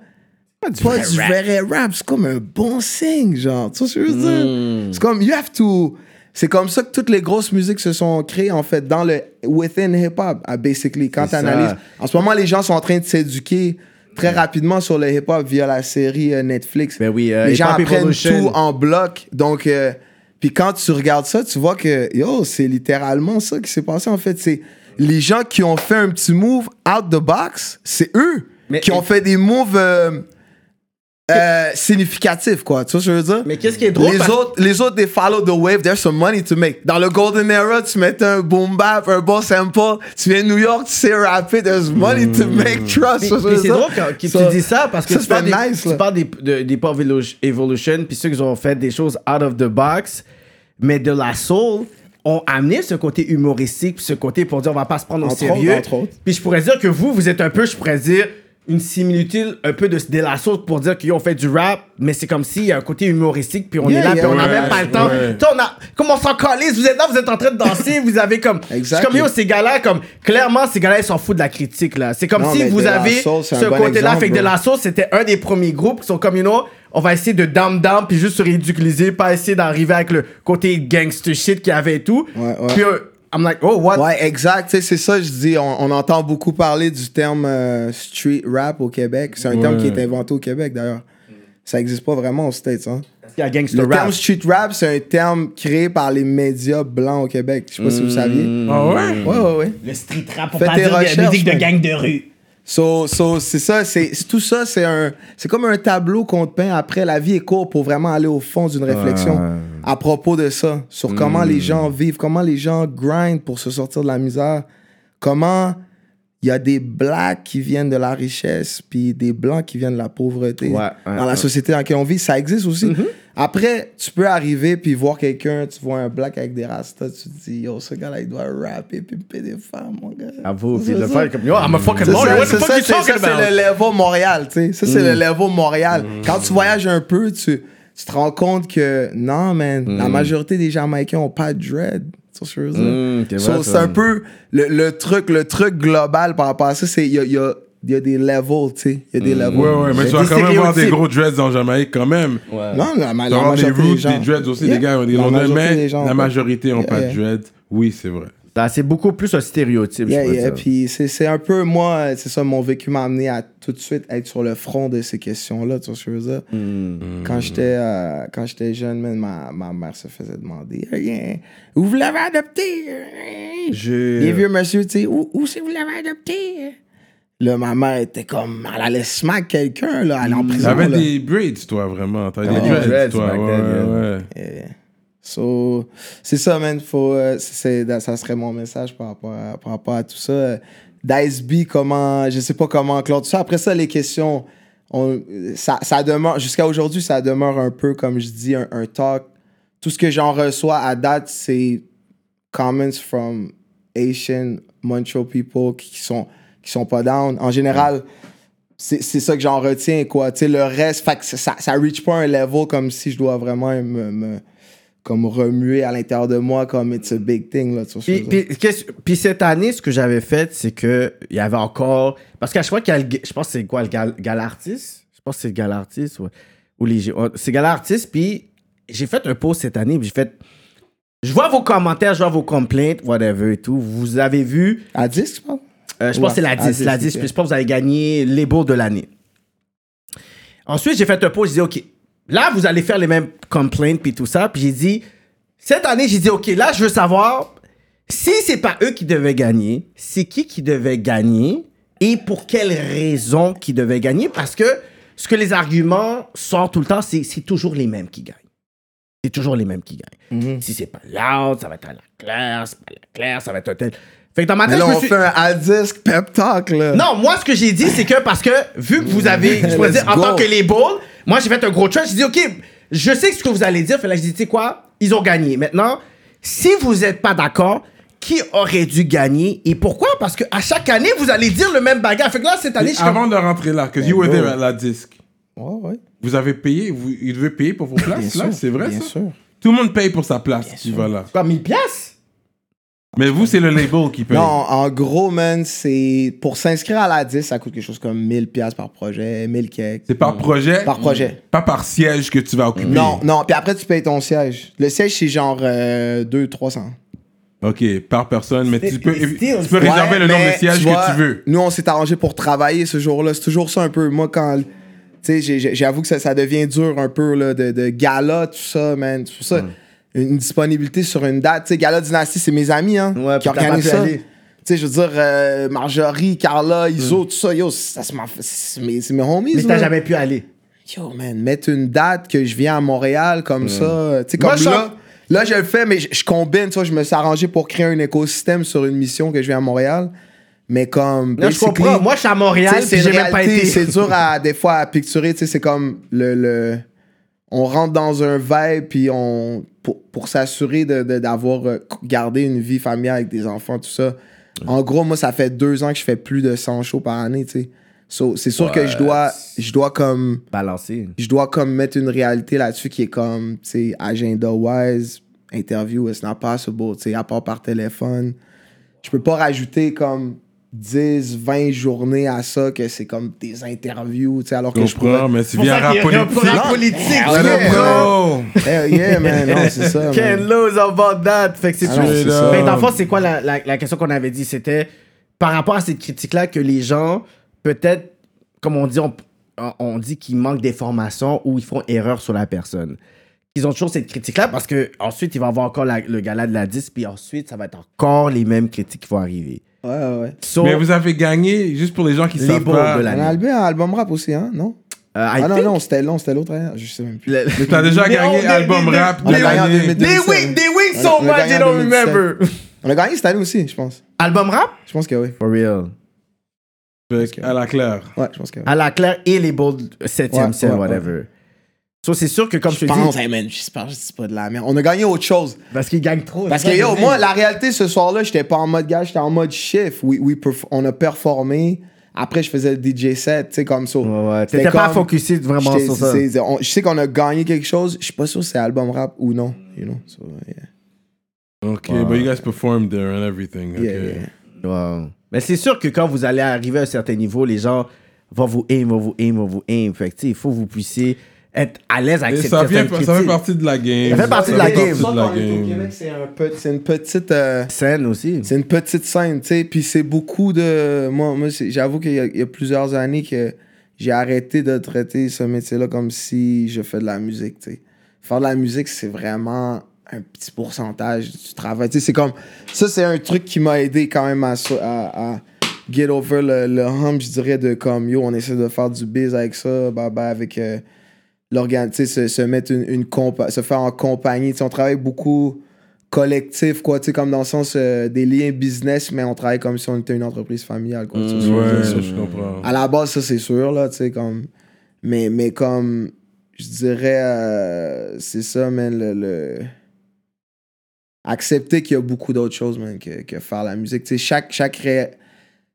Pas du, vrai, rap. c'est comme un bon signe, genre. Tu vois ce que je veux dire? C'est comme, you have to. C'est comme ça que toutes les grosses musiques se sont créées, en fait, dans le within hip-hop, basically. Quand tu analyses. En ce moment, les gens sont en train de s'éduquer très rapidement sur le hip-hop via la série euh, Netflix. Ben oui, euh, les gens apprennent tout en bloc. Donc, euh, puis quand tu regardes ça, tu vois que, yo, c'est littéralement ça qui s'est passé, en fait. C'est les gens qui ont fait un petit move out the box, c'est eux Mais- qui ont fait des moves euh, significatifs, quoi. Tu vois ce que je veux dire? Mais qu'est-ce qui est drôle? Les parce- autres, les autres, they follow the wave, there's some money to make. Dans le Golden Era, tu mettais un boom bap, un bon sample. Tu viens de New York, tu sais rapper, there's money to make, trust. Je c'est drôle quand, que Ça- tu dis ça parce que ça, tu parles, des, c'était nice, tu là. parles des, de- des Pop Evolu- Evolution, puis ceux qui ont fait des choses out of the box, mais de la soul ont amené ce côté humoristique, puis ce côté pour dire on va pas se prendre au Entre sérieux. autres, entre autres. Puis je pourrais dire que vous, vous êtes un peu, je pourrais dire, une similitude un peu de, de la soul pour dire qu'ils ont fait du rap, mais c'est comme s'il y a un côté humoristique, puis on Yeah, est là, yeah, puis on n'a ouais, même pas le temps. ouais. On a, comme on s'en calisse, vous êtes là, vous êtes en train de danser, vous avez comme. Exactly. comme yo, ces gars-là, comme, clairement, ces gars-là, ils s'en foutent de la critique, là. C'est comme Non, si vous avez Soul, c'est ce bon côté-là, fait que de la sauce, c'était un des premiers groupes qui sont comme, you know, on va essayer de down down puis juste se ridiculiser, pas essayer d'arriver avec le côté gangster shit qu'il y avait et tout. Ouais, ouais. Puis euh, I'm like, oh, what? Ouais, exact. Tu sais, c'est ça, je dis. On, on entend beaucoup parler du terme euh, street rap au Québec. C'est un terme qui est inventé au Québec, d'ailleurs. Ça n'existe pas vraiment aux States, hein. Le rap? terme street rap, c'est un terme créé par les médias blancs au Québec. Je sais pas si vous saviez. Ah ouais? Ouais, ouais, ouais. Le street rap, pour Fais pas dire recherches, musique de gang de rue. So, so, c'est ça, c'est tout ça, c'est un, c'est comme un tableau qu'on te peint après. La vie est courte pour vraiment aller au fond d'une réflexion à propos de ça, sur comment les gens vivent, comment les gens grind pour se sortir de la misère, comment il y a des blacks qui viennent de la richesse, puis des blancs qui viennent de la pauvreté Ouais, ouais, dans la société dans laquelle on vit. Ça existe aussi. Après, tu peux arriver puis voir quelqu'un, tu vois un black avec des rastas, tu te dis, yo, ce gars-là, il doit rapper puis pimper des femmes, mon gars. Avoue, puis C'est le ça. faire comme yo, I'm a fucking C'est lawyer. ça, What the fuck ça, you talking ça, c'est about? le level Montréal, tu sais. Ça, c'est le level Montréal. Quand tu voyages un peu, tu, tu te rends compte que non, man, la majorité des Jamaïcains ont pas de dread. Mm, c'est un peu le, le truc, le truc global par rapport à ça, c'est il y a, il y, a, des levels, tu sais. Il y a des levels. Ouais, ouais, mais tu vas quand même voir des gros dreads en Jamaïque quand même. Ouais. Non, la, la vas avoir des majorité roots, des gens. des dreads aussi, Yeah. des gars ont des La longs majorité mais la pas- majorité n'ont Yeah, pas de dreads. Oui, c'est vrai. Ah, C'est beaucoup plus un stéréotype, je Yeah, pourrais yeah. dire. Puis c'est c'est un peu, moi, c'est ça, mon vécu m'a amené à tout de suite être sur le front de ces questions-là, tu vois ce que je veux dire? Quand j'étais euh, quand j'étais jeune, man, ma, ma mère se faisait demander où vous l'avez adopté Les vieux monsieur, tu sais, où, où c'est vous l'avez adopté Là, ma mère était comme, elle allait smack quelqu'un, là, elle est en prison. T'avais des braids, toi, vraiment. T'avais des dreads, dreads toi. Ouais, ouais. Yeah. So, c'est ça, man. Faut, euh, c'est, ça serait mon message par rapport à, par rapport à tout ça. Dice B, comment, je sais pas comment clore tout ça. Après ça, les questions, on, ça, ça demeure, jusqu'à aujourd'hui, ça demeure un peu, comme je dis, un, un talk. Tout ce que j'en reçois à date, c'est comments from Asian Montreal people qui sont, qui sont pas down. En général, c'est c'est ça que j'en retiens, quoi. Tu sais, le reste, fait que ça, ça reach pas un level comme si je dois vraiment me, me- comme remuer à l'intérieur de moi comme it's a big thing, là. Puis, je puis, cette année, ce que j'avais fait, c'est que il y avait encore. Parce qu'à chaque fois qu'il y a le. Je pense que c'est quoi, le gal, Galartiste Je pense que c'est le Galartiste. Ouais. Ou les. C'est Galartiste, puis j'ai fait un post cette année, puis j'ai fait. Je vois vos commentaires, je vois vos complaints, whatever et tout. Vous avez vu. À 10, tu parles? Euh, je Ouais, pense que c'est la 10. à 10, la 10, ok. puis je pense que vous avez gagné les beaux de l'année. Ensuite, j'ai fait un post, j'ai dit, OK, là, vous allez faire les mêmes complaints, puis tout ça. Puis j'ai dit, cette année, j'ai dit, OK, là, je veux savoir si c'est pas eux qui devaient gagner, c'est qui qui devait gagner et pour quelle raison qui devait gagner. Parce que ce que les arguments sortent tout le temps, c'est c'est toujours les mêmes qui gagnent. C'est toujours les mêmes qui gagnent. Si c'est pas loud, ça va être à la claire, c'est pas la claire, ça va être un tel. Fait que dans ma Mais tête, là, je me on suis- fait un à 10 pep talk, là. non, moi, ce que j'ai dit, c'est que parce que, vu que vous avez, je pourrais dire, en go. tant que label, moi, j'ai fait un gros trash. J'ai dit, OK, je sais ce que vous allez dire. Fait là, j'ai dit, tu sais quoi, ils ont gagné. Maintenant, si vous n'êtes pas d'accord, qui aurait dû gagner? Et pourquoi? Parce que à chaque année, vous allez dire le même bagage. Fait que là, cette année, je suis Avant de rentrer là, que you were there at la disque, Ouais, ouais. vous avez payé, vous, ils devaient payer pour vos places, Bien là, c'est vrai bien ça? sûr. Tout le monde paye pour sa place qui sûr. va là. quoi, 1000 piastres? Mais vous, c'est le label qui paye. Non, en gros, man, c'est. Pour s'inscrire à la 10, ça coûte quelque chose comme 1000$ piastres par projet, 1000 cakes. C'est par projet, Par projet. pas par siège que tu vas occuper? Non, non. Puis après, tu payes ton siège. Le siège, c'est genre euh, 200-300. Ok, par personne, mais tu peux, tu peux réserver Ouais, le nombre de sièges tu vois, que tu veux. Nous, on s'est arrangé pour travailler ce jour-là. C'est toujours ça un peu. Moi, quand. Tu sais, j'avoue que ça, ça devient dur un peu, là, de, de gala, tout ça, man. C'est pour ça, une disponibilité sur une date. Tu sais, Gala Dynastie, c'est mes amis, hein, Ouais, qui organisent ça. Tu sais, je veux dire, euh, Marjorie, Carla, Iso, tout ça, yo, ça, c'est ma- c'est mes, c'est mes homies. Mais t'as jamais pu aller. Yo, man, mettre une date que je viens à Montréal comme ça. Tu sais, Moi, comme je là, sens- là, je le fais, mais je, je combine, tu vois, je me suis arrangé pour créer un écosystème sur une mission que je viens à Montréal. Mais comme. Là, je comprends. Moi, je suis à Montréal, c'est j'ai même pas été. C'est dur à, des fois, à picturer, tu sais, c'est comme le, le- On rentre dans un vibe, puis on. Pour, pour s'assurer de- de- d'avoir euh, gardé une vie familiale avec des enfants, tout ça. En gros, moi, ça fait deux ans que je fais plus de 100 shows par année, tu sais. So, c'est sûr que je dois, je dois comme Balancer. je dois comme mettre une réalité là-dessus qui est comme, tu sais, agenda-wise, interview, it's not possible, tu sais, à part par téléphone. Je peux pas rajouter comme 10, 20 journées à ça, que c'est comme des interviews, tu sais, alors que je comprends, pourrais... mais tu viens rap politique. rap politique. Ah, yeah, bro. Hell yeah, man, non, c'est ça, man. Ken Lowe's about that. Fait que c'est Ah c'est ça. Mais dans le fond, c'est quoi la, la, la question qu'on avait dit? C'était par rapport à cette critique-là que les gens, peut-être, comme on dit, on, on dit qu'ils manquent d'informations ou ils font erreur sur la personne. Ils ont toujours cette critique-là parce que ensuite il va y avoir encore la- le gala de la 10, puis ensuite, ça va être encore les mêmes critiques qui vont arriver. Ouais, ouais, ouais. So, Mais vous avez gagné, juste pour les gens qui Les savent pas. de On a album, un album rap aussi, hein, non? I Ah non, think non, c'était long, c'était l'autre, hein, je sais même plus. le- Mais t'as déjà gagné on- album des- rap On de a gagné en l'année. 2000. They win, they win so a- on a much, gagné they don't 2017. remember. On a gagné cette année aussi, je pense. Album rap? Je pense que oui. For real. À la claire. Ouais, je pense que oui. À la claire et les beaux 7e Ouais, ouais, whatever. So, c'est sûr que comme je, Je te pense, dis, hey man, j'espère que c'est pas de la merde. On a gagné autre chose. parce qu'ils gagnent trop. Parce que yo, je moi, la réalité, ce soir-là, j'étais pas en mode gars, j'étais en mode shift. We, we perf- on a performé. Après, je faisais le DJ set, tu sais, comme ça. Ouais, ouais. T'étais pas focusé vraiment sur ça. c'est- c'est- on- Je sais qu'on a gagné quelque chose. Je suis pas sûr si c'est album rap ou non. You know? So, yeah. Ok, but you guys performed there and everything. Yeah. Wow. Mais c'est sûr que quand vous allez arriver à un certain niveau, les gens vont vous aim, vont vous aim, vont vous aim. Fait que, tu sais, il faut que vous puissiez être à l'aise avec Et cette ça, vient, ça fait partie de la game. Ça fait partie de la fait game. partie de la Quand on est au. Québec, c'est un peu- c'est une petite. euh, Scène aussi. C'est une petite scène, tu sais. Puis c'est beaucoup de. Moi, moi c'est- j'avoue qu'il y, a- il y a plusieurs années que j'ai arrêté de traiter ce métier-là comme si je fais de la musique, tu sais. Faire de la musique, c'est vraiment un petit pourcentage du travail. Tu sais, c'est comme. Ça, c'est un truc qui m'a aidé quand même à, so- à, à get over le, le hump, je dirais, de comme yo, on essaie de faire du biz avec ça, bah, bah, avec. euh, se, se mettre une, une compa- se faire en compagnie. Tu sais, on travaille beaucoup collectif, quoi, tu sais, comme dans le sens euh, des liens business, mais on travaille comme si on était une entreprise familiale, quoi. Ouais, ça, ça, je comprends. à la base, ça, c'est sûr, là, tu sais, comme... Mais, mais comme, je dirais, euh, c'est ça, man, le... le- Accepter qu'il y a beaucoup d'autres choses, man, que, que faire la musique. Tu sais, chaque... chaque ré-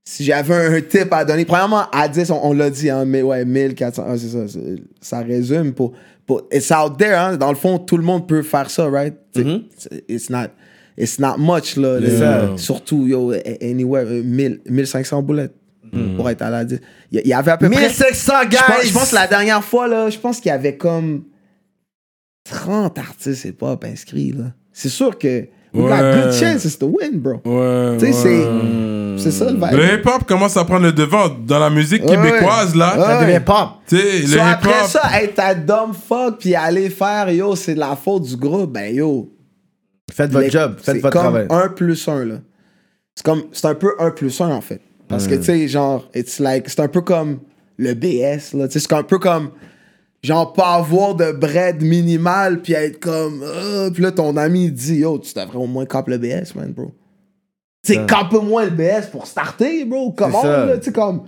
Si j'avais un tip à donner, premièrement, à 10, on, on l'a dit, hein, mais ouais, 1400, ah, c'est ça, ça résume pour... pour it's out there, hein, dans le fond, tout le monde peut faire ça, right? Sais, c'est- It's not... It's not much, là. Yeah. Surtout, yo, anywhere, euh, 1000, 1500 boulettes pour être à la 10. Il y- avait à peu près... 1600 Je pense, guys! je pense la dernière fois, là, je pense qu'il y avait comme 30 artistes hip-hop inscrits, là. C'est sûr que we got Ouais. good chances to win, bro. Ouais. Tu sais, c'est- ouais. C'est ça le vibe. Le hip-hop commence à prendre le devant dans la musique Ouais, québécoise, là. ouais. Ça devient pop. Tu sais, le So, après hip-hop. ça, être à dumb fuck puis aller faire, yo, c'est de la faute du groupe, ben yo. Faites votre les- job, faites c'est votre comme travail. un plus un, là. C'est comme, c'est un peu un plus un, en fait. Parce que, tu sais, genre, it's like, c'est un peu comme le BS, là. Tu sais, c'est un peu comme, genre, pas avoir de bread minimal puis être comme, Ah, puis là, ton ami, dit, yo, tu devrais au moins cap le BS, man, bro. Sais, cap au moins le BS pour starter, bro. Comment, là, tu sais, comme,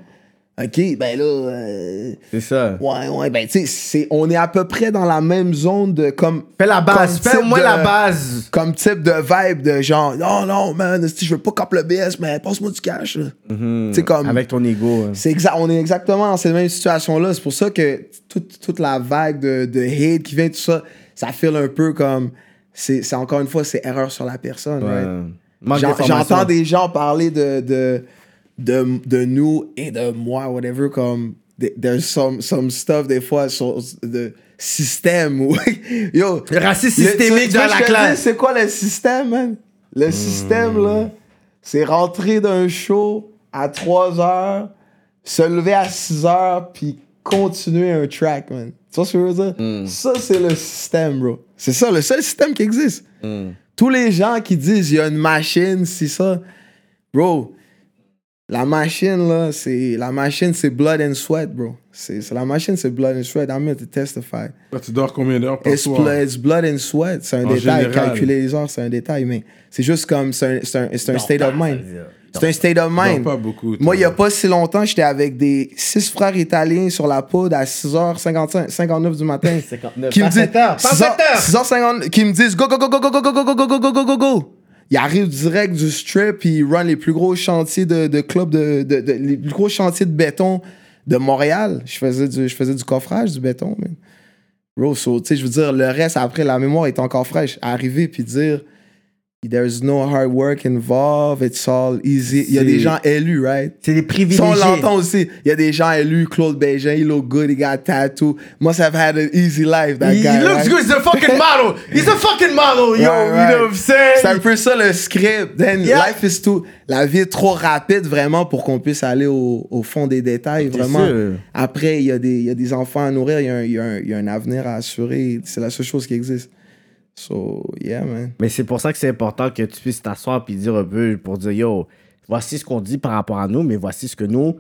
ok, ben là, euh, C'est ça. Ouais, ouais, ben, tu sais, on est à peu près dans la même zone de comme. Fais la base. comme Fais au type moins de- la base. Comme type de vibe de genre, non, non, man, je veux pas cap le BS, mais passe-moi du cash. Tu sais, comme. Avec ton ego. hein. C'est exact, on est exactement dans cette même situation-là. C'est pour ça que toute, toute la vague de, de hate qui vient, tout ça, ça file un peu comme. C'est encore une fois, c'est erreur sur la personne, right? J'en- d'information. J'entends des gens parler de, de, de, de nous et de moi, whatever, comme th- there's some, some stuff des fois sur de système ou yo Le racisme systémique dans la classe. C'est quoi le système, man? Le système, là, c'est rentrer d'un show à 3 heures, se lever à 6 heures, puis continuer un track, man. Tu vois ce que je veux dire? Ça, c'est le système, bro. C'est ça, le seul système qui existe. Tous les gens qui disent il y a une machine, c'est ça. Bro, la machine, là, c'est. La machine, c'est blood and sweat, bro. C'est c'est- la machine, c'est blood and sweat. I'm here to testify. Tu dors combien d'heures par It's, soir? blood, it's blood and sweat. C'est un En détail. général. Calculer les heures, c'est un détail, mais c'est juste comme. C'est un, c'est un, c'est un state of mind. C'est un state of mind. pas beaucoup. Moi, il n'y a pas si longtemps, j'étais avec des six frères italiens sur la poudre à 6h55, 59 du matin. 59. Qui me Pas disent, sept heures, pas 6h- sept heures. 6h50, qui me disent go, go, go, go, go, go, go, go, go, go, go, go, go, go, go. Ils arrivent direct du strip, puis ils run les plus gros chantiers de, de clubs, de, de, les plus gros chantiers de béton de Montréal. Je faisais du, coffrage, du béton, man. Bro, je veux dire, le reste, après, la mémoire est encore fraîche. Arriver, puis dire, there's no hard work involved, it's all easy. Il y a des gens élus, right? C'est des Ça, privilégiés. on l'entend aussi. Il y a des gens élus. Claude Bégin, he look good, he got tattoo. Must have had an easy life, that He, guy. he looks right? good. He's a fucking model. He's a fucking model, yo. Right, You know what I'm saying? C'est un peu ça le script. Then Yeah. life is too. La vie est trop rapide vraiment pour qu'on puisse aller au, au fond des détails. Vraiment. sûr. Après, il y, a des- il y a des enfants à nourrir, il y, a un- il y a un- il y a un avenir à assurer. C'est la seule chose qui existe. So, yeah, man. Mais c'est pour ça que c'est important que tu puisses t'asseoir puis dire un peu pour dire yo, voici ce qu'on dit par rapport à nous, mais voici ce que nous,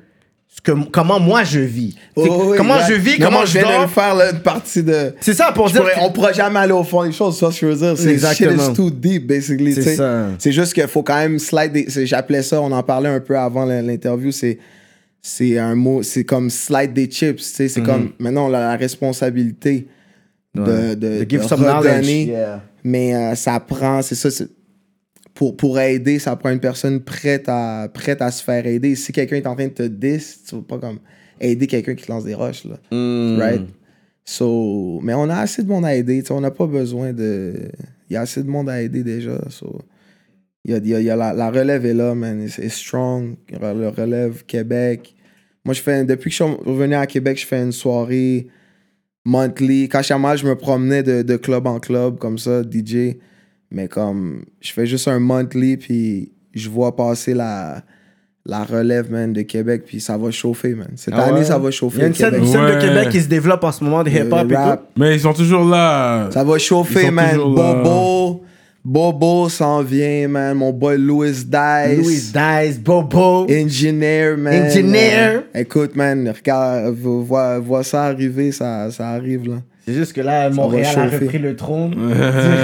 ce que, comment moi je vis. C'est- Oh, oui, comment exact. je vis, comment je viens de dors. faire là, une partie de. C'est ça pour Je dire. pourrais- que- on pourra jamais aller au fond des choses, c'est ça ce que je veux dire. C'est Exactement. shit is too deep, basically. C'est ça. C'est juste qu'il faut quand même slide des. c'est- J'appelais ça, on en parlait un peu avant l'interview, c'est. C'est un mot, c'est comme slide des chips, tu sais. Mhm. C'est comme. Maintenant, on a la responsabilité de, de, De give de some knowledge. redonner. Yeah. Mais euh, ça prend, c'est ça, pour, pour aider, ça prend une personne prête à, prête à se faire aider. Si quelqu'un est en train de te diss, tu vas pas comme aider quelqu'un qui te lance des roches, là. Mm. Right? So, mais on a assez de monde à aider, tu sais, on n'a pas besoin de... Il y a assez de monde à aider déjà, so... Il y a, il y a- y a la, la relève est là, man. C'est strong. Le relève Québec. Moi, je fais... Depuis que je suis revenu à Québec, je fais une soirée monthly. Quand Montréal, je me promenais de, de club en club, comme ça, DJ. Mais comme, je fais juste un monthly, puis je vois passer la, la relève, man, de Québec, puis ça va chauffer, man. Cette Ah année, ça va Il y chauffer. a une scène, Québec. une scène de. Québec qui se développe en ce moment de hip-hop et tout. Mais ils sont toujours là. Ça va Ils chauffer, sont man. Bobo. Bobo s'en vient, man. Mon boy Louis Dice. Louis Dice, Bobo. Engineer, man. Engineer. Euh, écoute, man, regarde, vo- vois, vois ça arriver, ça, ça arrive, là. C'est juste que là, Montréal a repris le trône du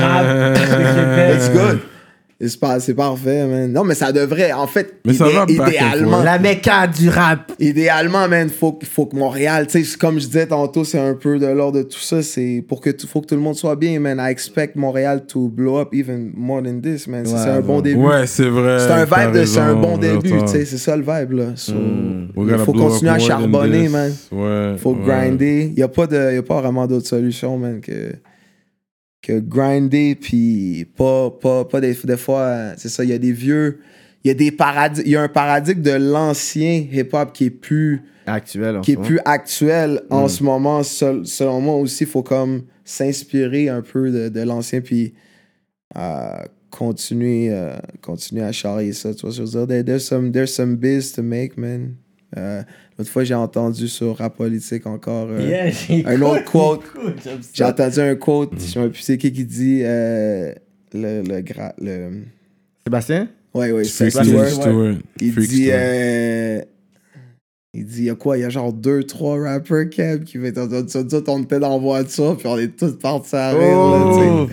rap de Québec. C'est pas- c'est parfait, man. Non, mais ça devrait, en fait, Mais ça va idéalement. La méca du rap. idéalement, man, faut, faut que Montréal, tu sais, comme je disais tantôt, c'est un peu de l'ordre de tout ça. C'est pour que tout, faut que tout le monde soit bien, man. I expect Montréal to blow up even more than this, man. Ouais, c'est un bon début. Ouais, c'est vrai. C'est un vibe de c'est un bon début, tu sais, c'est ça le vibe là. So, We're il faut continuer à charbonner, man. Ouais. Faut ouais. grinder. Il y a pas de y a pas vraiment d'autre solution, man que que grinder puis pas pas pas des, des fois c'est ça, il y a des vieux il y a des paradigmes, il y a un paradigme de l'ancien hip-hop qui est plus Actuel, en qui ce est moment. plus actuel Mm. en ce moment. Sel- selon moi aussi, il faut comme s'inspirer un peu de, de l'ancien puis euh, continuer, euh, continuer à charrier ça. Tu vois ce que je veux dire? There- there's, some, there's some biz to make, man. Euh, L'autre fois, j'ai entendu sur Rap Politique encore euh, Yeah, un autre quote. J'ai entendu un quote, je me sais plus c'est qui qui dit euh, le, le, gra- le. Sébastien? Stewart. Stewart. Stewart. Il Freak dit, euh, il dit, il y a quoi? Il y a genre deux, trois rappers, qui fait, on, on, on était dans la voiture, puis on est tous partis à rire, là, tu sais. Oh!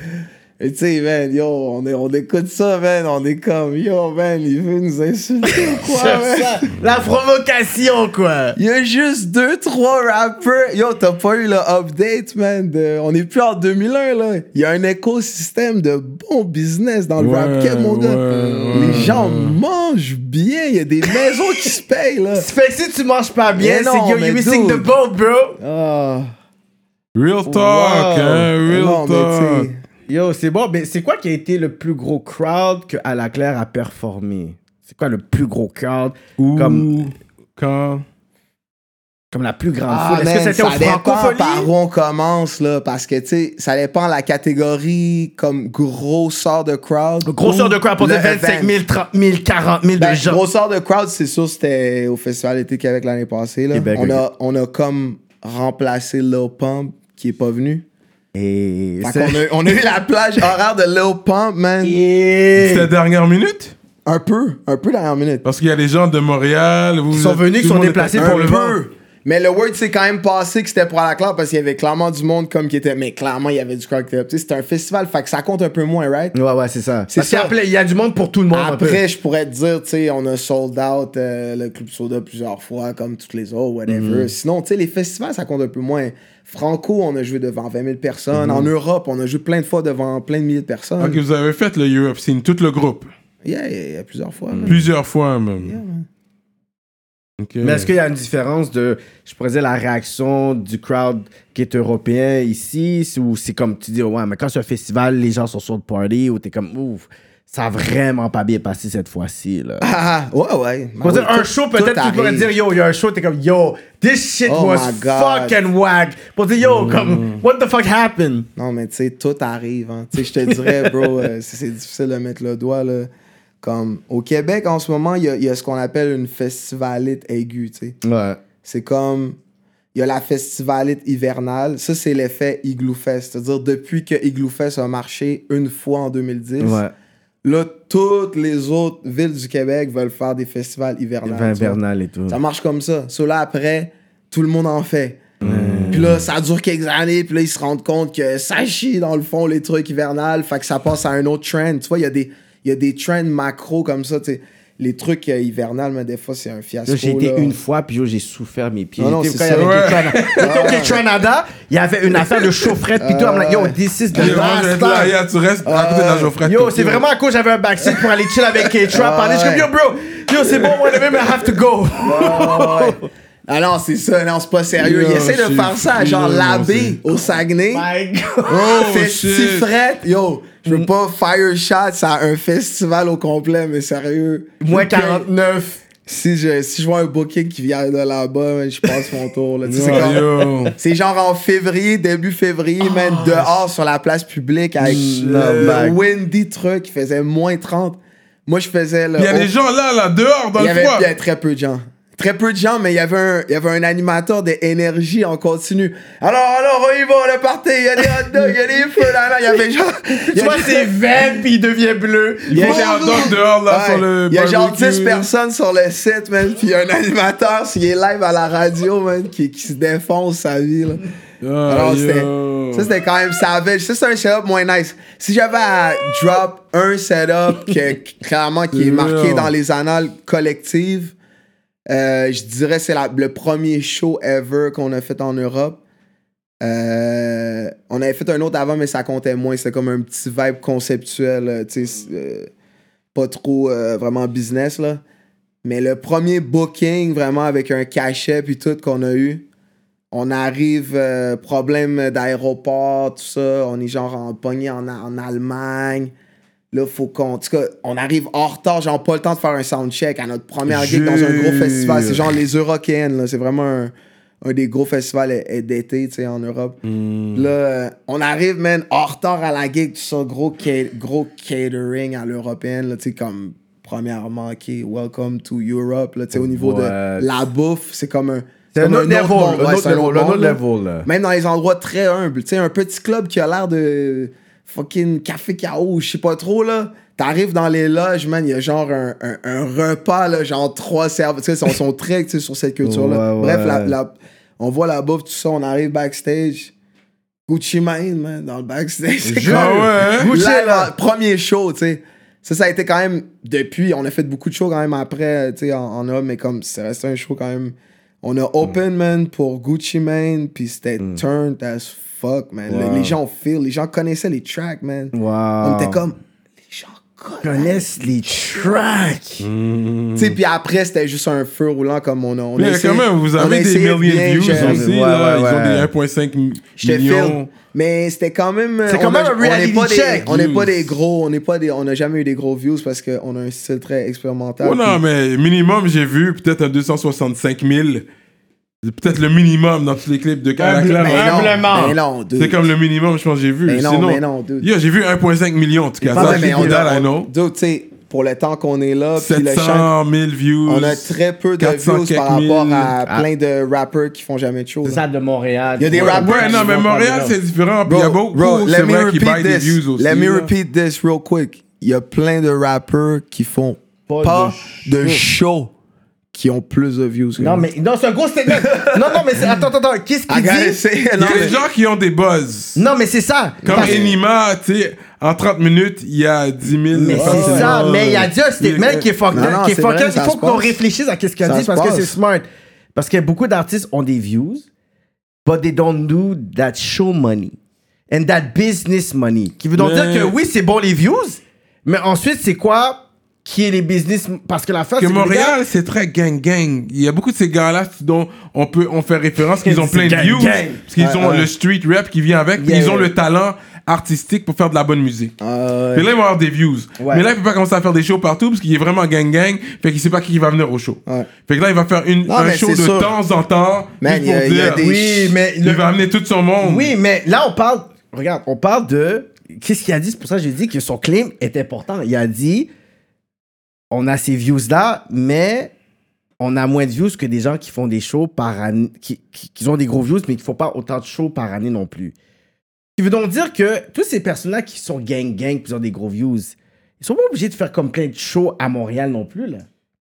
Tu sais, man, yo, on, est, on écoute ça, man, on est comme, yo, man, il veut nous insulter ou quoi, man? ça. La provocation, quoi. Il y a juste deux, trois rappers. Yo, t'as pas eu le update, man. de- On est plus en 2001, là. Il y a un écosystème de bon business dans le Ouais, rap game, mon gars. ouais, Les ouais. gens mangent bien. Il y a des maisons qui se payent, là. Ça fait que si tu manges pas bien, Mais c'est yo, mais you missing the boat, bro. Ah. Real talk, Wow. hein, real Non, mais talk. tu sais, Yo, c'est bon, mais c'est quoi qui a été le plus gros crowd que À la Claire a performé? C'est quoi le plus gros crowd? Ou Comme- quand? Comme la plus grande Ah, foule. Est-ce que c'était au Francophonie? par où on commence, là. Parce que, tu sais, ça dépend la catégorie comme grosseur de crowd. Grosseur de crowd pour le dire 25 event. 000, 30 000, 40 000 Ben, de gens. grosseur de crowd, c'est sûr, c'était au Festival été Québec l'année passée. Là. Québec, on, a, on a comme remplacé Lil Pump qui est pas venu. Et qu'on a, on a eu la plage horaire de Lil Pump, man. Et- C'était la dernière minute? Un peu, un peu dernière minute. Parce qu'il y a des gens de Montréal. Vous Ils sont venus, ils sont déplacés pour un le peu. Mais le word s'est quand même passé que c'était pour à la claire parce qu'il y avait clairement du monde comme qui était. Mais clairement, il y avait du sais, c'était un festival, fait que ça compte un peu moins, right? Ouais, ouais, c'est ça. C'est Parce ça. qu'il y a- il y a du monde pour tout le monde. Après, je pourrais te dire, tu sais, on a sold out euh, le Club Soda plusieurs fois, comme toutes les autres, whatever. Sinon, tu sais, les festivals, ça compte un peu moins. Franco, on a joué devant 20 000 personnes. En Europe, on a joué plein de fois devant plein de milliers de personnes. Ok, vous avez fait le Europe Scene, tout le groupe. Yeah, yeah, yeah, plusieurs fois. Plusieurs fois même. Yeah, man. Mais est-ce qu'il y a une différence de, je pourrais dire, la réaction du crowd qui est européen ici, ou c'est comme tu dis, ouais, mais quand c'est un festival, les gens sont sur le party, ou t'es comme, ouf, ça a vraiment pas bien passé cette fois-ci. Là. Ah, ouais, ouais. Pour dire Ah un show, peut-être tu pourrais dire, yo, il y a un show, t'es comme, yo, this shit Oh was fucking whack. Pour dire, yo, comme, what the fuck happened? Non, mais tu sais, tout arrive. Hein. Tu sais, je te dirais, bro, euh, c'est difficile de mettre le doigt. Là. Comme, au Québec, en ce moment, il y a, il y a ce qu'on appelle une festivalite aiguë. tu sais. Ouais. C'est comme, il y a la festivalite hivernale. Ça, c'est l'effet Igloo Fest. C'est-à-dire, depuis que Igloo Fest a marché une fois en 2010, Ouais. là, toutes les autres villes du Québec veulent faire des festivals hivernales. Vernal et tout. Ça marche comme ça. Là, après, tout le monde en fait. Puis là, ça dure quelques années, puis là, ils se rendent compte que ça chie, dans le fond, les trucs hivernales. Fait que ça passe à un autre trend. Tu vois, il y, a des- il y a des trends macro comme ça, tu sais. Les trucs euh, hivernales, mais des fois, c'est un fiasco. Yo, J'ai été là. une fois, puis yo, j'ai souffert mes pieds. Non, non, quand il y avait au K-Tranada, il y avait une affaire de chaufferette, puis tout. I'm like, yo, this is the moi, last time. tu restes à côté de la Geoffrey. Yo, c'est vraiment à cause j'avais un backseat pour aller chill avec K-Trap. Je suis comme, yo, bro, yo, c'est bon, whatever, mais I have to go. Ah, non, c'est ça, non, c'est pas sérieux. Yo, il essaie de faire ça, à genre c'est- au Saguenay. My God. Oh, shit. Festifrette. Yo, je veux pas fire shot à un festival au complet, mais sérieux. Moins Je- 49. Si je, si je vois un booking qui vient de là-bas, je passe mon tour. Là. Tu sais, c'est genre en février, début février, man, dehors sur la place publique avec Mm, le, windy truck qui faisait moins 30. Moi, je faisais. Il y a des gens là, là, dehors, dans le froid. il y avait très peu de gens. Très peu de gens, mais il y avait un, il y avait un animateur d'énergie en continu. Alors, alors, on y va, le party, il y a des hot dogs, il y a des feux là, là. Il y avait genre. Tu vois, c'est vert, puis il devient bleu. Il y a des hot dogs dehors, là, Ouais. sur le Il y a genre barbecue. 10 personnes sur le site, man. Puis il y a un animateur, s'il est live à la radio, man, qui, qui se défonce sa vie, là. Ah, Alors, c'était- ça, c'était quand même savage. Ça, c'est un setup moins nice. Si j'avais à drop un setup que, clairement qui est marqué dans les annales collectives, euh, je dirais que c'est le premier show ever qu'on a fait en Europe. Euh, on avait fait un autre avant, mais ça comptait moins. C'était comme un petit vibe conceptuel, euh, tu sais, euh, pas trop vraiment business, là. Mais le premier booking, vraiment avec un cachet puis tout qu'on a eu, on arrive, problème d'aéroport, tout ça. On est genre en pogné en, en Allemagne. Là, faut qu'on. En tout cas, on arrive en retard, genre pas le temps de faire un soundcheck à notre première gig dans un gros festival. C'est genre les Eurocaines, là. C'est vraiment un, un des gros festivals d'été, tu sais, en Europe. Là, euh, on arrive, man, en retard à la gig, tout ça, gros, ca- gros catering à l'européenne, là, tu sais, comme, premièrement, OK, welcome to Europe, là, tu sais, au niveau What? de la bouffe, c'est comme un. C'est un autre level, un autre level, là. level, là. Même dans les endroits très humbles, tu sais, un petit club qui a l'air de fucking café chaos, je sais pas trop, là. T'arrives dans les loges, man, il y a genre un, un, un repas, là, genre trois serveurs. Tu sais, ils sont, très, tu sais, sur cette culture-là. Ouais, Bref, la, la- on voit la bouffe, tout ça, on arrive backstage. Gucci Mane, man, dans le backstage. C'est comme- Ah ouais? Gucci, Là, là, premier show, tu sais. Ça, ça a été quand même, depuis, on a fait beaucoup de shows quand même après, tu sais, en, en Europe, mais comme, c'est resté un show quand même. On a open, man, pour Gucci Mane, puis c'était turned as fuck, man. Wow. Les gens feel, les gens connaissaient les tracks, man. Wow. On était comme, les gens connaissent. connaissent les tracks. Tu sais, puis après, c'était juste un feu roulant comme on a. On Mais quand même, vous on a avez des millions de views aussi. Ouais, là. ouais, Ils ouais. ont des 1,5 m- Je te millions. Mais c'était quand même. C'est on quand même a- un on reality des- check. On n'est pas Views. des gros, on n'est pas des, on n'a jamais eu des gros views parce qu'on a un style très expérimental. Oh non, puis- mais minimum, j'ai vu peut-être un 265 000. C'est Peut-être le minimum dans tous les clips de non, Humblement. mais non, dude. C'est comme le minimum, je pense, que j'ai vu. Mais non, Sinon, mais non, dude. Yo, j'ai vu 1,5 million en tout cas. Ça, ouais, mais c'est on that, I know. dude, tu sais, pour le temps qu'on est là, puis le chant, 700 000 views. on a très peu de 400 views par rapport à plein de rappers qui font jamais de show. C'est ça de Montréal. Il y a des rappers Ouais, qui non, mais Montréal, pas c'est différent. Puis il y a beaucoup, bro, c'est let me vrai, qui repeat baillent des this. views aussi. Let me repeat this real quick. Il y a plein de rappers qui font Pas de, show qui ont plus de views. que Non, mais non, c'est un gros statement. non, non, mais attends, attends, attends. Qu'est-ce qu'il gotta dit? Il y a des gens qui ont des buzz. Non, mais c'est ça. Comme Parce- Enima, tu sais, en 30 minutes, il y a 10 000. Mais c'est ça, mais il a dit un statement qui est fucked up, qui est fucked. Il faut qu'on réfléchisse à ce qu'il a dit parce que c'est smart. Parce que beaucoup d'artistes ont des views, but they don't do that show money and that business money. Qui veut donc Mais- dire que oui, c'est bon les views, mais ensuite, c'est quoi qui est les business Parce que la fin, que gars- Montréal, c'est très gang-gang. Il y a beaucoup de ces gars-là dont on peut on fait référence qu'ils ont plein de gang, views. gang. Parce qu'ils Ouais, ont ouais. le street rap qui vient avec. ils ont le talent artistique pour faire de la bonne musique. Ah, ouais. Puis là, il va avoir des views. Ouais. Mais là, il peut pas commencer à faire des shows partout parce qu'il est vraiment gang-gang. Fait qu'il sait pas qui va venir au show. Ouais. Fait que là, il va faire une, Non, un show de temps en temps. Man, juste il y a- pour il y a dire, des- Oui, mais Il le- va amener tout son monde. Oui, mais là, on parle. Regarde, on parle de. Qu'est-ce qu'il a dit? C'est pour ça que j'ai dit que son claim est important. Il a dit on a ces views-là, mais on a moins de views que des gens qui font des shows par année. Qui, qui, qui ont des gros views, mais qui font pas autant de shows par année non plus. Ce qui veut donc dire que tous ces personnes-là qui sont gang-gang, qui ont des gros views, ils sont pas obligés de faire comme plein de shows à Montréal non plus, là.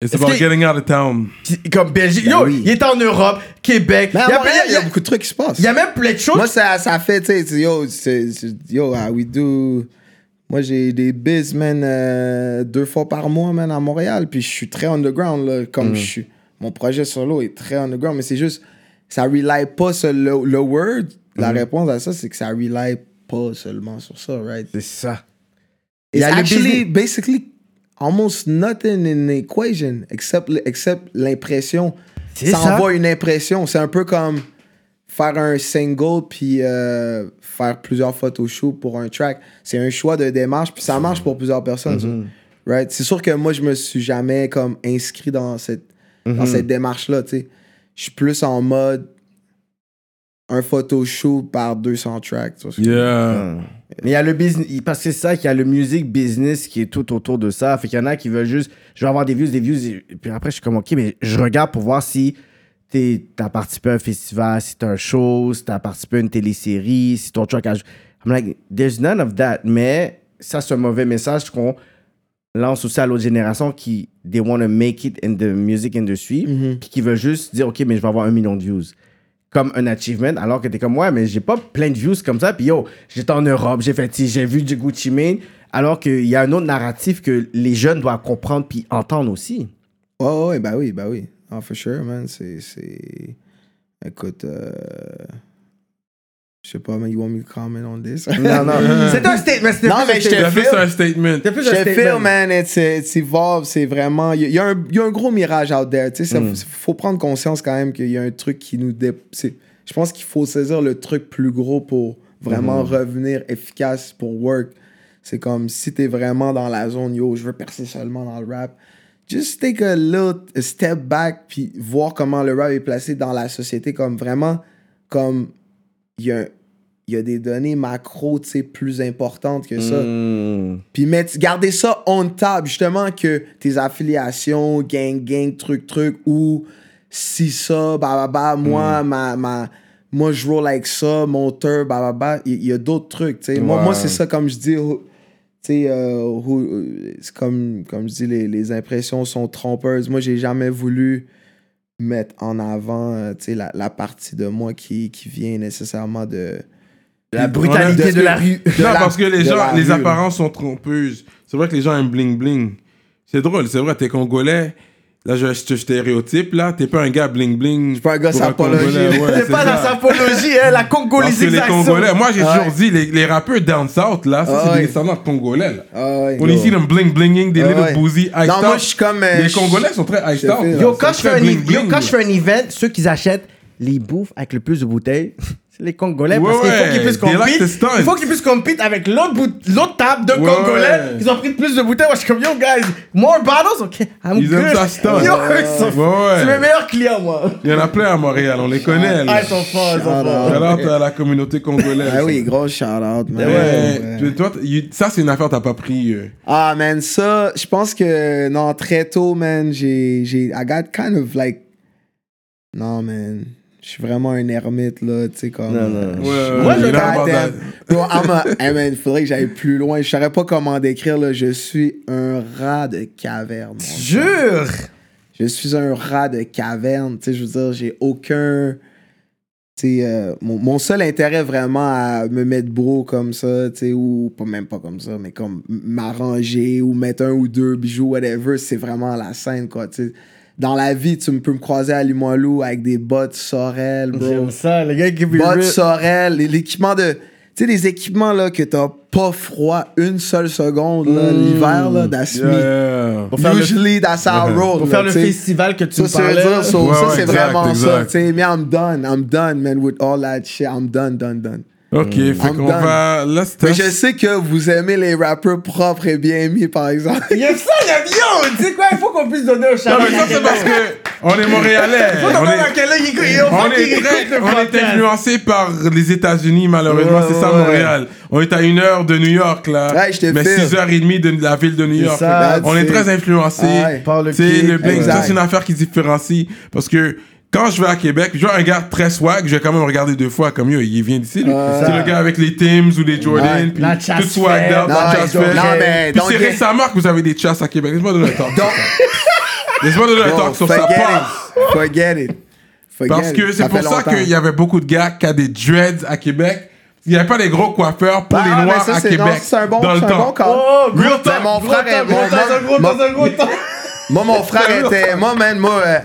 It's about getting out of town. Comme Belgique. Ben Yo, oui. il est en Europe, Québec. Il, y a, y beaucoup de trucs qui se passent. il y a même plein de shows. Moi, ça, ça fait, tu sais, yo, yo, ah, we do. Moi, j'ai des biz, man, euh, deux fois par mois, man, à Montréal. Puis je suis très underground, là, comme je suis. Mon projet solo est très underground, mais c'est juste, ça rely pas sur le, le word. La réponse à ça, c'est que ça rely pas seulement sur ça, right? C'est ça. Il y It's a le actually, basically, almost nothing in the equation, except, except l'impression. Ça. envoie une impression. C'est un peu comme faire un single puis euh, faire plusieurs photoshoots pour un track. C'est un choix de démarche puis ça marche pour plusieurs personnes. ça. Right? C'est sûr que moi, je me suis jamais comme inscrit dans cette, dans cette démarche-là. tu sais. Je suis plus en mode un photoshoot par 200 tracks. tu vois veux? Yeah. Mais il y a le business, parce que c'est ça qu'il y a le music business qui est tout autour de ça. Fait qu'il y en a qui veulent juste, je vais avoir des views, des views, et puis après je suis comme, ok, mais je regarde pour voir si t'es- t'as participé à un festival, si t'as un show, si t'as participé à une télésérie, si ton track a. I'm like, there's none of that. Mais ça, c'est un mauvais message qu'on lance aussi à l'autre génération qui, they want to make it in the music industry, puis qui veulent juste dire, ok, mais je vais avoir un million de views comme un achievement, alors que t'es comme, ouais, mais j'ai pas plein de views comme ça. Puis yo, j'étais en Europe, j'ai fait, j'ai vu du Gucci Mane, alors qu'il y a un autre narratif que les jeunes doivent comprendre puis entendre aussi. Ouais, ouais, bah oui, bah oui. Ah, for sure, man. C'est. c'est- Écoute, euh... je sais pas, man, you want me to comment on this? Non, non. C'était un statement. C'était Non, mais un je te ça un statement. Je un te feel, man, it's, it's evolve, c'est vraiment... Il y, a- il y a un- il y a un gros mirage out there, tu sais, ça- faut prendre conscience quand même qu'il y a un truc qui nous... dé- c'est- Je pense qu'il faut saisir le truc plus gros pour vraiment revenir efficace pour work. C'est comme, si t'es vraiment dans la zone, yo, je veux percer seulement dans le rap, just take a little step back puis voir comment le rap est placé dans la société comme vraiment, comme, il y a, y a des données macro, tu sais, plus importantes que ça. Hmm. Puis mettre, garder ça on top, justement, que tes affiliations, gang, gang, truc, truc, ou si ça, bah, bah, bah, moi, ma, ma, moi, je roll avec ça, monteur, bah, bah, bah, il y, a d'autres trucs, tu sais. Moi, Ouais. moi c'est ça, comme je dis, euh, c'est comme, comme je dis, les, les impressions sont trompeuses. Moi, j'ai jamais voulu mettre en avant, euh, tu sais, la, la partie de moi qui, qui vient nécessairement de... La brutalité de, la rue. Non, la- parce que les gens, les rue, là. apparences sont trompeuses. C'est vrai que les gens aiment bling bling. C'est drôle, c'est vrai, t'es congolais. Là, je, te stéréotype, là. T'es pas un gars bling bling. Je suis pas un gars sapologie. C'est pas la sapologie, hein, la que les congolisation. Congolais, moi j'ai Ouais. toujours dit, les, les rappeurs down south, là, ça Ah c'est ouais. des descendants congolais, là. Ah ouais, On ici them bling blinging, des Ah little ouais. boozy, iced Non, moi, out. je suis comme, euh, Les Congolais sont très iced je out. Yo, C'est quand je, fais un, bling ev- yo, bling, quand là. je fais un event, ceux qui achètent les bouffes avec le plus de bouteilles, les Congolais. Ouais, parce qu'il faut qu'ils puissent stunt. il faut qu'ils puissent compete avec l'autre bout- l'autre table de Ouais, Congolais. ouais. Ils ont pris plus de bouteilles. Moi, je suis comme, yo, guys, more bottles? OK, I'm Ils good. aiment ça stunt. Yo, ils sont- Ouais, ouais. C'est mes meilleurs clients, moi. Il y en a plein à Montréal, on les connaît. Ah, ils sont forts, ils sont Shout forts. out à la communauté congolaise. Ah oui, gros shout-out, man. Ouais. tu- toi, ça c'est une affaire t'as pas pris. euh. Ah, man, ça, je pense que, non, très tôt, man, j'ai, j'ai, I got kind of like, non, man, je suis vraiment un ermite, là, tu sais, comme. Non, non. je- Ouais, Moi, ouais, je-. Bro, I'm a- hey, man, il faudrait que j'aille plus loin. Je saurais pas comment décrire, là. Je suis un rat de caverne. Jure. Je suis un rat de caverne. Tu sais, je veux dire, j'ai aucun. Tu sais, euh, mon, mon seul intérêt vraiment à me mettre beau comme ça, tu sais, ou pas même pas comme ça, mais comme m'arranger ou mettre un ou deux bijoux, whatever, c'est vraiment la scène, quoi. Tu sais. Dans la vie, tu peux me croiser à Limoilou avec des bottes Sorel, bro. J'aime ça, les gars qui Bottes Sorel, l'équipement de. Tu sais, les équipements là, que t'as pas froid une seule seconde, là, l'hiver, là, that's Yeah, me. yeah. Pour faire le- Usually, that's our road. Pour là, faire le festival que tu Ça, me ça parlais. dire, so- Ouais, ça, ouais, c'est exact, vraiment ça. exact. Tu sais, mais I'm done. I'm done, man, with all that shit. I'm done, done, done. Ok, fait I'm qu'on va. Là, c'était. Mais je sais que vous aimez les rappeurs propres et bien mis, par exemple. Il y a ça, il y a yo, tu sais quoi, il faut qu'on puisse donner un Non, shout-out mais ça, c'est parce que on est Montréalais. Faut on est- il il On est, très, on influencé par les États-Unis, malheureusement. Ouais, c'est ça, ouais, Montréal. On est à une heure de New York, là. Ouais, je te mais file. 6h30 de la ville de New York. ça, on est très influencé. Ouais. Par le le bling, exact. ça, c'est une affaire qui différencie. Parce que quand je vais à Québec, je vois un gars très swag, je vais quand même regarder deux fois comme yo, il vient d'ici. lui. c'est le gars avec les Tims ou les Jordan, Ouais. puis La chasse tout swag Non, la chasse non, mais Puis c'est récemment que vous avez des chasses à Québec. Laisse-moi donner un talk. Donc, Laisse-moi donner un talk sur ça. forget it. Forget Parce que c'est pour ça qu'il y avait beaucoup de gars qui a des dreads à Québec. Il n'y avait pas des gros coiffeurs pour Ah, les Noirs ça, à c'est- Québec. C'est un bon, dans le c'est un temps. bon. Oh, Real talk. mon frère mon-. Moi, mon frère était. Moi, man, moi, euh,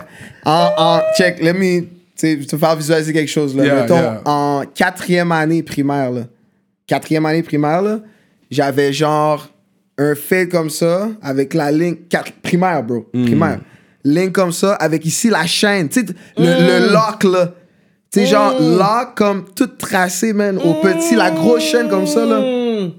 en, en. Check, let me. Tu sais, te faire visualiser quelque chose, là. Yeah, Mettons, yeah. en quatrième année primaire, là. Quatrième année primaire, là. J'avais genre un fade comme ça, avec la ligne. quatre- primaire, bro. Hmm. Primaire. Ligne comme ça, avec ici la chaîne. Tu sais, le, le lock, là. Tu sais, genre, lock comme tout tracé, man, au petit, la grosse chaîne comme ça, là.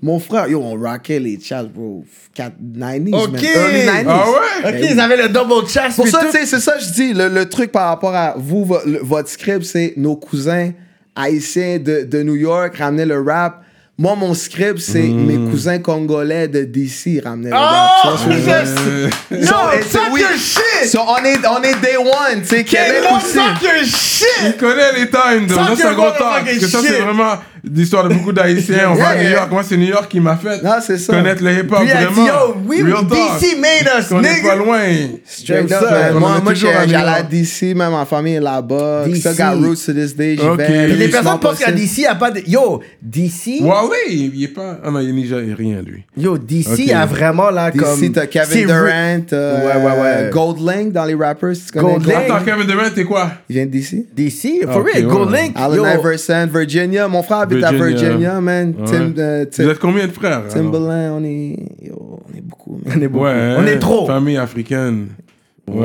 Mon frère, yo, on rockait les chats, bro. 4 90s, Ok. man. Early 90s. Ah ouais? Ok, ils avaient le double chest. Pour puis ça, tout. tu sais, c'est ça que je dis. Le, le truc par rapport à vous, vo- le- votre script, c'est nos cousins haïtiens de, de New York ramenaient le rap. Moi, mon script, c'est Hmm. mes cousins congolais de DC ramenaient le Oh, rap. Tu vois ce que je veux dire? Euh, Yo, So, it's- fuck oui. your shit! So, on est, on est day one, tu sais, Québec aussi. fuck your shit! Il connaît les times, donc Fuck ça c'est un gros talk. motherfucking Parce que ça shit. c'est vraiment l'histoire de beaucoup d'Haïtiens. On va à New. York. Moi c'est New York qui m'a fait Non, ça. connaître le hip-hop Puis il a dit, vraiment. yo, we, Real. DC made us, On est pas nigga. loin. Straight up, ça. man. On Moi, moi j'allais à. DC, même ma famille est là-bas. DC. Still got roots to this day. J'y Ok. vais. Puis le Les personnes pensent qu'à. DC, il n'y a pas de. Yo, DC. Wally, il est pas. Ah non, il est nigérien lui. Yo, DC Ok. a vraiment là comme. DC, t'as Kevin Durant, euh, Ouais, ouais, ouais. Goldlink dans les rappers, Goldlink. Goldlink. Attends, Kevin Durant, t'es quoi? Il vient de DC. DC, for real, ouais. Gold Link. Allen Iverson, Virginia. Mon frère habite à Virginia. Virginia, man. Ouais. Tim, euh, Tim- Vous êtes combien de frères? Timberland, on est, yo, on est beaucoup. man. on est beaucoup. Ouais, on est trop. Famille africaine. Ouais, Wow.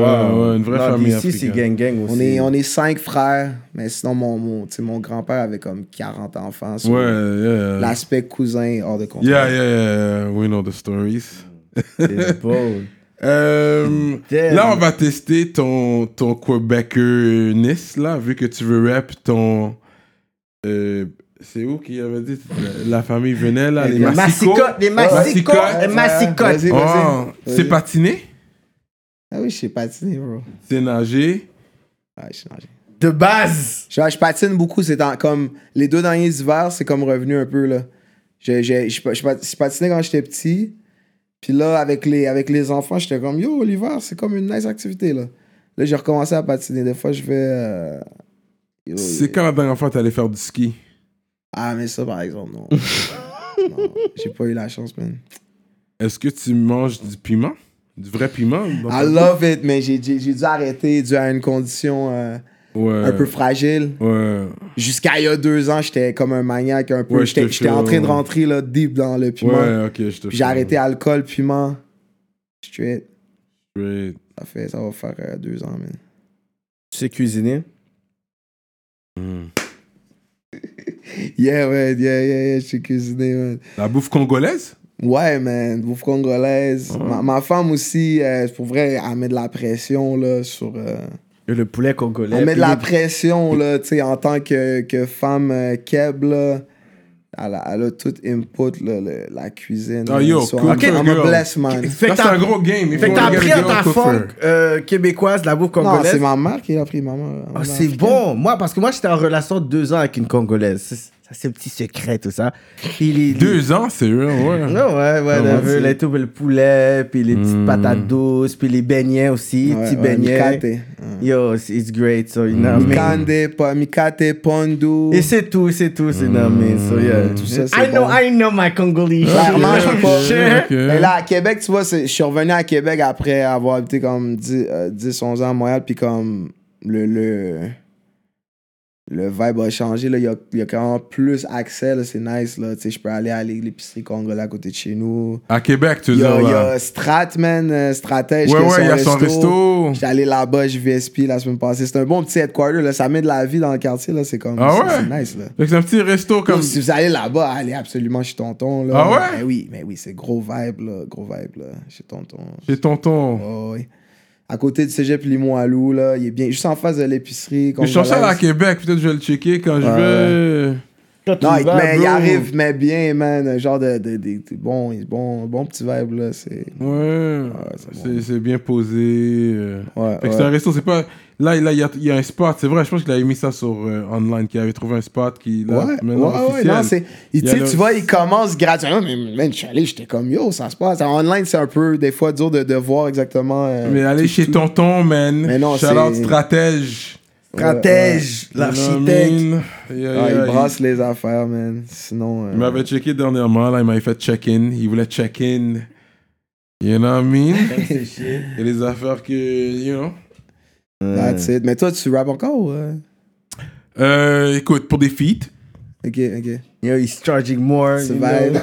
ouais, une vraie Non, famille DC, c'est gang gang aussi. On est, on est cinq frères, mais sinon, mon, mon, mon grand-père avait comme 40 enfants. so Ouais, yeah. L'aspect cousin hors de contrôle. Yeah, yeah, yeah. We know the stories. C'est beau. Euh, là, on va tester ton, ton Québécois-ness, là, vu que tu veux rap ton. euh, c'est où qui avait dit la, la famille venait, là, les massicottes, les Massicottes. les vas-y. Oh, c'est patiné, Ah oui, je sais patiner, bro. c'est nager. Ouais, je sais nager. De base. Je, je patine beaucoup, c'est comme les deux derniers hivers, c'est comme revenu un peu là. Je, je, je, je pat- je patinais quand j'étais petit. Puis là, avec les, avec les enfants, j'étais comme yo, l'hiver, c'est comme une nice activité là. Là, j'ai recommencé à patiner. Des fois, je vais. euh, C'est quand la dernière fois t'allais faire du ski? Ah, mais ça, par exemple, non. non j'ai pas eu la chance, man. Est-ce que tu manges du piment? Du vrai piment? I love it, mais j'ai dû arrêter dû à une condition euh, Ouais. un peu fragile. Ouais. Jusqu'à il y a deux ans, j'étais comme un maniaque un peu. Ouais, J'étais j'étais en train de rentrer là, deep dans le piment. Ouais, ok, je te Puis j'ai arrêté alcool, piment. Straight. Straight. Ça fait, ça va faire euh, deux ans, man. Tu sais cuisiner? Mm. Yeah, man, yeah, yeah, yeah, je suis cuisiné, man. La bouffe congolaise? Ouais, man, bouffe congolaise. Ma, ma femme aussi, euh, pour vrai, elle met de la pression, là, sur... euh, Le poulet congolais. elle met de la les- pression, là, tu sais, en tant que, que femme euh, keb, là. Elle a, elle a tout input, là, le- la cuisine. Man. yo, So, cool I'm, for I'm girl. a blessed man. Fait Là, que c'est t'as- un gros game. Il Fait faut que t'as appris à ta funk euh, québécoise, la bouffe Non, congolaise? c'est ma mère qui a pris maman. Ah, c'est bon. Moi, parce que moi, j'étais en relation de deux ans avec une Congolaise. C'est- Ça, c'est un petit secret, tout ça. Puis les, les- Deux ans, c'est eux, ouais. Non, ouais, ouais, Ah, la ouais, veut, les tout, le poulet, puis les petites Mm. patates douces, puis les beignets aussi, Ouais, petits ouais, beignets. Mikate. Yo, it's, great, so you know I mean? Mikande, pa- Mikate, Pondu. Et c'est tout, c'est tout, c'est know I mean? So yeah. Tout ça, I know, bon. I know my Congolese. Je peux pas. Mais là, à Québec, tu vois, je suis revenu à Québec après avoir habité comme 10, euh, 10 11 ans à Montréal, puis comme le, le, le vibe a changé. Là. Il, y a, il y a quand même plus accès. là. C'est nice. Là. Je peux aller à l'épicerie congolais à côté de chez nous. À Québec, tu veux Il y a, dire, il y là? a Stratman, euh, Stratège. Ouais, ouais, il y a son resto. J'étais allé là-bas, j'ai vu SP la semaine passée. C'est un bon petit headquarter. Là. Ça met de la vie dans le quartier. là. C'est comme. Ah ouais? C'est nice. Là. C'est un petit resto comme. Donc, si vous allez là-bas, allez absolument chez Tonton. Là. Ah ouais? Mais oui, mais oui, c'est gros vibe, là. Gros vibe, là. Chez Tonton. Chez tonton. Oh, oui. À côté du cégep Limoilou, là. Il est bien. Juste en face de l'épicerie. Je ça à. Québec, peut-être je vais le checker quand je Ouais. vais. Quand tu Non, il, vas, mais, il arrive, mais bien, man. Un genre de. de, de- de- bon, bon, bon petit vibe, là. C'est. Ouais, c'est c'est bien posé. euh. Ouais, Fait que ouais. c'est un resto, c'est pas. Là, là, il y a, y a un spot, c'est vrai, je pense qu'il avait mis ça sur euh, online, qu'il avait trouvé un spot qui. Là, Ouais, ouais, maintenant ouais, officiel. non, c'est. Tu le- vois, il commence gratuitement. Mais, man, je suis allé, j'étais comme yo, ça se passe. En online, c'est un peu, des fois, dur de, de voir exactement. euh, Mais allez tout- chez tout. tonton, man. Mais non, Shout stratège. Stratège, what I l'architecte. Yeah, Ah, il brasse les affaires, man. Sinon. euh, Il m'avait checké dernièrement, là, il m'avait fait check-in. Il voulait check-in. You know what I mean? A des affaires que, you know. That's it. Mais toi, tu rappes encore ou, euh? Euh, écoute, pour des feats. Ok, ok. Yo, he's charging more. You know.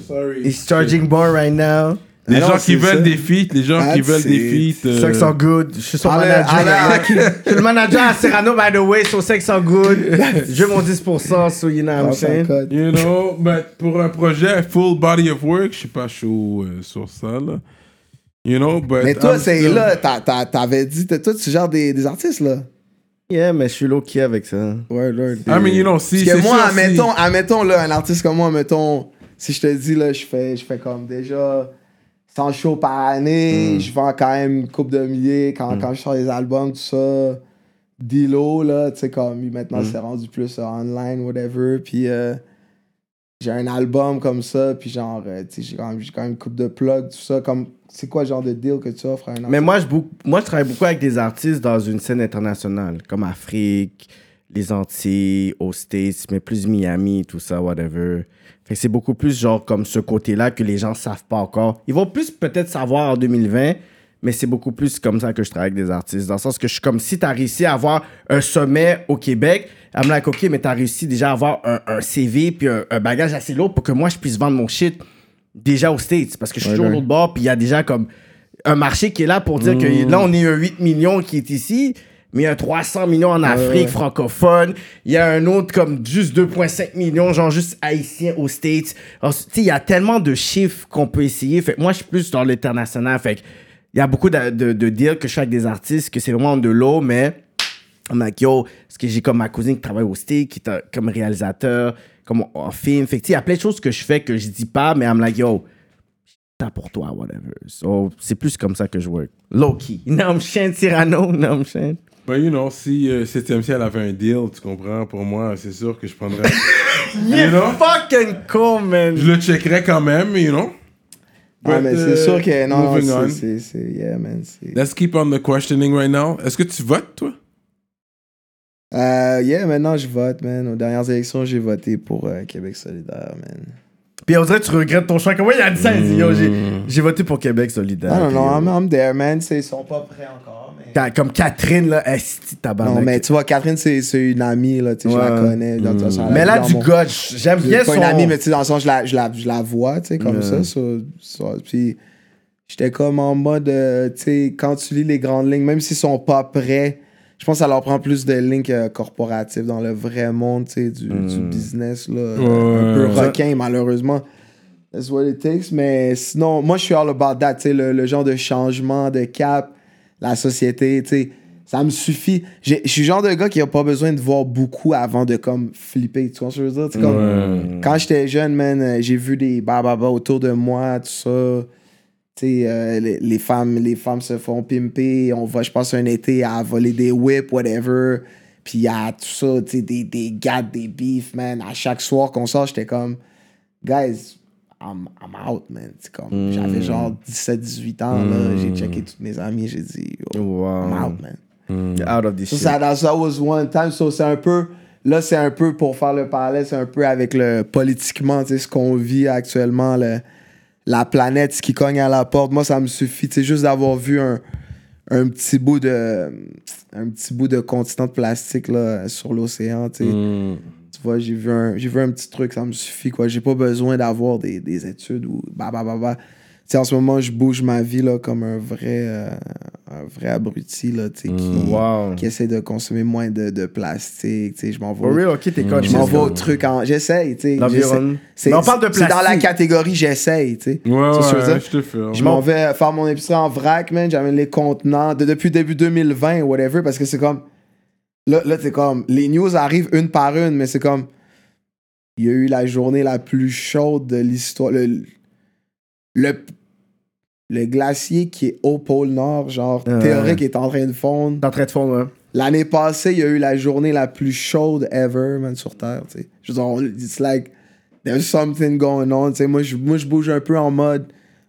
Sorry. He's charging more right now. Les Ah non, gens qui veulent ça. des feats, les gens qui veulent des feats. euh, Sex are good. Je suis son Allez, manager. allez. Je suis le manager à Serrano, by the way, so sex are good. Je veux mon 10%, so you know what I'm saying? You know, mais pour un projet full body of work, je suis pas chaud euh, sur ça, là. You know, but. Mais toi, c'est still- là, t'as- t'as- t'avais dit, toi, tu gères des, des artistes, là. Yeah, mais je suis low-key avec ça. Word, word. I mean, you know, si. Parce que c'est moi, sûr, si- admettons, admettons, là, un artiste comme moi, admettons, si je te dis, là, je fais, je fais comme déjà 100 shows par année, Hmm. je vends quand même une coupe de milliers quand, quand je sors des albums, tout ça. Dilo, là, tu sais, comme Hmm. maintenant, c'est rendu plus euh, online, whatever. Puis euh, j'ai un album comme ça, puis genre, euh, tu sais, j'ai quand, même- j'ai quand même une coupe de plug, tout ça. Comme, c'est quoi le genre de deal que tu offres à un artiste? Mais moi je, moi, je travaille beaucoup avec des artistes dans une scène internationale, comme Afrique, les Antilles, aux States, mais plus Miami, tout ça, whatever. Fait que c'est beaucoup plus genre comme ce côté-là que les gens savent pas encore. Ils vont plus peut-être savoir en 2020, mais c'est beaucoup plus comme ça que je travaille avec des artistes. Dans le sens que je suis comme si tu as réussi à avoir un sommet au Québec, I'm like, ok, mais tu as réussi déjà à avoir un, un CV puis un, un bagage assez lourd pour que moi je puisse vendre mon shit déjà aux States. Parce que je suis toujours ouais. l'autre bord, puis il y a déjà comme un marché qui est là pour dire que là, on est un 8 millions qui est ici, mais il y a 300 millions en Afrique francophone. Il y a un autre comme juste 2,5 millions, genre juste haïtiens aux States. Alors, Tu sais, il y a tellement de chiffres qu'on peut essayer. Fait que moi, je suis plus dans l'international. Fait que il y a beaucoup de, de, de deals que je fais avec des artistes que c'est vraiment de l'eau, mais I'm like, yo, parce que j'ai comme ma cousine qui travaille au States, qui est comme réalisateur, comme en, film. Fait il y a plein de choses que je fais que je dis pas, mais I'm like, yo, t'as pour toi, whatever. So, c'est plus comme ça que je work. Low-key. Saying, Cyrano, saying. But you know, si euh, 7ème ciel avait un deal, tu comprends, pour moi, c'est sûr que je prendrais. You know? fucking con, man. Je le checkerais quand même, you know? Ah, mais euh, c'est sûr que non, moving c'est- on. c'est, c'est, yeah, man. Let's keep on the questioning right now. Est-ce que tu votes, toi? Euh, yeah, maintenant je vote, man. Aux dernières élections, j'ai voté pour euh, Québec solidaire, man. Puis on dirait que tu regrettes ton choix. Comment il a dit ça? Yo, j'ai, voté pour Québec solidaire. Non, non, Puis, non, yo, I'm, there, man. Ils sont pas prêts encore, mais... Comme Catherine, là, est tabarnak. Non, mais tu vois, Catherine, c'est, c'est une amie, là. Tu sais, je la connais. dans- dans- ça- Mais là, du mon- gotch. J'aime bien C'est pas son... une amie, mais tu sais, dans le sens, je la, je la, je la vois, tu sais, comme ça. puis j'étais comme en mode, euh, tu sais, quand tu lis les grandes lignes, même s'ils sont pas prêts, je pense que ça leur prend plus de lignes euh, corporatives dans le vrai monde, tu sais, du, du business, là. Un peu requin, malheureusement. That's what it takes. Mais sinon, moi, je suis all about that, tu sais, le, le genre de changement de cap, la société, tu sais. Ça me suffit. J'ai- Je suis le genre de gars qui a pas besoin de voir beaucoup avant de comme flipper. Tu vois ce que je veux dire? C'est comme, Quand j'étais jeune, man, euh, j'ai vu des bababa autour de moi, tout ça. Euh, les, les femmes, les femmes se font pimper. On va, je passe un été à voler des whips, whatever. Puis il y a tout ça, des, des gâtes, des beefs, man. À chaque soir qu'on sort, j'étais comme, guys, I'm, I'm out, man. C'est comme, j'avais genre 17, 18 ans, là. J'ai checké tous mes amis, j'ai dit, Wow. I'm out, man. Out of this So, shit. ça, that, that was one time. So, c'est un peu. Là, c'est un peu pour faire le parallèle, c'est un peu avec le politiquement, tu sais, ce qu'on vit actuellement, le- la planète, ce qui cogne à la porte. Moi, ça me suffit, tu sais, juste d'avoir vu un, un petit bout de. un petit bout de continent de plastique là, sur l'océan. tu. Mm. Tu vois, j'ai vu, un, j'ai vu un petit truc, ça me suffit. quoi. J'ai pas besoin d'avoir des, des études ou bah, bah, bah, bah. En ce moment, je bouge ma vie là, comme un vrai, euh, un vrai abruti là, tu sais, qui, Mm. Wow. qui essaie de consommer moins de, de plastique. Je m'en vais real, t'es conscious. je m'en vais au de truc en. J'essaye. C'est Mais on parle de c'est dans la catégorie j'essaye. Ouais, veux ouais, dire? je te fais. Je m'en vais faire mon épicerie en vrac, man. J'amène les contenants de, depuis début 2020 ou whatever parce que c'est comme. Là, là c'est comme. Les news arrivent une par une, mais c'est comme. Il y a eu la journée la plus chaude de l'histoire. Le, le, le glacier qui est au pôle Nord, genre, Ouais. théorique, est en train de fondre. T'es en train de fondre, hein. L'année passée, il y a eu la journée la plus chaude ever, man, sur Terre, tu sais. Je veux dire, on- it's like, there's something going on, tu sais. Moi, je, moi, je bouge un peu en mode,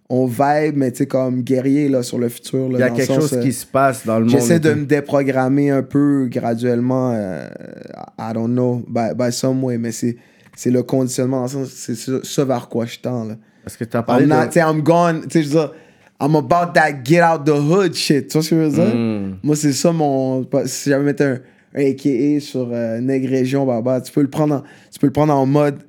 on vibe, mais tu sais, comme guerrier, là, sur le futur, là. Il y a dans quelque sens, chose euh, qui se passe dans le monde. J'essaie de me déprogrammer un peu graduellement, euh, I don't know, by, by some way, mais c'est, c'est le conditionnement, dans le sens, c'est ça vers quoi je tends, là. Parce que t'as parlé I'm de... not, tu sais, I'm gone, tu sais, je veux dire, I'm about that get out the hood shit, tu vois ce que je veux dire? Mm. Moi, c'est ça mon. Si j'avais mettre un, un AKA sur euh, Nègre Région, bah, bah, tu, peux le prendre en, tu peux le prendre en mode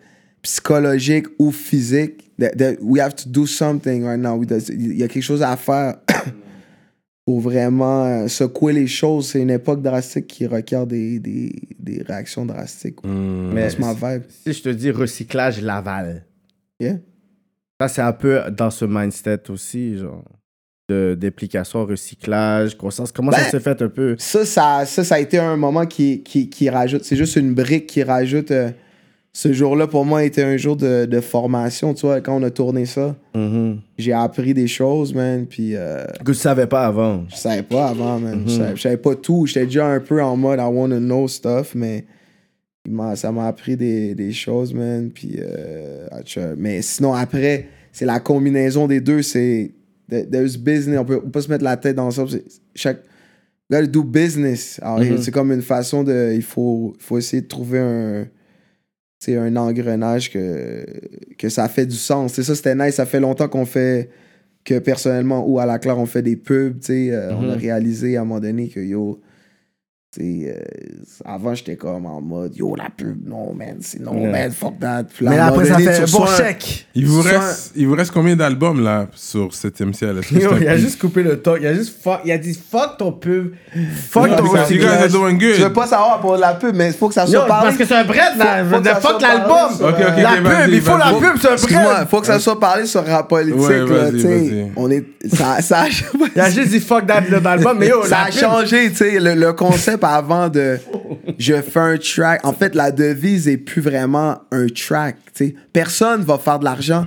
psychologique ou physique. That- that we have to do something right now. We- Il y a quelque chose à faire pour vraiment euh, secouer les choses. C'est une époque drastique qui requiert des, des, des réactions drastiques. Mais C'est ma vibe. si je te dis recyclage Laval, Yeah. Ça c'est un peu dans ce mindset aussi, genre, de d'implication, recyclage, conscience. Comment ça Ben, s'est fait un peu? Ça, ça, ça, ça a été un moment qui, qui, qui rajoute. C'est juste une brique qui rajoute. euh, ce jour-là, pour moi, était un jour de, de formation. Tu vois, quand on a tourné ça, Mhm. j'ai appris des choses, man. Puis euh, Que tu savais pas avant. je savais pas avant, man. Je, savais, je savais pas tout. J'étais déjà un peu en mode I wanna know stuff, mais il ça m'a appris des, des choses, man. Puis, euh, mais sinon, après, c'est la combinaison des deux. C'est. there- There's business. On peut, on peut se mettre la tête dans ça. Chaque. You gotta do business. Alors, C'est comme une façon de. Il faut, faut essayer de trouver un. C'est un engrenage que, que ça fait du sens. C'est ça, c'était nice. Ça fait longtemps qu'on fait que personnellement ou à la claire on fait des pubs, tu sais, euh, on a réalisé à un moment donné que yo, euh, avant j'étais comme en mode yo la pub, non man, c'est non Yeah. man, fuck that. Puis là, Mais à un moment après, ça fait tu un bon chèque. Il vous, Soit- reste, il vous reste combien d'albums là sur 7ème ciel? Yo, il a juste coupé le talk. Il a juste fuck. Il a dit fuck ton pub. Fuck Non, ton mais ça, You guys are recyclage. doing good. Je veux pas savoir pour la pub, mais il faut que ça soit Yo, parlé. parce que c'est un bread là. Faut- faut que fuck l'album. parlé sur- Ok, ok, La pub, il faut la pub, c'est un bread. faut que ça soit parlé sur rap politique, là, tu. On est. Ça, ça, Il a juste dit fuck that dans l'album. Mais yo, ça a pub. changé, tu sais, le, le concept avant de je fais un track. En fait, la devise est plus vraiment un track, tu sais. Personne va faire de l'argent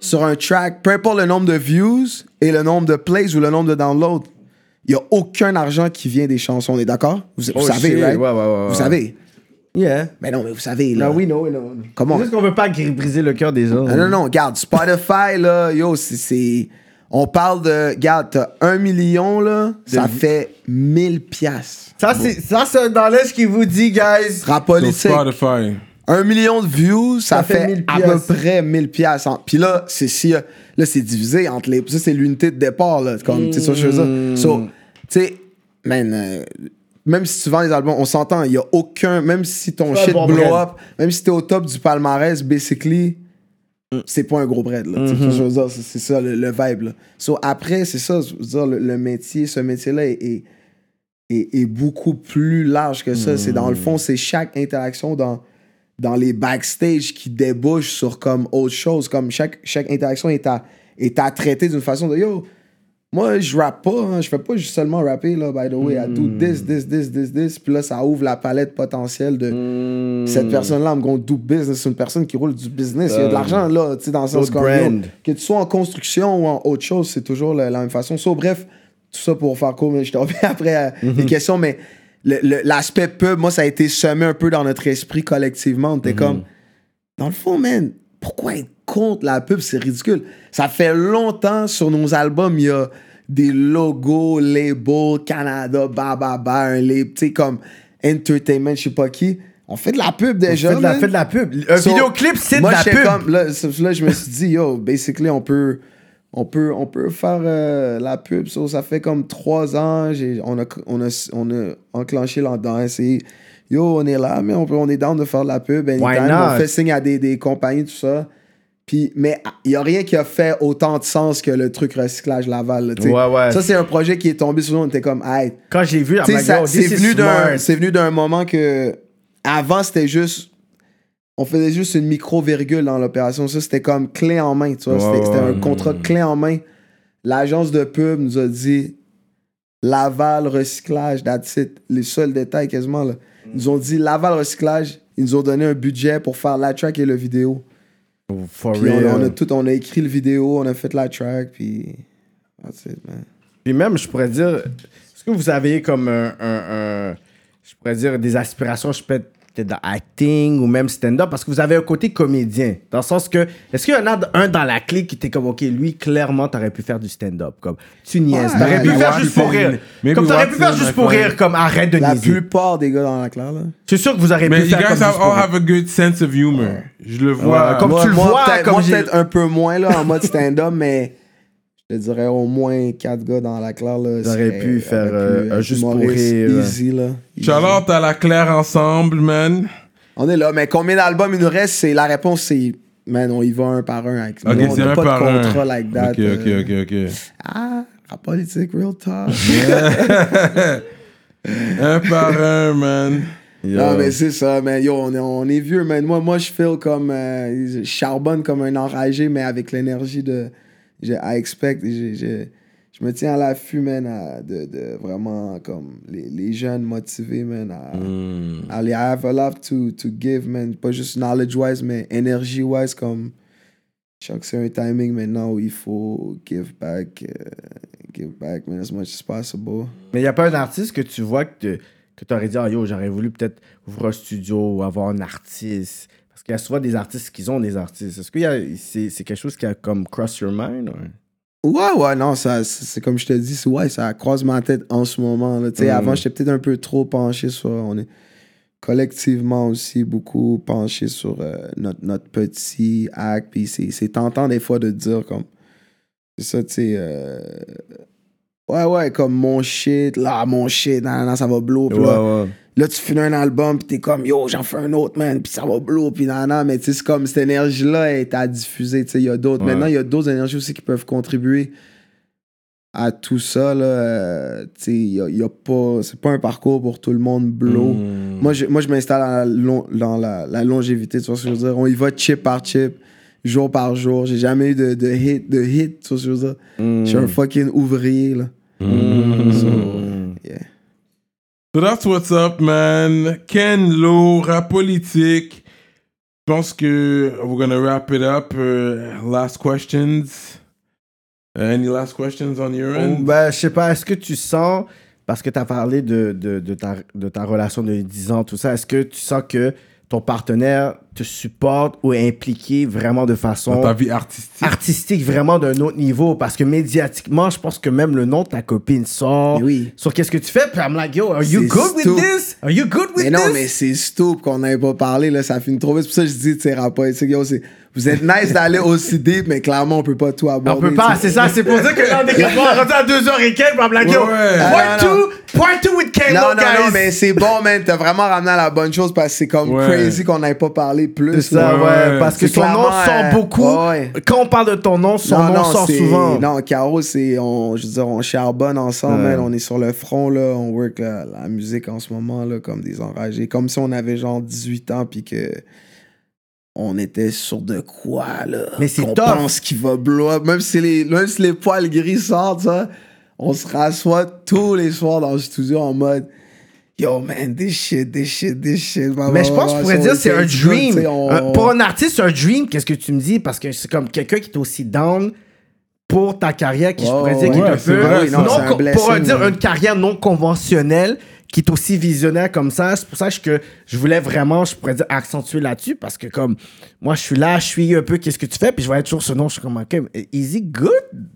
sur un track, peu importe le nombre de views et le nombre de plays ou le nombre de downloads. Il y a aucun argent qui vient des chansons, on est d'accord? Vous, vous Oh, savez, right? Ouais, ouais, ouais, Vous savez? Yeah. Mais non, mais vous savez, là. Non, oui, non, oui, non. Comment? C'est juste qu'on veut pas briser le cœur des gens. Ah, non, non, regarde, Spotify, là, yo, c'est. On parle de. Regarde, t'as un million, là, ça fait 1000 piastres. Ça, c'est ça, c'est un knowledge qui vous dit, guys. Rap Sur. Spotify. Un million de views, ça, Ça fait fait, 1000 à peu près 1000 piastres. En- Puis là, c'est si, euh, là, c'est divisé entre les. Ça, c'est l'unité de départ, là. Comme, tu sais, ça, je veux Hmm. dire. So, tu sais, man, euh, même si tu vends les albums, on s'entend, il y a aucun. Même si ton shit bon blow up, même si t'es au top du palmarès, basically, c'est pas un gros bread, là. Dire, c'est- ça, le, le vibe, là. So, après, c'est ça, je veux dire, le, le métier, ce métier-là est, est, est- est beaucoup plus large que ça. C'est dans le fond, c'est chaque interaction dans, dans les backstage qui débouche sur comme autre chose. Comme chaque, chaque interaction est à, est à traiter d'une façon de yo. Moi, je rappe pas, hein, je fais pas juste seulement rapper, là, by the way. I do this, this, this, this, this. Puis là, ça ouvre la palette potentielle de cette personne-là. I'm going to do business. C'est une personne qui roule du business. Il y a de l'argent, là, tu sais, dans le sens comme, que tu sois en construction ou en autre chose, c'est toujours la, la même façon. So, bref, tout ça pour faire court, mais je te reviens après à les questions, mais l'aspect pub, moi, ça a été semé un peu dans notre esprit collectivement. On était comme, dans le fond, man, pourquoi être contre la pub? C'est ridicule. Ça fait longtemps sur nos albums, il y a des logos, labels, Canada, ba, ba, ba, un label, tu sais, comme Entertainment, je sais pas qui. On fait de la pub déjà. Fait de, la, fait de la pub. Un So, vidéoclip, c'est de la pub. Comme, là, je me suis dit, yo, basically, on peut, on peut, on peut faire euh, la pub. So, ça fait comme trois ans, on a, on, a, on a enclenché là-dedans. Yo, on est là, mais on, est down de faire de la pub. Anytime, on fait signe à des, des compagnies, tout ça. Puis, mais il n'y a rien qui a fait autant de sens que le truc recyclage Laval. là. Ouais, ouais. Ça, c'est un projet qui est tombé sur nous. On était comme, hey, Quand vu, like, ça- yo, c'est venu d'un smart. c'est venu d'un moment que avant c'était juste on faisait juste une micro virgule dans l'opération ça c'était comme clé en main tu vois Ouais, c'était un contrat clé en main l'agence de pub nous a dit Laval recyclage that's it les seuls détails quasiment là ils nous ont dit Laval recyclage ils nous ont donné un budget pour faire la track et le vidéo For puis real. on a tout on a écrit le vidéo on a fait la track puis that's it man Puis même, je pourrais dire, est-ce que vous avez comme un, un- un- je pourrais dire, des aspirations, je peux être peut-être dans acting ou même stand-up, parce que vous avez un côté comédien. Dans le sens que, est-ce qu'il y en a un dans la clique qui était comme, OK, lui, clairement, t'aurais pu faire du stand-up. Comme, tu niaises. Ouais, t'aurais pu faire juste pour rire. Comme t'aurais pu faire juste pour rire, comme, arrête de la niaiser. plupart des gars dans la classe là C'est sûr que vous Mais pu you faire guys comme pour all have a good sense of humor. Je le vois. Comme tu le vois, comme peut-être un peu moins là, en mode stand-up, mais je dirais au moins quatre gars dans la classe. Là, Ils auraient serait- pu faire, euh, un juste pour rire, ouais. Easy, là. Shout-out à la Claire ensemble, man. On est là, mais combien d'albums il nous reste? C'est, La réponse, c'est. Man, on y va un par un. Avec, Ok, nous, on c'est n'a un pas par de un. contrat like that. Ok, ok, euh, ok, ok. Ah, la politique, real talk. Un par un, man. Non, mais c'est ça, mais yo, on est, on est vieux, man. Moi, moi je feel comme. euh, je charbonne comme un enragé, mais avec l'énergie de. Je, I expect. Je, je, je me tiens à l'affût, man, à- de, de vraiment comme les, les jeunes motivés, man. À, à aller- I have a lot to, to give, man. Pas juste knowledge-wise, mais energy-wise, comme. Je sens que c'est un timing maintenant où il faut give back, euh, give back, man, as much as possible. Mais il n'y a pas un artiste que tu vois que tu aurais dit, ah yo, j'aurais voulu peut-être ouvrir un studio ou avoir un artiste. Parce qu'il y a souvent des artistes qui ont des artistes. Est-ce que c'est quelque chose qui a comme cross your mind? ou- Ouais, ouais, non, ça, c'est comme je te dis, ouais, ça croise ma tête en ce moment. Là. Mm. Avant, j'étais peut-être un peu trop penché sur. On est collectivement aussi beaucoup penché sur euh, notre, notre petit acte. Puis c'est tentant des fois de dire comme. C'est ça, tu sais. euh, ouais, ouais, comme mon shit, là, mon shit, nan, nan, ça va blow. Puis là, Là, tu finis un album, puis t'es comme, yo, j'en fais un autre, man, puis ça va blow, puis nan, nan. Mais tu sais, c'est comme cette énergie-là est à diffuser. Tu sais, il y a d'autres. Ouais. Maintenant, il y a d'autres énergies aussi qui peuvent contribuer à tout ça, là. Euh, tu sais, il y a, il y a pas. C'est pas un parcours pour tout le monde blow. Mm. Moi, je, moi, je m'installe dans, la, long- dans la, la longévité, tu vois ce que je veux dire? On y va chip par chip, jour par jour. J'ai jamais eu de, de hit, de hit, tu vois ce que je veux dire? Je suis un fucking ouvrier, là. So, yeah. So that's what's up, man. Ken Lo, rap politique. Je pense que we're gonna wrap it up. Uh, last questions. Uh, any last questions on your Oh, end? ben, je sais pas, est-ce que tu sens, parce que tu as parlé de, de, de ta, de ta relation de 10 ans, tout ça, est-ce que tu sens que ton partenaire te supporte ou est impliqué vraiment de façon Dans ta vie artistique. artistique, vraiment d'un autre niveau? Parce que médiatiquement, je pense que même le nom de ta copine sort Mais oui. sur qu'est-ce que tu fais, puis I'm like, yo, are you good with this? Are you good with Mais non, this? mais c'est stupide qu'on n'ait pas parlé, là, ça finit trop vite. C'est pour ça que je dis, tu sais, rapport, tu sais, yo, c'est- vous êtes nice d'aller aussi deep, mais clairement, on peut pas tout aborder. On peut pas, c'est ça, c'est pour dire que là, on est rendu à 2h et quelques, I'm like, yo, Ouais, ouais. part Ah, non, non. 2, part 2 with Kalo, Non, non, guys. non, mais c'est bon, man. T'as vraiment ramené à la bonne chose parce que c'est comme Ouais. crazy qu'on n'ait pas parlé plus. C'est ça, ouais, ouais. parce que son nom sort euh, beaucoup. ouais. Quand on parle de ton nom, son non, nom sort souvent. Non, Caro, c'est. On, je veux dire, on charbonne ensemble, Ouais. man. On est sur le front, là. On work la, la musique en ce moment, là, comme des enragés. Comme si on avait genre 18 ans, puis que. On était sur de quoi, là? Mais c'est On tough. pense qu'il va blow. Même si les, même si les poils gris sortent, ça, on se rassoit tous les soirs dans le studio en mode. Yo, man, this shit, this shit, this shit. Mais je pense que je pourrais dire c'est un dream. On, pour un artiste, c'est un dream. Qu'est-ce que tu me dis? Parce que c'est comme quelqu'un qui est aussi down pour ta carrière, qui je Ouais, pourrais dire qui est ouais, un peu. vrai, non, un pour dire ouais. une carrière non conventionnelle qui est aussi visionnaire comme ça. C'est pour ça que je voulais vraiment, je pourrais dire, accentuer là-dessus parce que comme moi, je suis là, je suis un peu qu'est-ce que tu fais, puis je vois toujours ce nom, je suis comme, OK, is it good?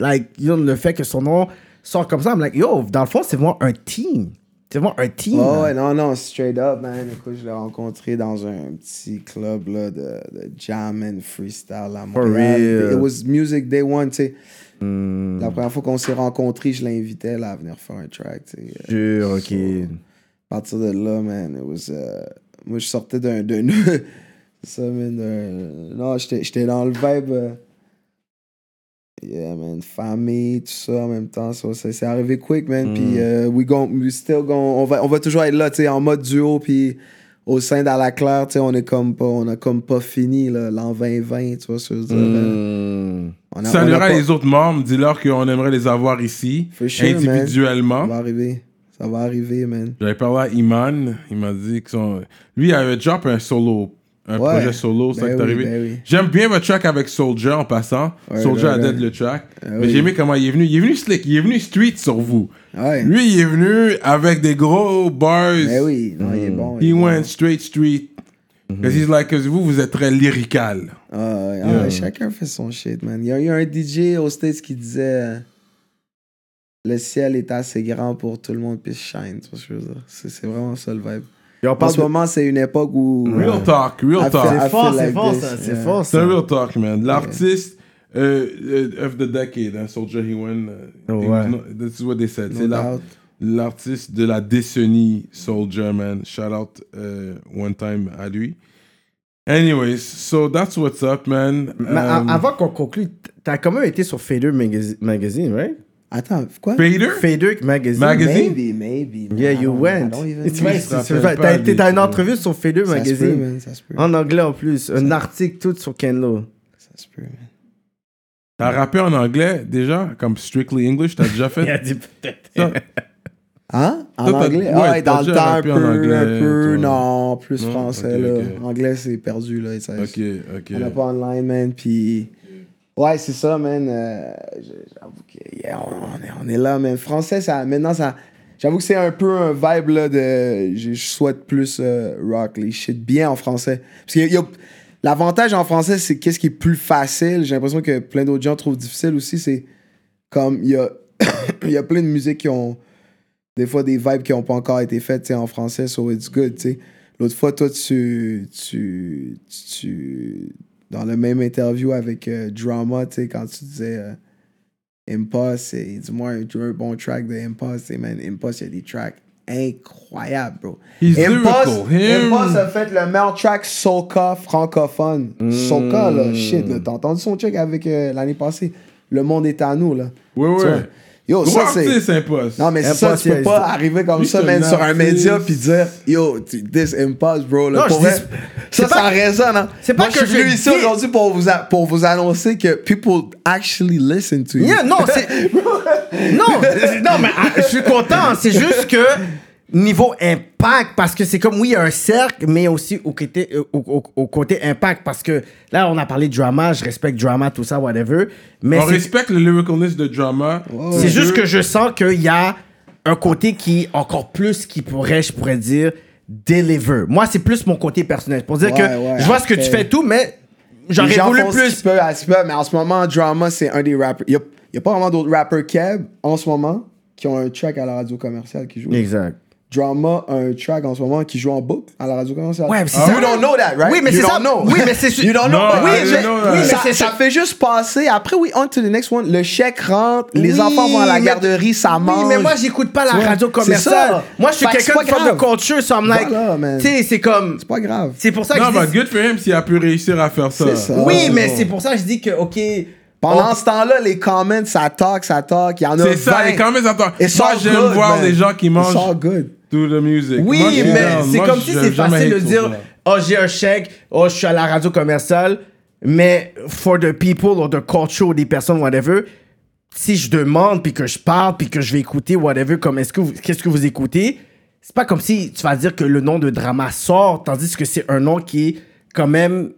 Like, you know, le fait que son nom sort comme ça, I'm like, yo, dans le fond, c'est vraiment un team. C'est vraiment un team. Oh, ouais, non, non, straight up, man. Écoute, je l'ai rencontré dans un petit club là, de, de jam and freestyle à For Montréal. real. It was music day one, tu sais. Hmm, La première fois qu'on s'est rencontrés, je l'invitais là, à venir faire un track, tu sais. Jure, ok. À partir de là, man, it was... euh, moi, je sortais d'un... d'un ça, man, d'un- Non, j'étais j'étais dans le vibe... euh, Yeah, man, famille, tout ça en même temps, c'est arrivé quick, man. Puis, euh, we gon, we still gon, on va, on va toujours être là, tu sais, en mode duo, puis au sein d'À la Claire, tu sais, on est comme pas, on a comme pas fini, là, l'an 2020, tu vois ce que je veux dire. Hmm. On a- on a Saluera pas- les autres membres, dis-leur qu'on aimerait les avoir ici, man. individuellement. Ça va arriver, ça va arriver, man. J'avais parlé à Iman, il m'a dit que son... Lui, il avait drop un solo, un Ouais. projet solo, ça Ben qui est oui, arrivé. ben oui. J'aime bien votre track avec Soldier en passant. Ouais, Soldier a dead le track. mais oui. j'ai aimé comment il est venu. Il est venu slick, il est venu street sur vous. Ouais. Lui, il est venu avec des gros bars. Ben oui, non, il est bon. He il est bon. went straight street. Because he's like, cause vous, vous êtes très lyrical. Ah, ouais, ah, chacun fait son shit, man. Il y a eu un DJ aux States qui disait euh, Le ciel est assez grand pour tout le monde puisse shine. Que c'est vraiment ça le vibe. Et on En ce de- moment, c'est une époque où. Real talk, real talk. C'est fort, c'est fort, ça. C'est yeah. fort, C'est un real talk, man. L'artiste euh, euh, of the decade, hein, Soldier He won. euh, Oh, This is what they said. No C'est l'artiste de la décennie, Soldier, man. Shout out euh, one time à lui. Anyways, so that's what's up, man. Mais Um, avant qu'on conclue, t'as quand même été sur Fader magazine right? Attends, quoi? Fader? Fader Magazine. Magazine? Maybe, maybe. man. Yeah, I you went. T'as une entrevue sur Fader Ça se peut, Magazine. man. Ça se peut. En anglais en plus. Un article tout sur Kenlo. Ça se peut, man. T'as rappé en anglais déjà, comme Strictly English, t'as déjà Il a fait? dit peut-être. Hein? En Toi, anglais? ouais, ah, ouais, t'as dans le déjà temps, un peu, en anglais, un peu. toi. Non, plus Non? français, là. Anglais, c'est perdu, là. Ça, Ok, ok. On n'a pas online, man. Puis, ouais, c'est ça, man. euh, j'avoue que, yeah, on, est, là, man. Français, ça, maintenant, ça. J'avoue que c'est un peu un vibe, là, de. Je, souhaite plus euh, rock les shit bien en français. Parce que l'avantage en français, c'est qu'est-ce qui est plus facile. J'ai l'impression que plein d'autres gens trouvent difficile aussi. C'est comme, il y a, y a plein de musiques qui ont. Des fois, des vibes qui n'ont pas encore été faites, en français, so it's good, tu sais. L'autre fois, toi, tu, tu, dans le même interview avec euh, Drama, tu sais, quand tu disais euh, Impulse, et dis-moi un, un bon track de tu sais, man, Impulse, il y a des tracks incroyables, bro. He's Impulse a fait le meilleur track soca francophone. Soca, Mm. là, shit, là. T'as entendu son check avec euh, l'année passée? Le monde est à nous, là. Vois? ouais. Yo, Gros ça, c'est. Non, mais c'est ça, tu peux pas c'est- arriver comme ça, un sur un média, puis dire, yo, this impulse, bro. Là, Non, pour je vrai, dis- ça, ça résonne, hein. c'est pas Moi, que je suis venu ici aujourd'hui pour vous, a- pour vous annoncer que people actually listen to you. Yeah, non, c'est. non, non, mais ah, je suis content. C'est juste que niveau impact, parce que c'est comme, oui, il y a un cercle, mais aussi au côté, euh, au, au- au côté impact, parce que là, on a parlé de drama, je respecte drama, tout ça, whatever. Mais On respecte le lyricalness de drama. c'est juste que je sens qu'il y a un côté qui, encore plus, qui pourrait, je pourrais dire, deliver. Moi, c'est plus mon côté personnel. Pour dire Ouais, que ouais, je vois ce que tu fais tout, mais j'aurais voulu plus. mais en ce moment, Drama, c'est un des rappers. Il n'y a, pas vraiment d'autres rappers Keb en ce moment qui ont un track à la radio commerciale qui joue. Exact. Drama a un track en ce moment qui joue en boucle à la radio commerciale. Ouais, mais c'est You ça. don't know that, right? Oui, mais You c'est ça. don't know. Oui, mais c'est. You don't know. Non, oui, mais, know oui, Mais ça, ça fait juste passer. Après, oui, on to the next one. Le chèque rentre, les Oui, enfants vont à la garderie, ça mange. Oui, mais moi, j'écoute pas la Tu vois, radio c'est commerciale. ça. Moi, je suis quelqu'un pas de culture, so I'm like. Voilà. Tu sais, c'est comme. C'est pas grave. C'est pour ça que Non, mais dis. good for him s'il a pu réussir à faire ça. C'est ça. Oui, Oh, mais c'est pour ça que je dis que, OK. Pendant ce temps-là, les comments, ça talk, ça talk. Il y en a C'est ça, 20. et quand même, attends. It's Moi, j'aime voir man. les gens qui It's mangent all good. To the music. Oui, Moi, mais c'est comme si c'est facile de dire. Oh, j'ai un chèque, oh, je suis à la radio commerciale, mais for the people or the culture, des personnes, whatever, si je demande, puis que je parle, puis que je vais écouter, whatever, comme est-ce que qu'est-ce que vous écoutez, c'est pas comme si tu vas dire que le nom de drama sort, tandis que c'est un nom qui est quand même,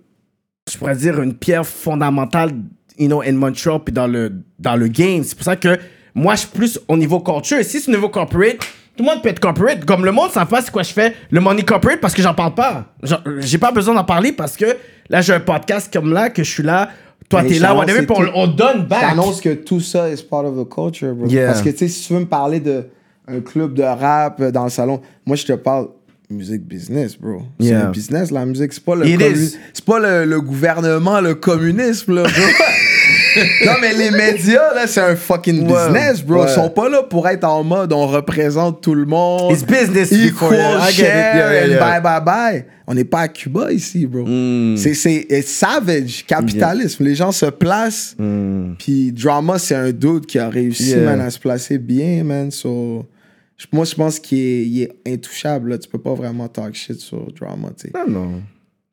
je pourrais dire, une pierre fondamentale, you know, in Montreal, puis dans le, dans le game. C'est pour ça que moi, je suis plus au niveau culture. Si c'est au niveau corporate, tout le monde peut être corporate. Comme le monde savent pas c'est quoi je fais, le money corporate, parce que j'en parle pas. Genre, J'ai pas besoin d'en parler parce que là, j'ai un podcast comme là, que je suis là, toi, t'es là, whatever, puis on, donne back. t'annonce que tout ça is part of the culture, bro. Yeah. Parce que, tu sais, si tu veux me parler de un club de rap euh, dans le salon. Moi, je te parle musique business, bro. C'est un business, la musique. C'est pas le, c'est pas le, le gouvernement, le communisme, là, bro. non, mais les médias, là, c'est un fucking Ouais. business, bro. Ouais. Ils sont pas là pour être en mode on représente tout le monde. It's business Equal share Yeah, yeah, yeah. bye, bye, bye. On n'est pas à Cuba ici, bro. Mm. C'est, savage, capitalisme. Les gens se placent. Puis Drama, c'est un dude qui a réussi, man, à se placer bien, man. So, moi, je pense qu'il est, intouchable. Là. Tu peux pas vraiment talk shit sur Drama, tu sais. Non, non.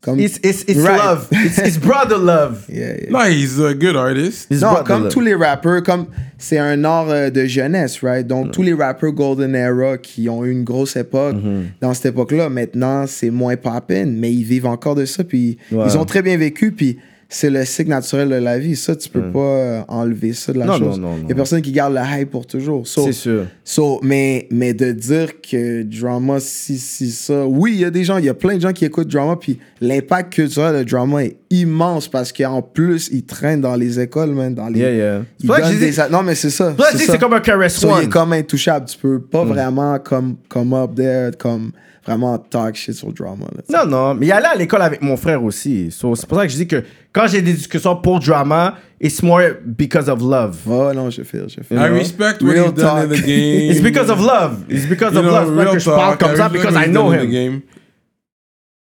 Comme, It's, it's, it's Right. love. It's, it's brother love. Yeah, yeah. No, he's a good artist. It's Non, comme love. tous les rappeurs, comme c'est un art euh, de jeunesse, right? Donc, tous les rappeurs Golden Era qui ont eu une grosse époque, Mm-hmm. dans cette époque-là, maintenant, c'est moins poppin', mais ils vivent encore de ça, puis Ouais. ils ont très bien vécu, puis c'est le cycle naturel de la vie. Ça, tu peux pas euh, enlever ça de la Non, chose. non, non, Il y a personne qui garde le hype pour toujours. So- C'est sûr. So, mais, mais de dire que drama, si, si, ça. Oui, il y a des gens, il y a plein de gens qui écoutent drama, puis l'impact culturel de drama est immense parce qu'en plus, ils traînent dans les écoles, man. Dans les, Yeah, yeah. ils donnent des Non, mais c'est ça. C'est comme un Caress So, il One. est comme intouchable. Tu peux pas vraiment comme, come up there, comme vraiment talk shit sur drama. Là. Non, non, mais il allait à l'école avec mon frère aussi. So, c'est pour ça que je dis que quand j'ai des discussions pour drama, it's more because of love. Oh non, je fais, je fais. I respect what he's done in talk. the game. It's because of love. It's because You of know, love. Real que je parle comme ça because I know him.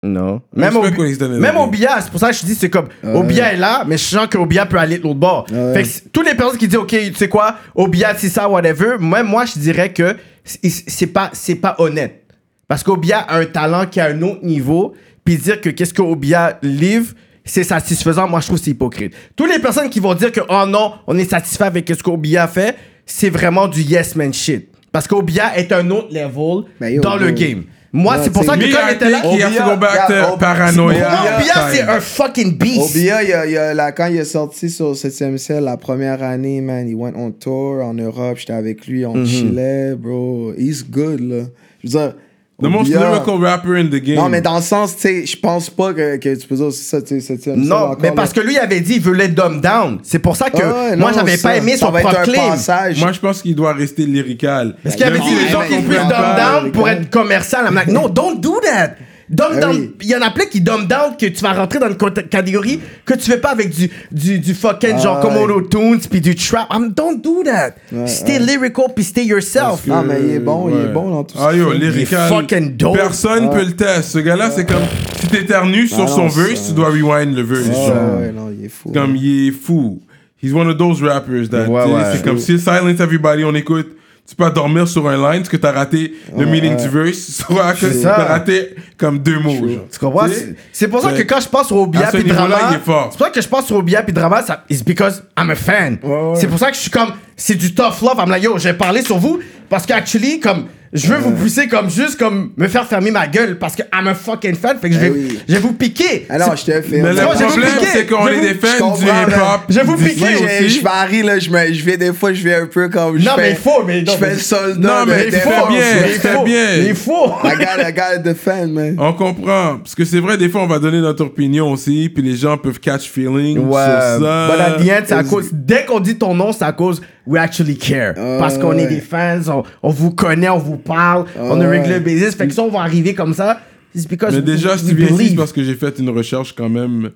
Non. Même, au, what he's done in the même game. Obia, c'est pour ça que je dis, c'est comme, Obia est là, mais je sens que Obia peut aller de l'autre bord. Ouais. Fait que toutes les personnes qui disent, OK, tu sais quoi, Obia, c'est ça, whatever, même moi, je dirais que c'est c'est pas, c'est pas honnête. Parce qu'Obia a un talent qui a un autre niveau, puis dire que qu'est-ce que Obia livre, c'est satisfaisant, moi, je trouve c'est hypocrite. Toutes les personnes qui vont dire que, oh non, on est satisfait avec ce qu'Obia fait, c'est vraiment du yes man shit. Parce qu'Obia est un autre level yo, dans le game. Moi, c'est pour ça que quand il était là, has to go back to Obia- c'est un fucking beast. Obia, il y a, il y a quand il est sorti sur 7ème ciel, la première année, man, il went on tour en Europe, j'étais avec lui, on chillait, bro. He's good, là. Je veux dire, The most Obia- lyrical rapper in the game. Non, mais dans le sens, tu sais, je pense pas que, que tu peux dire ça, tu sais, 7ème ciel. Non, mais parce là. que lui avait dit il veut let dumb down. C'est pour ça que Ah ouais, moi j'avais pas aimé ça son va être un proclaim. passage. Moi, je pense qu'il doit rester lyrical. Parce qu'il avait dit les gens qui mais- dumb down pour être commercial. I'm like, no, don't do that. Dumb Ah down. oui. Il y en a plein qui dumb down que tu vas rentrer dans une catégorie que tu fais pas avec du, du, du fucking genre Ah comme ouais. auto-tunes puis du trap. I'm, don't do that. stay lyrical puis stay yourself. Non, mais il est bon, il est Ouais. bon dans tout Ah ça. yo, Il est lyrical. fucking dope. Personne peut le tester. Ce gars-là, c'est comme si t'éternues sur Ah son non, verse, ça- tu dois rewind le verse. Ah ouais, non, il est fou. Comme il est fou. He's one of those rappers that. Ouais, ouais. C'est comme si Silence Everybody, on écoute. Tu peux dormir sur un line parce que t'as raté le meaning du verse, soit que t'as raté comme deux mots. genre. Tu comprends? C'est- pour ça que Ouais. quand je pense au ce puis drama, c'est pour ça que je pense au Obia puis drama, ça, it's because I'm a fan. C'est pour ça que je suis comme, c'est du tough love. I'm like, yo, j'ai parlé sur vous parce que actually, comme, je veux vous pousser comme juste comme me faire fermer ma gueule parce que I'm a fucking fan. Fait que je vais, Eh oui. je vais vous piquer. Non, je te fais. Mais le problème, vous c'est qu'on Je est vous- des fans du hip-hop. Je vous. Moi, style j'ai- aussi. je varie, là, je, me, je vais des fois, je vais un peu comme. je Non, fais- mais il faut, mais non, Je fais mais- le soldat. Non, mais il défense, bien, il fait bien. Il faut. I gotta, I gotta defend, man. On comprend. Parce que c'est vrai, des fois, on va donner notre opinion aussi, puis les gens peuvent catch feeling Ouais. sur ça. But at the end, c'est à cause. Dès qu'on dit ton nom, c'est à cause we actually care. Parce qu'on est des fans, on, on vous connaît, on vous parle, on a ouais. regular basis. Fait que si on va arriver comme ça, c'est because Mais déjà, tu viens ici, c'est parce que j'ai fait une recherche quand même,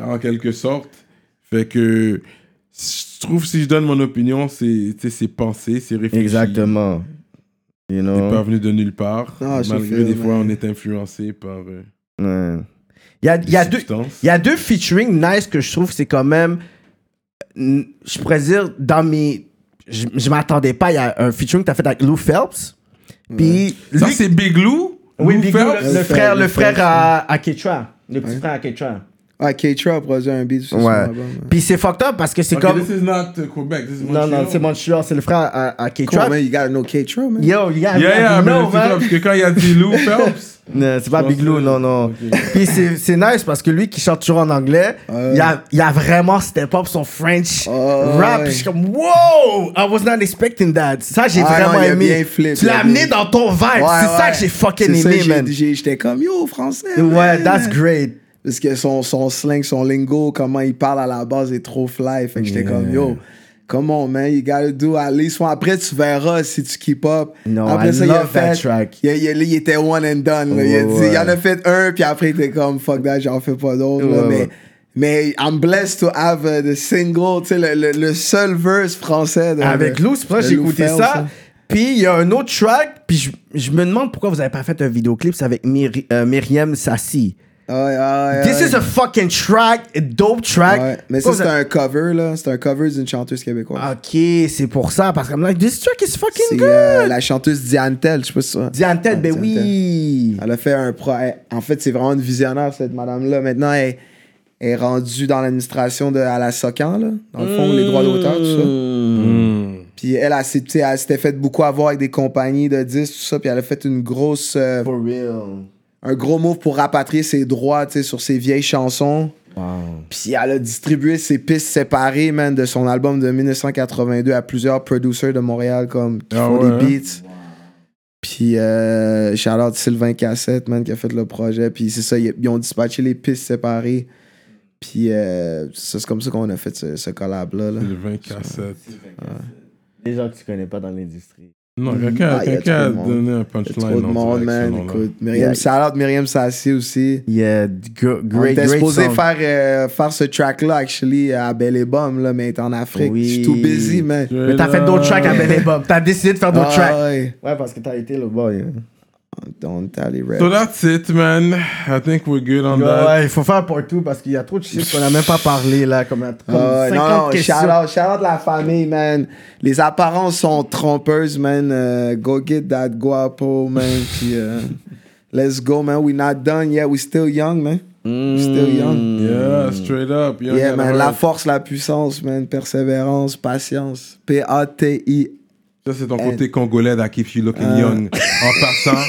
en quelque sorte. Fait que je trouve si je donne mon opinion, c'est c'est pensé, c'est réfléchi. Exactement. You C'est know? pas venu de nulle part. Non, je malgré des fois, man. on est influencé par euh, Ouais. Il y a, y, a y a deux featuring nice que je trouve, c'est quand même. Je pourrais dire, dans mes. Je, je m'attendais pas, il y a un featuring que t'as fait avec Lou Phelps. Puis. Ça, lui- c'est Big Lou? Oui, Lou Big Lou, le, le frère, le frère à, à Ketra. Le petit frère à Ketra. Ah, K-Trap a produit un beat sur son Ouais. Puis c'est fucked up parce que c'est comme. this is not uh, Quebec, this is Non, non, Montreal. c'est Montreal, c'est le frère à, à Cool, K-Trap. man. You gotta know K-Trap, man. Yo, you gotta Yeah, yeah, know, c'est ça, man. parce que quand il y a dit Lou Phelps, Non, c'est pas Big Lou, non, non. Ok. Puis c'est c'est nice parce que lui qui chante toujours en anglais, il, a, il a vraiment step up son French Oh, rap. ouais. Je suis comme, wow, I was not expecting that. Ça, j'ai Ah, vraiment non, aimé. flip, tu l'as amené dans ton vibe. Ouais, c'est ça que j'ai fucking aimé, man. J'étais comme, yo, français. Ouais, man. that's great. Parce que son, son slang, son lingo, comment il parle à la base est trop fly. Fait que j'étais comme, yo, Come on, man, you gotta do at least one. Après, tu verras si tu keep up. No, après I ça, il a love fait. track. Il, il- il était one and done. là. il, a dit- Ouais, il en a fait un, puis après, il était comme fuck that, j'en fais pas d'autres. Ouais, mais, ouais. mais I'm blessed to have uh, the single, tu sais, le, le, le seul verse français. de- Avec Lou, c'est pour ça que j'ai écouté ça. Puis il y a un autre track, puis je, je me demande pourquoi vous avez pas fait un vidéoclip, c'est avec Myri- euh, Myriam Sassi. Ouais, ouais, ouais, This ouais. is a fucking track, a dope track. Ouais, Mais ça, c'est un cover, là. C'est un cover d'une chanteuse québécoise. Ok, c'est pour ça, parce que I'm like, this track is fucking good. euh, la chanteuse Diane Tell, je sais pas si ça. Diane Ted, ben Diane oui. Elle a fait un pro. elle- en fait, c'est vraiment une visionnaire, cette madame-là. Maintenant, elle, elle est rendue dans l'administration de à la SOCAN, là. Dans le fond, les droits d'auteur, tout ça. Hmm. Puis elle, elle, elle s'était fait beaucoup avoir avec des compagnies de disques, tout ça. Puis elle a fait une grosse. euh, For real. Un gros move pour rapatrier ses droits, tu sais, sur ses vieilles chansons. Wow. Puis elle a distribué ses pistes séparées, man, de son album de 1982 à plusieurs producers de Montréal, comme qui Ah font ouais, des beats. Puis, euh, shout out Sylvain Cassette, man, qui a fait le projet. Puis c'est ça, ils, ils ont dispatché les pistes séparées. Puis euh, c'est comme ça qu'on a fait ce, ce collab-là. là. Le 20 cassettes. Des gens que tu connais pas dans l'industrie. Non, quelqu'un Ah, y a donné un punchline. trop de on monde, man. Écoute, Myriam, Yeah. shout out Myriam Sassi aussi. Yeah, gr- On great, était great supposé faire, euh, faire ce track-là, actually, à Belle et Bum, là, mais est en Afrique. Oui. Je suis tout busy, man. Mais t'as fait d'autres tracks à Ben et. T'as décidé de faire d'autres Ah, tracks. ouais. Ouais, parce que t'as été le boy. On est allé rap. So that's it, man. I think we're good on that. Ouais, il faut faire part 2 parce qu'il y a trop de shit qu'on a même pas parlé là. Comme, comme Ah ouais, 50 non, non, questions. shout out, shout out la famille, man. Les apparences sont trompeuses, man. Euh, go get that guapo, man. Puis, euh, let's go, man. We not done yet. We still young, man. We still young. Yeah, straight up. Young Yeah, man. La force, la puissance, man. Persévérance, patience. P-A-T-I. Ça, c'est ton côté congolais that keeps you looking Euh. young. En passant,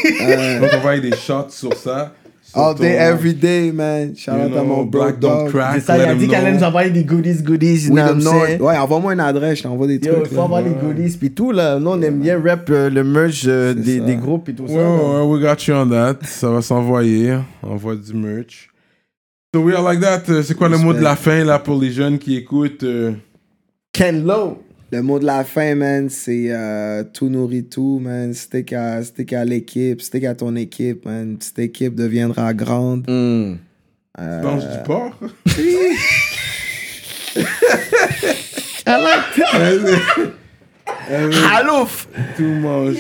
donc on va aller des shots sur ça. Sur All day, ton, every day, man. Shout out à know, mon Black Don't dog. Crack. C'est ça, il let a dit qu'elle allait know. nous envoyer des goodies, goodies. I'm saying? Ouais, envoie-moi une adresse, je t'envoie des Yo, trucs. il faut là. avoir les goodies puis tout là. Nous on aime bien rap euh, le merch euh, des, ça. des groupes et tout ça. Ouais, là. ouais, ouais, we got you on that. Ça va s'envoyer. On envoie du merch. So we are like that. Euh, C'est quoi le mot de la fin là pour les jeunes qui écoutent euh, Ken Lo. Le mot de la fin, man, c'est euh, tout nourrit tout, man. Stick à, stick à l'équipe, stick à ton équipe, man. Cette équipe deviendra grande. Mm. Euh, du porc? Alouf! Tout mange.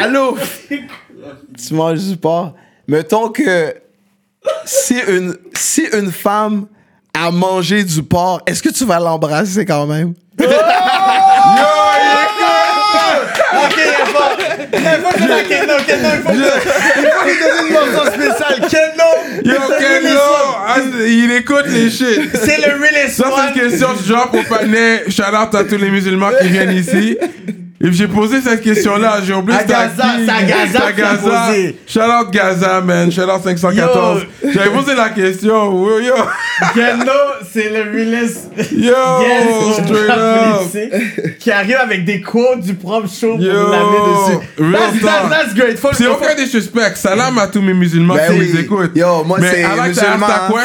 Alouf! tu manges du porc. Mettons que si une, si une femme a mangé du porc, est-ce que tu vas l'embrasser quand même? Yo, Kenlo! Ah, Il écoute les shit. C'est le realest Ça, c'est une question au panel. Shout out à tous les musulmans qui viennent ici. Et j'ai posé cette question-là, j'ai oublié À Gaza, c'est à Gaza C'est à Gaza. posé. Shout out Gaza, man. Shout out 514. J'avais posé la question. Yo, yo, Ken Lo, c'est le realest. yo Yes, straight up. Qui arrive avec des quotes du propre show pour l'amener dessus. That's, that's, that's great. Faut, C'est aucun disrespect. Salam à tous mes musulmans Ben qui oui. nous écoutent. Yo, moi, c'est musulman, hein. question. Moi,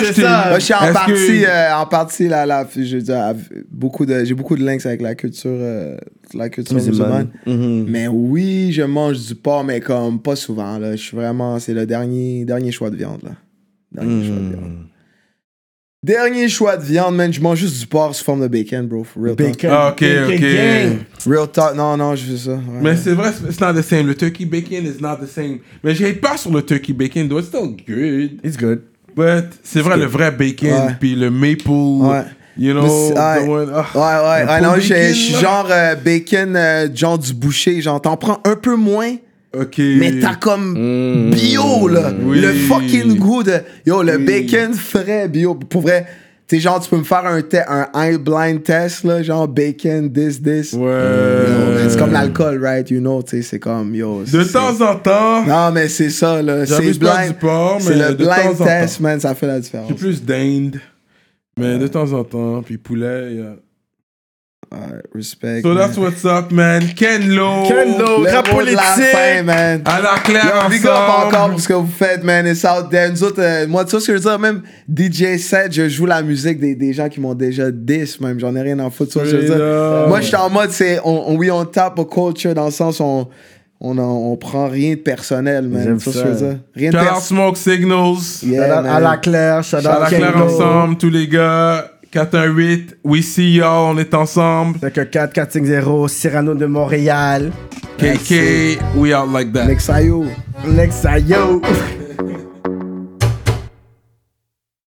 je suis en Est-ce partie, que- euh, en partie, la, la, je veux dire, beaucoup de, j'ai beaucoup de links avec la culture, euh, la culture musulmane. Mhm. Mais oui, je mange du porc, mais comme pas souvent, là. Je suis vraiment, c'est le dernier, dernier choix de viande, là. Dernier choix de viande. Dernier choix de viande, man. Je mange juste du porc sous forme de bacon, bro. For real talk. Bacon. Ah, ok, bacon ok. gang. Real talk. Non, non, je fais ça. ouais. Mais c'est vrai, it's not the same. Le turkey bacon is not the same. Mais je hate pas sur le turkey bacon, though. It's still good. It's good. But c'est vrai, le vrai bacon, puis le maple, Ouais. You know, c'est- ouais. the one- ah. Ouais, ouais, ouais, non, bacon, je suis genre euh, bacon, euh, genre du boucher. Genre, t'en prends un peu moins, Ok. mais t'as comme bio, là. Oui. Le fucking goût de. Yo, le Oui. bacon frais bio. Pour vrai, tu genre, tu peux me faire un, un eye blind test, là, genre bacon, this, this. Ouais. C'est comme l'alcool, right? You know, tu sais, c'est comme, yo. De c'est- temps en temps, Non, mais c'est ça, là. C'est blind. C'est le blind test, temps. man, ça fait la différence. j'ai plus d'Inde. Mais de temps en temps, puis poulet, il y a- Alright, respect. So man. that's what's up, man. Ken Lo. Ken Lo. Rap politique. fin, man. À la claire Yo, big up encore pour ce que vous faites, man. It's out there. Nous autres, euh, moi, tu vois ce que je veux dire? Même DJ set, je joue la musique des, des gens qui m'ont déjà diss, même. J'en ai rien à foutre. Tu vois ce que je veux dire? Moi, je suis en mode, c'est, on, on- oui, on tape au culture dans le sens où on, on, en- on prend rien de personnel, man. J'aime ça. veux dire? Rien de Shout out personnel. Smoke Signals. Yeah, out à la Claire, shout out À la claire ensemble, tous les gars. 418, we see y'all, on est ensemble. C'est que 4450, Cyrano de Montréal. KK, we out like that. Next, yo. Next, yo.